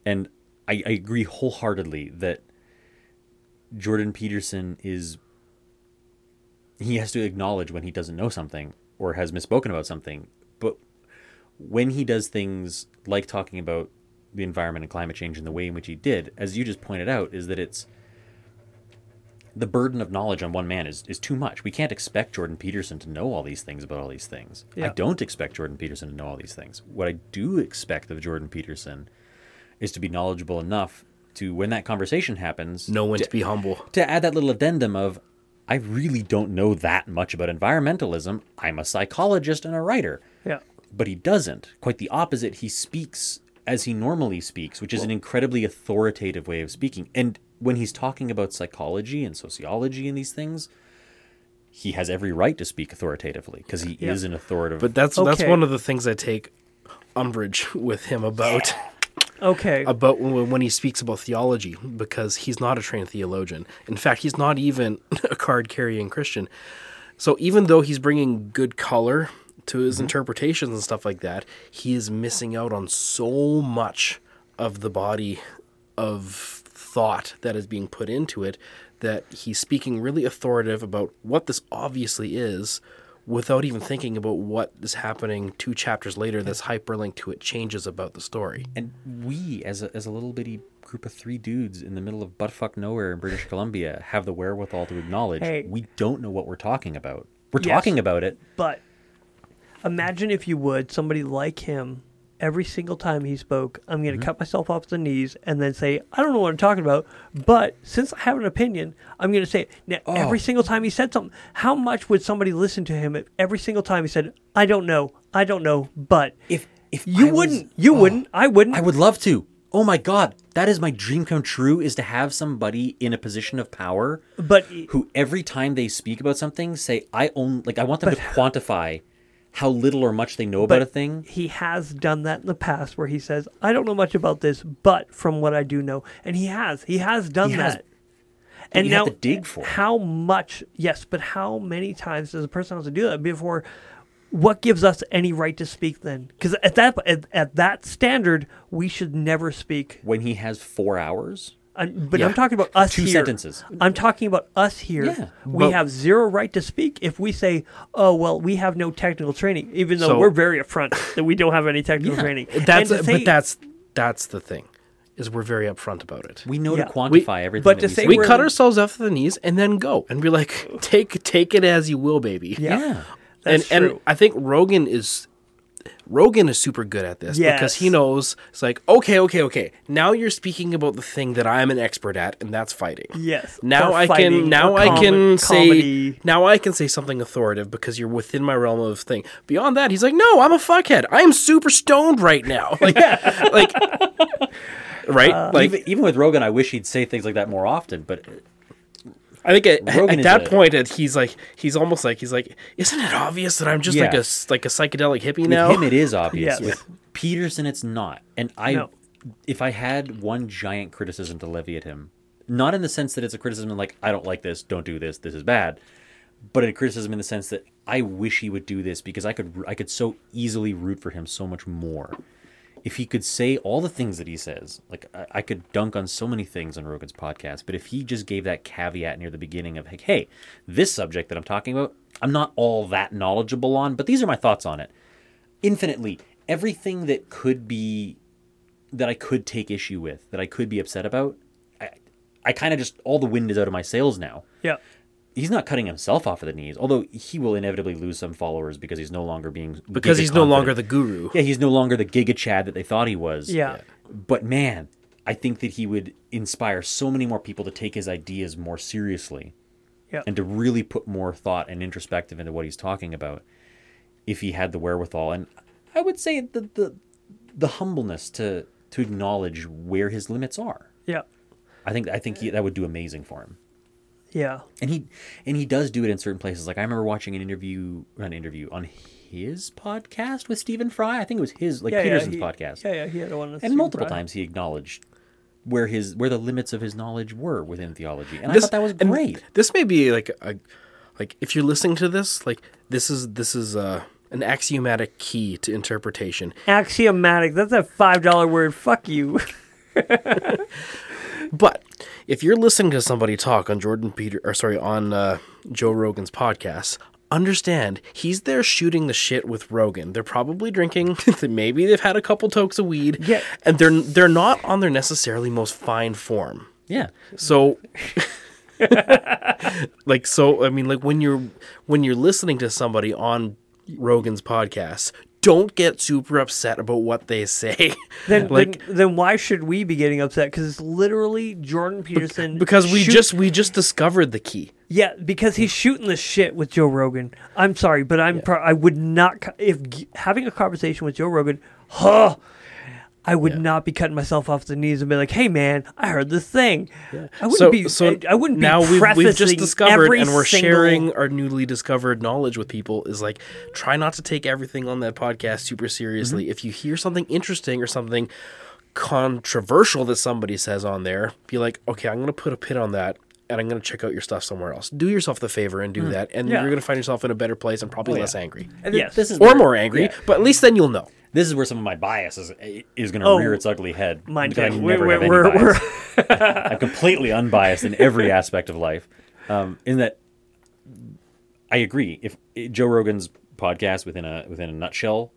And I, I agree wholeheartedly that Jordan Peterson is he has to acknowledge when he doesn't know something or has misspoken about something. But when he does things like talking about the environment and climate change in the way in which he did, as you just pointed out, is that it's the burden of knowledge on one man is, is too much. We can't expect Jordan Peterson to know all these things about all these things. I don't expect Jordan Peterson to know all these things. What I do expect of Jordan Peterson is to be knowledgeable enough to when that conversation happens Know when to be humble. to add that little addendum of I really don't know that much about environmentalism. I'm a psychologist and a writer. Yeah. but he doesn't. Quite the opposite. He speaks as he normally speaks, which is an incredibly authoritative way of speaking. And when he's talking about psychology and sociology and these things, he has every right to speak authoritatively because he Yeah. is an authoritative. But that's that's one of the things I take umbrage with him about Okay. about when, when he speaks about theology because he's not a trained theologian. In fact, he's not even a card carrying Christian. So even though he's bringing good color to his mm-hmm. interpretations and stuff like that, he is missing out on so much of the body of thought that is being put into it that he's speaking really authoritative about what this obviously is without even thinking about what is happening two chapters later that's hyperlinked to it changes about the story. And we, as a, as a little bitty group of three dudes in the middle of buttfuck nowhere in British Columbia, have the wherewithal to acknowledge Hey. we don't know what we're talking about. We're Yes. talking about it. But imagine if you would somebody like him every single time he spoke, I'm going to Mm-hmm. cut myself off the knees and then say, I don't know what I'm talking about, but since I have an opinion, I'm going to say it. Now, Oh. every single time he said something, how much would somebody listen to him if every single time he said, I don't know, I don't know, but If if you I wouldn't, you Oh, wouldn't, I wouldn't. I would love to. Oh my god, that is my dream come true is to have somebody in a position of power but who every time they speak about something say I own like I want them to quantify how little or much they know about a thing. He has done that in the past where he says, I don't know much about this, but from what I do know. And he has. He has done He has. that. And you now, dig for it. how much, yes, but how many times does a person have to do that before? What gives us any right to speak then? Because at that at, at that standard, we should never speak. When he has 4 hours, I'm, but Yeah. I'm talking about us Two here. sentences. I'm talking about us here. Yeah. we have zero right to speak if we say, "Oh, well, we have no technical training," even though So- we're very upfront that we don't have any technical Yeah. training. That's say- but that's that's the thing, is we're very upfront about it. we know Yeah. to quantify everything. but that to we say say. we cut ourselves off the knees and then go and be like, take take it as you will, baby. yeah, Yeah. that's and true. and I think Rogan is Rogan is super good at this because he knows it's like okay, okay, okay. Now you're speaking about the thing that I'm an expert at, and that's fighting. yes. Now or I can now or I com- can say comedy. now I can say something authoritative because you're within my realm of thing. Beyond that, he's like, no, I'm a fuckhead. I am super stoned right now. Like, like, right? Uh, like, even, even with Rogan, I wish he'd say things like that more often. But I think at, at that a- point, it, he's like, he's almost like, he's like, isn't it obvious that I'm just like Yeah. a s- like a psychedelic hippie now? with him, it is obvious. Yes. With Peterson, it's not. And I, No. if I had one giant criticism to levy at him, not in the sense that it's a criticism like I don't like this, don't do this, this is bad, but a criticism in the sense that I wish he would do this because I could, I could so easily root for him so much more. If he could say all the things that he says, like I, I could dunk on so many things on Rogan's podcast, but if he just gave that caveat near the beginning of, like, hey, this subject that I'm talking about, I'm not all that knowledgeable on, but these are my thoughts on it infinitely everything that could be that I could take issue with, that I could be upset about. I, I kind of just all the wind is out of my sails now. Yeah. He's not cutting himself off of the knees, although he will inevitably lose some followers because he's no longer being because giga he's no longer the guru. yeah he's no longer the giga chad that they thought he was. Yeah. But man, I think that he would inspire so many more people to take his ideas more seriously Yeah. and to really put more thought and introspective into what he's talking about if he had the wherewithal and i would say the the, the humbleness to to acknowledge where his limits are Yeah. i think i think he, that would do amazing for him Yeah. and he and he does do it in certain places like i remember watching an interview an interview on his podcast with stephen fry i think it was his like Yeah, yeah, peterson's he- podcast Yeah, yeah, he had one. with and Stephen multiple Fry. times he acknowledged where his where the limits of his knowledge were within theology and i thought that was great This may be like a like if you're listening to this, like this is this is uh, an axiomatic key to interpretation. Axiomatic. That's a five dollar word. Fuck you. But if you're listening to somebody talk on Jordan Peter or sorry on uh, Joe Rogan's podcast, understand he's there shooting the shit with Rogan. They're probably drinking. maybe they've had a couple tokes of weed. Yeah. and they're they're not on their necessarily most fine form. yeah So like so I mean like when you're when you're listening to somebody on Rogan's podcast, don't get super upset about what they say. Then, like then, then why should we be getting upset? Because it's literally Jordan Peterson. because we shoot- just we just discovered the key. yeah, because he's shooting the shit with Joe Rogan. I'm sorry, but I'm pro- I would not co- if g- having a conversation with Joe Rogan, huh? I would not be cutting myself off the knees and be like, "Hey, man, I heard this thing." I wouldn't so, be. so I, I wouldn't now be we've, we've just discovered and we're single- sharing our newly discovered knowledge with people is like try not to take everything on that podcast super seriously Mm-hmm. if you hear something interesting or something controversial that somebody says on there be like okay i'm gonna put a pin on that and i'm gonna check out your stuff somewhere else do yourself the favor and do that and. Yeah. you're gonna find yourself in a better place and probably Oh, less yeah. angry And Yes. this is or where- more angry yeah. but at least then you'll know This is where some of my bias is, is going to Oh, rear its ugly head. Mine too. We're, we're, we're, I'm completely unbiased in every aspect of life. Um, in that, I agree. If Joe Rogan's podcast within a within a nutshell,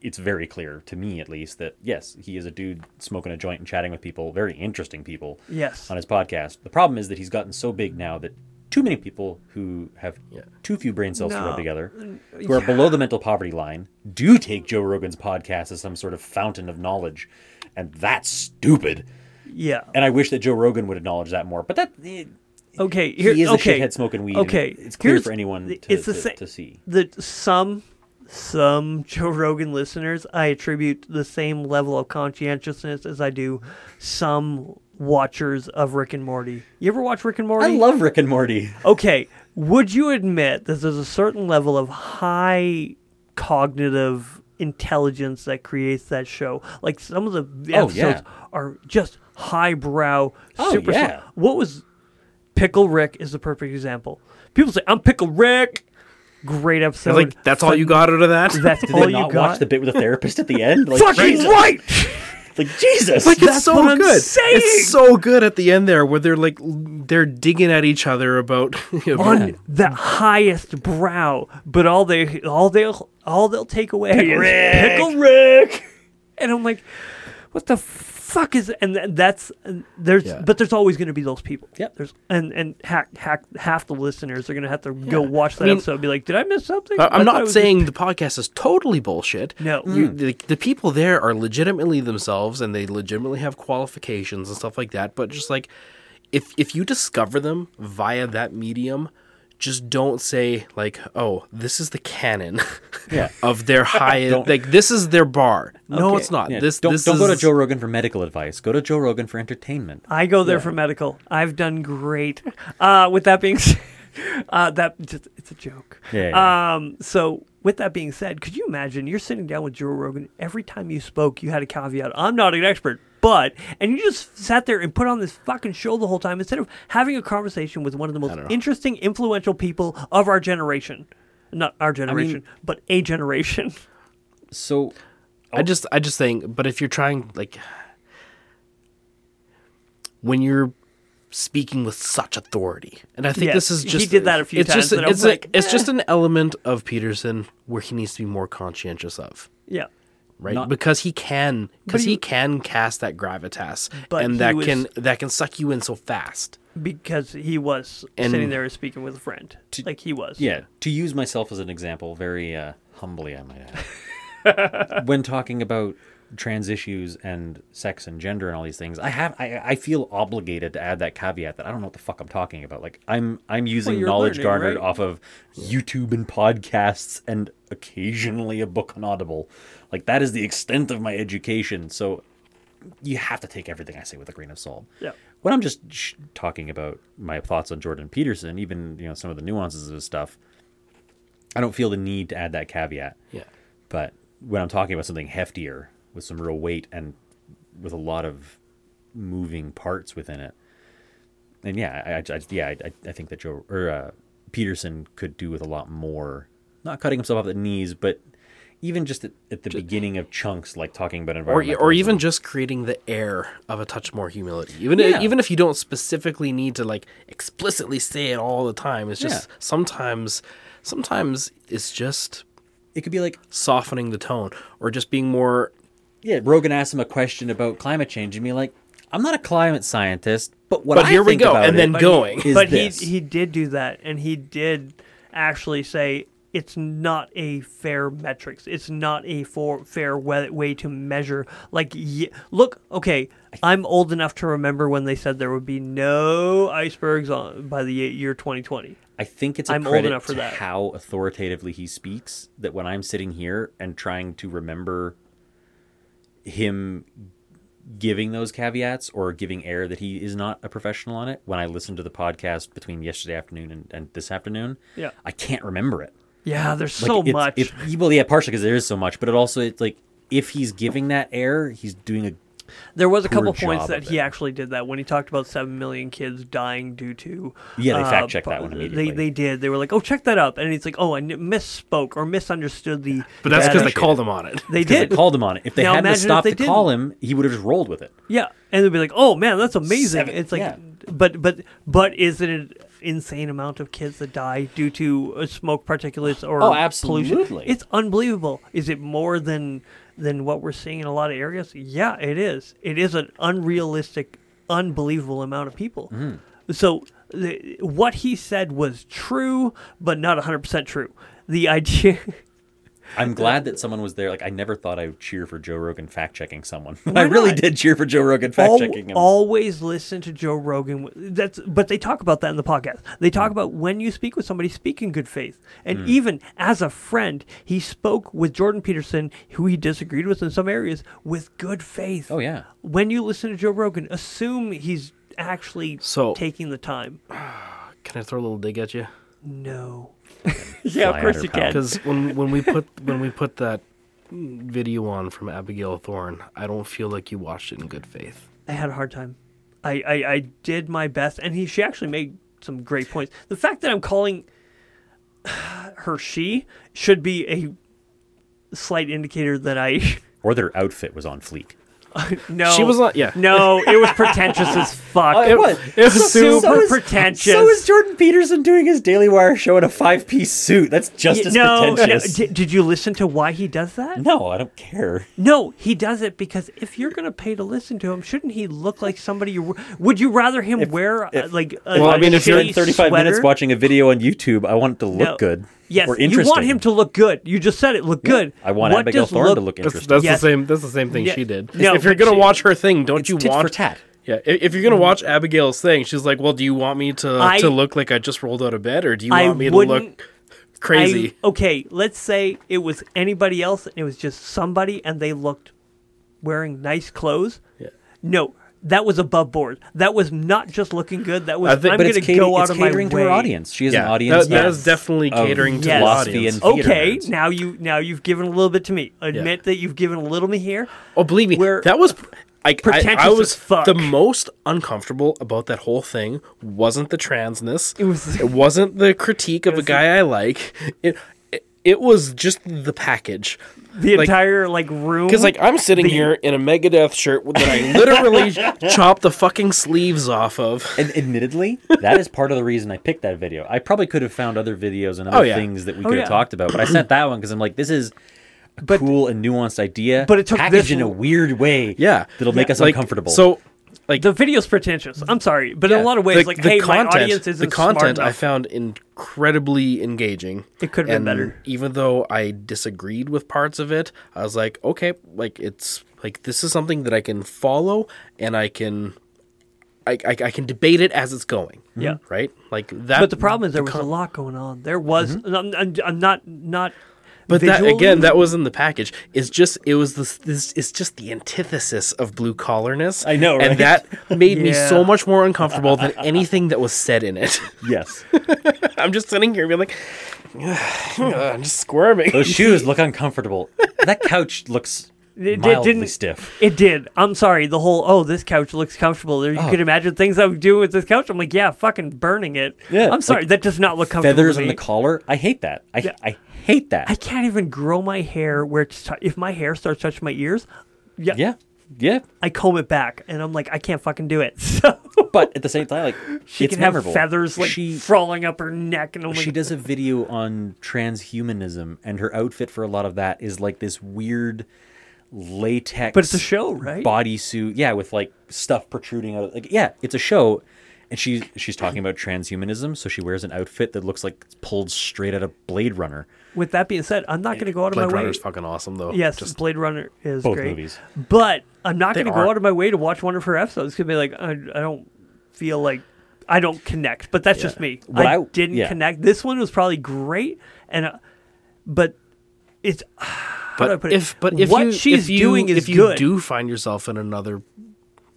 it's very clear to me, at least, that yes, he is a dude smoking a joint and chatting with people, very interesting people, Yes. on his podcast. The problem is that he's gotten so big now that too many people who have too few brain cells to rub together, mm, who are below the mental poverty line, do take Joe Rogan's podcast as some sort of fountain of knowledge, and that's stupid. Yeah. And I wish that Joe Rogan would acknowledge that more. But that eh, Okay. Here, he is okay. a shithead smoking weed. Okay. it's clear here's- for anyone to, it's the to, sa- to see. that some some Joe Rogan listeners I attribute the same level of conscientiousness as I do some watchers of Rick and Morty. You ever watch Rick and Morty? I love Rick and Morty. Okay, would you admit that there's a certain level of high cognitive intelligence that creates that show? Like some of the Oh, episodes yeah. are just highbrow, Oh, super. yeah. What was Pickle Rick is the perfect example. People say I'm Pickle Rick. Great episode. like that's all you got out of that That's Did all they you got. watch the bit with the therapist at the end? Like, Fucking Jesus. right. Like Jesus. like That's it's so what I'm good. saying. It's so good at the end there where they're like they're digging at each other about on the highest brow, but all they all they'll all they'll take away is Rick. pickle Rick, and I'm like, what the fuck is? And that's and there's Yeah. but there's always going to be those people. Yep. There's and and hack, hack, half the listeners are going to have to go watch that I mean- episode and be like, did I miss something? I- I I'm not was saying the podcast is totally bullshit. No. You, mm. the, the people there are legitimately themselves and they legitimately have qualifications and stuff like that. But just like, if if you discover them via that medium, just don't say like, "Oh, this is the canon Yeah. of their high like this is their bar." No, Okay. it's not. Yeah, This don't this don't go to Joe Rogan for medical advice. Go to Joe Rogan for entertainment. I go there for medical. I've done great. Uh, with that being said, uh, that just it's a joke. Yeah, yeah. Um, so with that being said, could you imagine you're sitting down with Joe Rogan every time you spoke, you had a caveat. I'm not an expert, but and you just sat there and put on this fucking show the whole time instead of having a conversation with one of the most interesting, influential people of our generation. Not our generation, but a generation. So I just I just think, but if you're trying like when you're speaking with such authority, and I think Yes, this is just he did that a few it's times, Just, it's like, a, it's eh. just an element of Peterson where he needs to be more conscientious of. Yeah. Right, Not- because he can, because he- he can cast that gravitas, But and that was- can that can suck you in so fast. Because he was And- sitting there speaking with a friend. like he was. Yeah, to use myself as an example, very uh, humbly, I might add. when talking about trans issues and sex and gender and all these things, I have I, I feel obligated to add that caveat that I don't know what the fuck I'm talking about. Like I'm I'm using you're knowledge learning, garnered right? off of YouTube and podcasts and occasionally a book on Audible. Like that is the extent of my education. So you have to take everything I say with a grain of salt. Yeah. When I'm just sh- talking about my thoughts on Jordan Peterson, even you know some of the nuances of his stuff, I don't feel the need to add that caveat. Yeah, But when I'm talking about something heftier with some real weight and with a lot of moving parts within it, and yeah, I, I, yeah, I, I think that Joe or uh, Peterson could do with a lot more, not cutting himself off at the knees, but even just at, at the beginning of chunks, like talking about or or even just creating the air of a touch more humility. Even Yeah. even if you don't specifically need to like explicitly say it all the time, it's just Yeah. sometimes sometimes it's just it could be like softening the tone or just being more yeah, Rogan asked him a question about climate change and be like, I'm not a climate scientist, but what But I here we go, about and then But going. He, is but this. he he did do that, and he did actually say it's not a fair metrics. It's not a for, fair way, way to measure. Like, y- look, okay, I'm old enough to remember when they said there would be no icebergs on by the year 2020. I think it's a I'm old enough for to that. how authoritatively he speaks that when I'm sitting here and trying to remember him giving those caveats or giving air that he is not a professional on it, when I listened to the podcast between yesterday afternoon and, and this afternoon, Yeah. I can't remember it. Yeah, there's Like, so it's- much. it- well, yeah, partially because there is so much, but it also it's like if he's giving that air, he's doing a There was a couple points that he actually did that when he talked about seven million kids dying due to. Yeah, they uh, fact-checked that one They immediately. they did. They were like, "Oh, check that up," and he's like, "Oh, I misspoke or misunderstood the." But that's because they called him on it. They because they did. called him on it. If they Now hadn't have imagine if stopped they to call didn't. him, he would have just rolled with it. Yeah, and they'd be like, "Oh man, that's amazing." Seven- it's like, yeah. but but but isn't it an insane amount of kids that die due to uh, smoke particulates or Oh, pollution? absolutely. It's unbelievable. Is it more than than what we're seeing in a lot of areas? Yeah, it is. It is an unrealistic, unbelievable amount of people. Mm-hmm. So the, what he said was true, but not 100% true. The idea. I'm glad that someone was there. Like I never thought I would cheer for Joe Rogan fact checking someone. I really not? did cheer for Joe Rogan fact checking him. Always listen to Joe Rogan. That's but they talk about that in the podcast. They talk mm. about when you speak with somebody, speak in good faith. And mm. even as a friend, he spoke with Jordan Peterson, who he disagreed with in some areas, with good faith. oh yeah. When you listen to Joe Rogan, assume he's actually So- taking the time. Can I throw a little dig at you? No. yeah, of course you power. can. Because when when we put when we put that video on from Abigail Thorn, I don't feel like you watched it in good faith. I had a hard time. I, I, I did my best, and he she actually made some great points. The fact that I'm calling her she should be a slight indicator that I Or their outfit was on fleek. no She was not- yeah. no it was pretentious as fuck. Oh, it was. It was super super. pretentious. So is Jordan Peterson doing his Daily Wire show in a five piece suit. That's just as no, no, did, did you listen to why he does that? no, I don't care. No, he does it because if you're going to pay to listen to him, shouldn't he look like somebody? You, would you rather him wear uh, if- like? A, Well, I a mean, if you're in 35 minutes watching a video on YouTube, I want it to look No. good. Yes, or you want him to look good. You just said it, look good. I want What Abigail does Thorn to look- look That's, interesting. that's Yes. the same. That's the same thing Yeah. she did. No, if you're gonna she- watch her thing, don't It's you tit want? for tat. Yeah, if you're gonna mm-hmm. watch Abigail's thing, she's like, "Well, do you want me to I- to look like I just rolled out of bed, or do you I want me to look crazy?" I- okay, let's say it was anybody else and it was just somebody and they looked wearing nice clothes. Yeah. No, that was above board. That was not just looking good. That was I think- I'm But going it's, to cater- go out it's of my catering to her audience. She has an audience. that, that of- is definitely of catering to Yes. the philosophy audience. and theater Okay, nerds. now you now you've given a little bit to me. Admit that you've given a little me here. Oh, believe me, Where- that was. I, I, I was fuck. the most uncomfortable about that whole thing. Wasn't the transness? It was- It wasn't the critique of a guy I like. It, it it was just the package. The Like- entire like room. Because like I'm sitting The- here in a Megadeth shirt that I literally chopped the fucking sleeves off of. And admittedly, that is part of the reason I picked that video. I probably could have found other videos and other Oh, yeah. things that we Oh, could yeah. have talked about, but I sent that one because I'm like, this is a But- cool and nuanced idea, But it took packaged this in a weird way. Yeah. that'll make us Like, uncomfortable. So like the video's pretentious. I'm sorry, but in a lot of ways, the- like, the hey, content, my audience isn't the content I found incredibly engaging. It could have been better. Even though I disagreed with parts of it, I was like, okay, like it's like this is something that I can follow and I can I, I, I can debate it as it's going. Yeah. Right? Like that But the problem is there was con- a lot going on. There was. Mm-hmm. I'm, I'm, I'm not not. But that again, that was in the package. It's just it was this this it's just the antithesis of blue collarness. I know, right? And that made me so much more uncomfortable than anything that was said in it. yes, I'm just sitting here being like I'm just squirming. those shoes look uncomfortable. That couch looks It, mildly didn't. stiff. It did. I'm sorry. The whole oh, this couch looks comfortable. You Oh. could imagine things I would do with this couch. I'm like, yeah, fucking burning it. Yeah, I'm sorry. like that does not look comfortable. Feathers on the collar. I hate that. I Yeah. I hate that. I can't even grow my hair where it's t- if my hair starts touching my ears. Yeah, yeah, yeah. I comb it back, and I'm like, I can't fucking do it. So But at the same time, like she it's can have memorable. feathers like she falling up her neck, and I'm like, she does a video on transhumanism, and her outfit for a lot of that is like this weird latex. but it's a show, right? bodysuit, yeah, with like stuff protruding out. of Like, yeah, it's a show, and she's she's talking about transhumanism, so she wears an outfit that looks like it's pulled straight out of Blade Runner. With that being said, I'm not going to go out of Blade my way. Runner's fucking awesome though. Yes, Just Blade Runner is Both great. movies. But I'm not going to go out of my way to watch one of her episodes. It's going to be like, I, I don't feel like I don't connect. But that's just me. What I, I- didn't yeah. connect. This one was probably great, and uh, but it's. How do I but put if but if what you she's if you, doing is if you good. do find yourself in another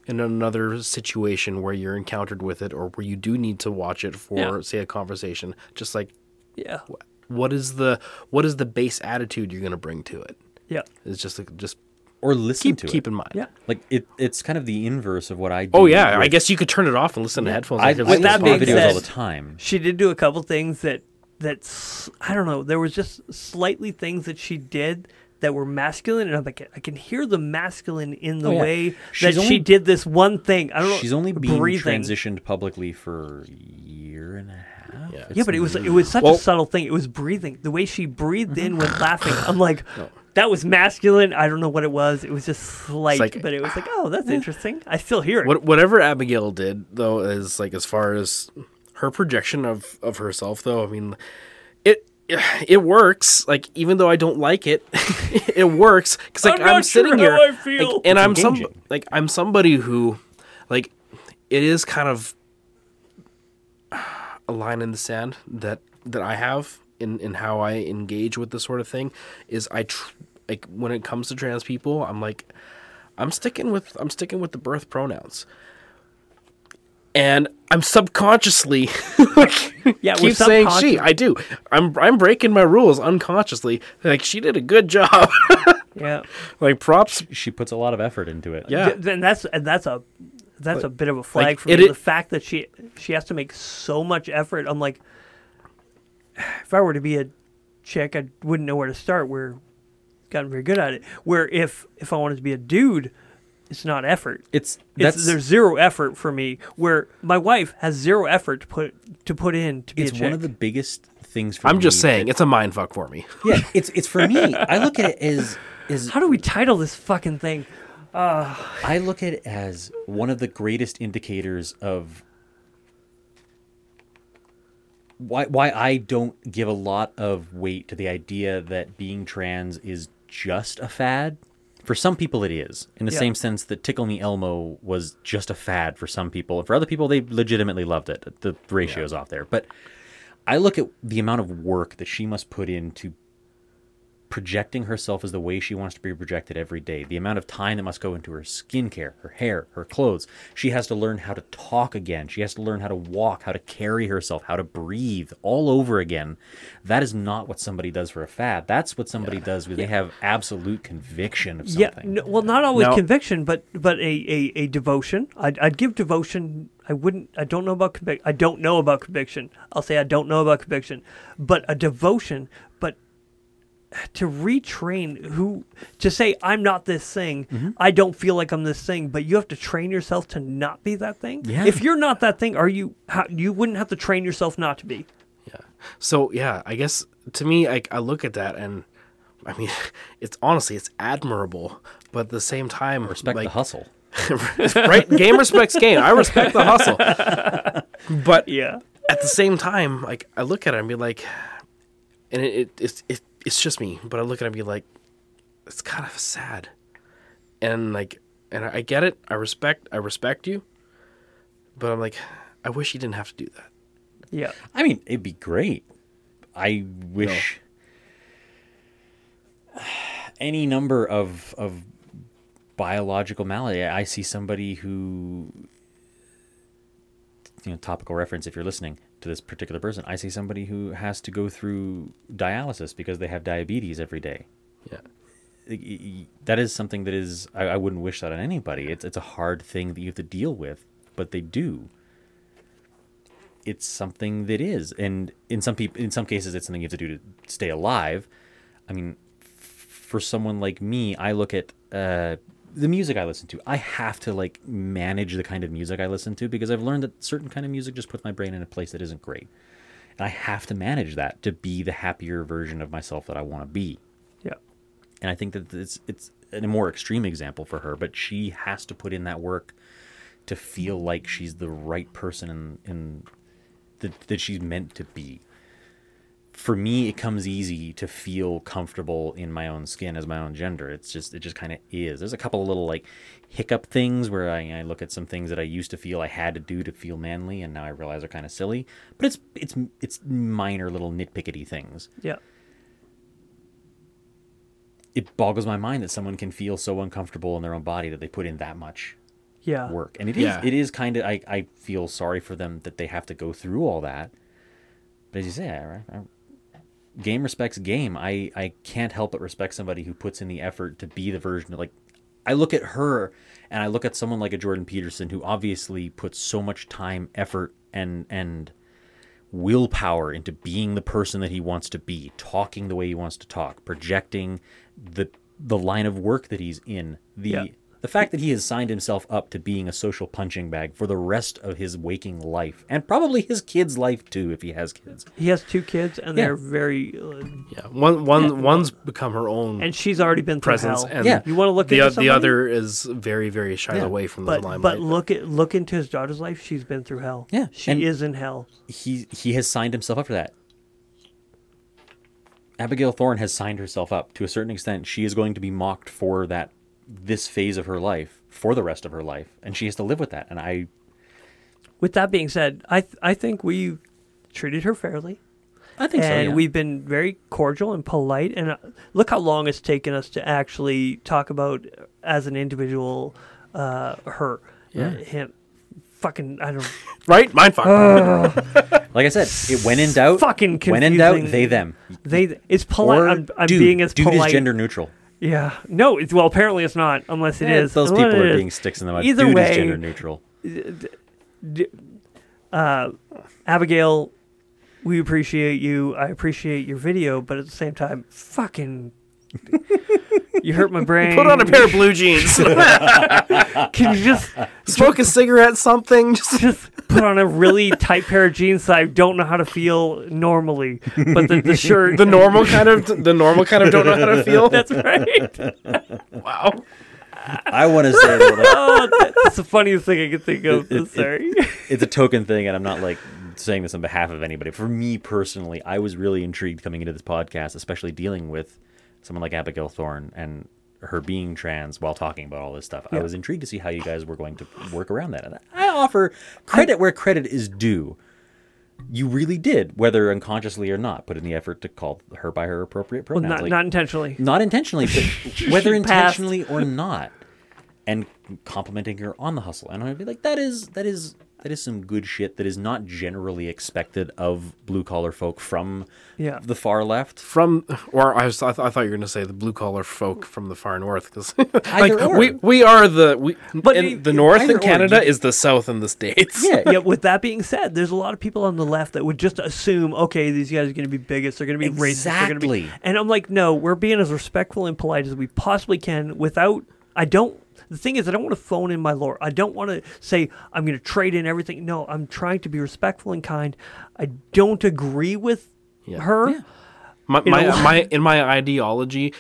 in another situation where you're encountered with it or where you do need to watch it for Yeah. say a conversation, just like yeah, what is the what is the base attitude you're going to bring to it? yeah, It's just like, just Or listen keep to keep it. in mind. yeah. Like it, it's kind of the inverse of what I do. Oh yeah, I guess you could turn it off and listen to headphones. I, like I With listen that to listening videos to being podcasts. all the time. She did do a couple things that that's I don't know. There was just slightly things that she did that were masculine, and I'm like, I can hear the masculine in the Oh, yeah. way She's that she did this one thing. I don't know. She's only been breathing. transitioned publicly for a year and a half. Yeah. Yeah, but it was it was such Well- a subtle thing. It was breathing. The way she breathed in when laughing. I'm like, that was masculine. I don't know what it was. It was just slight, like- but it was like, ah, oh, that's interesting. I still hear it. What, whatever Abigail did though is like as far as her projection of of herself though, I mean it it works. Like even though I don't like it, it works because like I'm I'm, not sure sitting how here I feel. like, and It's I'm some like I'm somebody who like it is kind of a line in the sand that that I have in in how I engage with this sort of thing is I tr- like when it comes to trans people, I'm like I'm sticking with I'm sticking with the birth pronouns. And I'm subconsciously like Yeah, we're keep saying she. I do. I'm I'm breaking my rules unconsciously. Like she did a good job. yeah, like props. She puts a lot of effort into it. Yeah. Th- then that's and that's a that's a bit of a flag like, for me. i- the fact that she she has to make so much effort. I'm like, if I were to be a chick, I wouldn't know where to start. We're gotten very good at it. Where if if I wanted to be a dude, it's not effort. It's It's, that's there's zero effort for me. Where my wife has zero effort to put to put in to be it's a chick. one of the biggest things for me. I'm me just saying, it's a mind fuck for me. yeah, it's it's for me. I look at it as as How do we title this fucking thing? I look at it as one of the greatest indicators of why why I don't give a lot of weight to the idea that being trans is just a fad. For some people, it is, in the Yeah. same sense that Tickle Me Elmo was just a fad for some people, and for other people, they legitimately loved it. The ratio ratio's off there, but I look at the amount of work that she must put into projecting herself as the way she wants to be projected every day. The amount of time that must go into her skincare, her hair, her clothes. She has to learn how to talk again. She has to learn how to walk, how to carry herself, how to breathe all over again. That is not what somebody does for a fad. That's what somebody does when they have absolute conviction of Yeah, something. no, well, not always Now- conviction, but but a, a, a devotion. I'd, I'd give devotion. I wouldn't. I don't know about conviction. I don't know about conviction. I'll say I don't know about conviction, but a devotion. But to retrain who to say I'm not this thing. Mm-hmm. I don't feel like I'm this thing. But you have to train yourself to not be that thing. Yeah. If you're not that thing, are you? How, you wouldn't have to train yourself not to be. Yeah. So yeah, I guess to me, I, I look at that and I mean, it's honestly it's admirable, but at the same time, Respect like, the hustle. right? Game respects game. I respect the hustle, but Yeah. at the same time, like I look at it and be like, and it, it it's it, it's just me, but I look at it and be like, it's kind of sad, and like, and I get it. I respect I respect you, but I'm like, I wish you didn't have to do that. Yeah. I mean, it'd be great. I wish any number of of biological malady. I see somebody who, you know, topical reference. If you're listening to this particular person, I see somebody who has to go through dialysis because they have diabetes every day. Yeah. That is something that is. I, I wouldn't wish that on anybody. It's it's a hard thing that you have to deal with, but they do it's something that is and in some people in some cases it's something you have to do to stay alive i mean f- for someone like me i look at uh the music i listen to i have to like manage the kind of music i listen to because i've learned that certain kind of music just puts my brain in a place that isn't great and i have to manage that to be the happier version of myself that i want to be Yeah. and I think that it's it's a more extreme example for her, but she has to put in that work to feel like she's the right person in, in that, that she's meant to be. For me, it comes easy to feel comfortable in my own skin as my own gender. It's just it just kind of is. There's a couple of little like hiccup things where I, I look at some things that I used to feel I had to do to feel manly, and now I realize are kind of silly. But it's it's it's minor little nitpickety things Yeah. it boggles my mind that someone can feel so uncomfortable in their own body that they put in that much Yeah. work. And it is Yeah. it is kind of I, I feel sorry for them that they have to go through all that. But as you say, I, I, game respects game. I I can't help but respect somebody who puts in the effort to be the version of like I look at her and I look at someone like a Jordan Peterson who obviously puts so much time, effort and and willpower into being the person that he wants to be, talking the way he wants to talk, projecting the the line of work that he's in, the Yeah. The fact that he has signed himself up to being a social punching bag for the rest of his waking life and probably his kids' life too if he has kids. He has two kids, and Yeah. they're very. Uh, Yeah, one one one's become her own and she's already been through presence, hell. and Yeah. You want to look at the the other is very very shy Yeah. away from the But limelight. but look at look into his daughter's life. She's been through hell. Yeah, she and- is in hell. He he has signed himself up for that. Abigail Thorn has signed herself up to a certain extent. She is going to be mocked for that this phase of her life for the rest of her life, and she has to live with that. And I With that being said, I th- I think we treated her fairly. I think so. and yeah. we've been very cordial and polite. And uh, look how long it's taken us to actually talk about uh, as an individual uh, her, Yeah. uh, him, fucking I don't right, mind fuck. like I said, it when in doubt, fucking when in doubt, they them. they. It's polite. I'm, I'm being as dude polite. is gender neutral. Yeah. No. It's, well, apparently it's not, unless it Eh, is. Those people are being sticks in the mud. Either dude way- is gender neutral. Abigail, we appreciate you. I appreciate your video, but at the same time, fucking. You hurt my brain. Put on a pair of blue jeans, Can you just smoke a cigarette, something. Just just put on a really tight pair of jeans that I don't know how to feel normally, but the, the shirt. the normal kind of the normal kind of don't know how to feel. That's right. wow. I want to say that like, Oh, that's the funniest thing I can think of. It- it- Sorry. it's a token thing, and I'm not like saying this on behalf of anybody. For me personally, I was really intrigued coming into this podcast, especially dealing with someone like Abigail Thorn and her being trans while talking about all this stuff. I was intrigued to see how you guys were going to work around that. And I offer credit where credit is due. You really did, whether unconsciously or not, put in the effort to call her by her appropriate Well, pronouns. not, Like, not intentionally. not intentionally, but whether intentionally or not, and complimenting her on the hustle. And I'd be like, that is that is that is some good shit that is not generally expected of blue collar folk from Yeah. the far left. From or I was I, th- I thought you were going to say the blue collar folk from the far north because like or. we we are the we But in it- the north either in or, Canada you- is the south in the states. Yeah, yeah, with that being said, there's a lot of people on the left that would just assume, okay, these guys are going to be bigots, they're going to be racist, they're going to be. Exactly. And I'm like, no, we're being as respectful and polite as we possibly can without. I don't. The thing is, I don't want to phone in my lore. I don't want to say I'm going to trade in everything. No, I'm trying to be respectful and kind. I don't agree with Yeah. her. My You my, know- my in my ideology,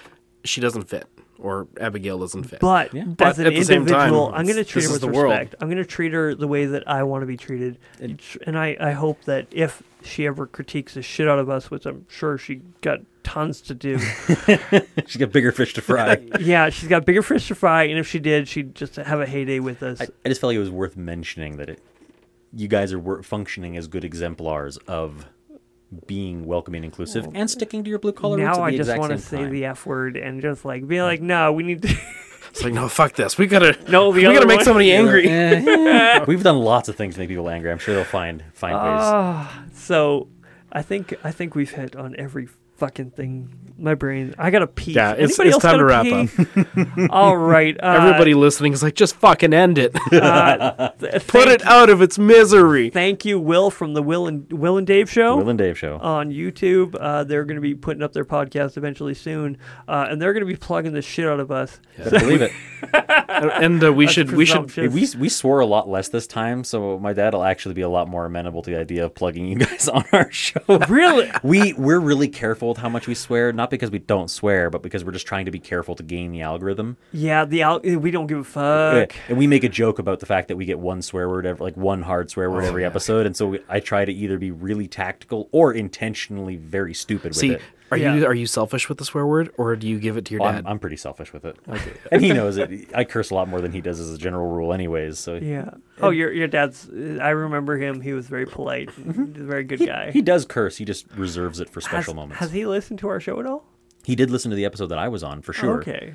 she doesn't fit or Abigail doesn't fit. But Yeah. as an at the same time, individual, I'm going to treat this her is with the world. respect. I'm going to treat her the way that I want to be treated. And I, I hope that if she ever critiques the shit out of us, which I'm sure she got tons to do, she's got bigger fish to fry. yeah, she's got bigger fish to fry. And if she did, she'd just have a heyday with us. I, I just felt like it was worth mentioning that it, you guys are functioning as good exemplars of being welcoming and inclusive and sticking to your blue collar roots now I just want to say time. the F word and just like be like, no, we need to. it's like no, fuck this. We gotta No, the we gotta make one- somebody angry. We've done lots of things to make people angry. I'm sure they'll find find ways. Ah, so I think I think we've hit on every fucking thing. My brain. I gotta pee. Yeah, it's- Anybody it's time to wrap pee? All right. Uh, Everybody listening is like, just fucking end it. uh, th- Put it out of its misery. Thank you, Will from the Will and Will and Dave show. Will and Dave show. on YouTube. Uh, they're going to be putting up their podcast eventually soon, uh, and they're going to be plugging the shit out of us. Better believe it. and uh, we should we should we we swore a lot less this time, so my dad will actually be a lot more amenable to the idea of plugging you guys on our show. Really? we we're really careful with how much we swear, not because we don't swear, but because we're just trying to be careful to gain the algorithm. Yeah, the al- we don't give a Yeah, fuck. And we make a joke about the fact that we get one swear word, every, like one hard swear Oh, word every episode, and so we, I try to either be really tactical or intentionally very stupid with See, it. Are Yeah. you are you selfish with the swear word, or do you give it to your Well, dad? I'm, I'm pretty selfish with it, and he knows it. I curse a lot more than he does as a general rule, anyways. So Yeah. Oh, your your dad's. Uh, I remember him. He was very polite. Mm-hmm. He's a very good guy. he does curse. He just reserves it for has, special moments. has he listened to our show at all? he did listen to the episode that I was on for sure. Okay.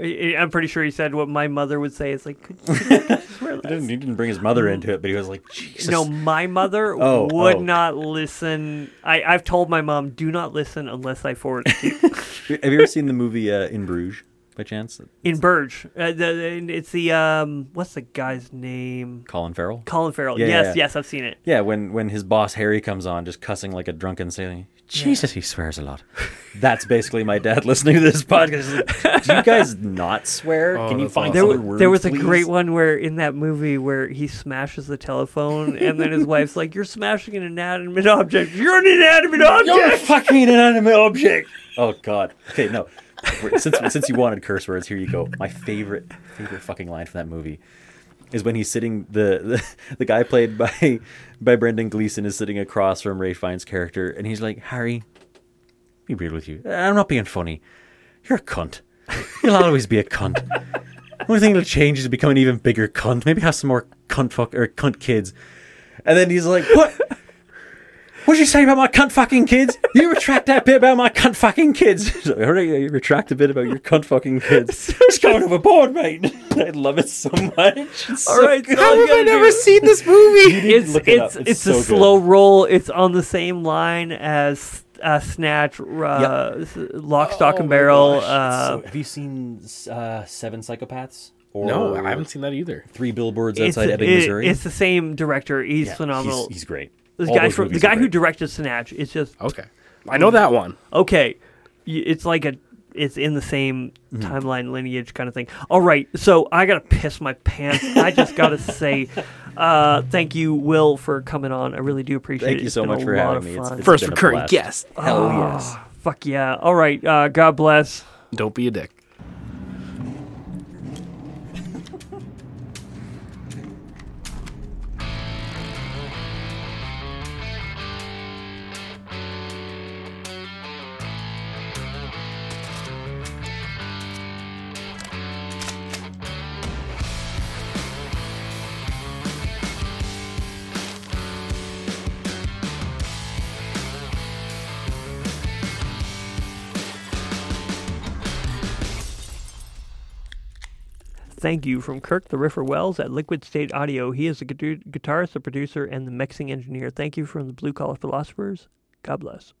I- I'm pretty sure he said what my mother would say. It's like, could, could you swear He didn't, he didn't bring his mother into it, but he was like, Jesus. No, my mother Oh, would oh. not listen. I, I've told my mom, do not listen unless I forward it to you. Have you ever seen the movie uh, In Bruges by chance? In Bruges. Uh, the, it's the, um, what's the guy's name? Colin Farrell. Colin Farrell. Yeah, yes, yeah. yes, I've seen it. Yeah, when when his boss Harry comes on, just cussing like a drunken sailor. Jesus, he swears a lot. That's basically my dad listening to this podcast. Do you guys not swear? Oh, Can you that's find awesome. There, other wa- words? there was a please?" great one where in that movie where he smashes the telephone and then his wife's like, "You're smashing an inanimate object. You're an inanimate object. You're a object." fucking inanimate object. Oh God. Okay, no. Since since you wanted curse words, here you go. My favorite favorite fucking line from that movie is when he's sitting the the, the guy played by by Brendan Gleeson is sitting across from Ralph Fiennes' character, and he's like, Harry, be real with you. I'm not being funny. You're a cunt. You'll always be a cunt. Only thing that'll change is to become an even bigger cunt. Maybe have some more cunt fuck or cunt kids. And then he's like, What? What'd you say about my cunt fucking kids? You retract that bit about my cunt fucking kids. He's like, All right, you retract a bit about your cunt fucking kids. It's going overboard, mate. I love it so much. It's All so right, so good. all you gotta do- seen this movie? It's Look it it's up. it's, so a good. slow roll. It's on the same line as uh, Snatch, uh, s- Lock, Stock, Oh and Barrel. uh, so- have you seen uh, Seven Psychopaths? Or no, I haven't seen that either. Three Billboards it's, Outside Ebbing, it- Missouri. it's the same director. He's Yeah, phenomenal. He's, he's great. The All guy from the guy who directed Snatch. It's just Okay, I know that one. okay. y- It's like a. It's in the same Mm-hmm. timeline lineage kind of thing. All right, so I gotta piss my pants. I just gotta say, uh, thank you, Will, for coming on. I really do appreciate it. Thank you It's so been much a for lot having of me. It's- fun. it's First been a recurring blast. guest. Hell Ah, yes. Fuck yeah. All right. Uh, God bless. Don't be a dick. Thank you from Kirk the Riffer Wells at Liquid State Audio. He is the guitarist, the producer, and the mixing engineer. Thank you from the Blue Collar Philosophers. God bless.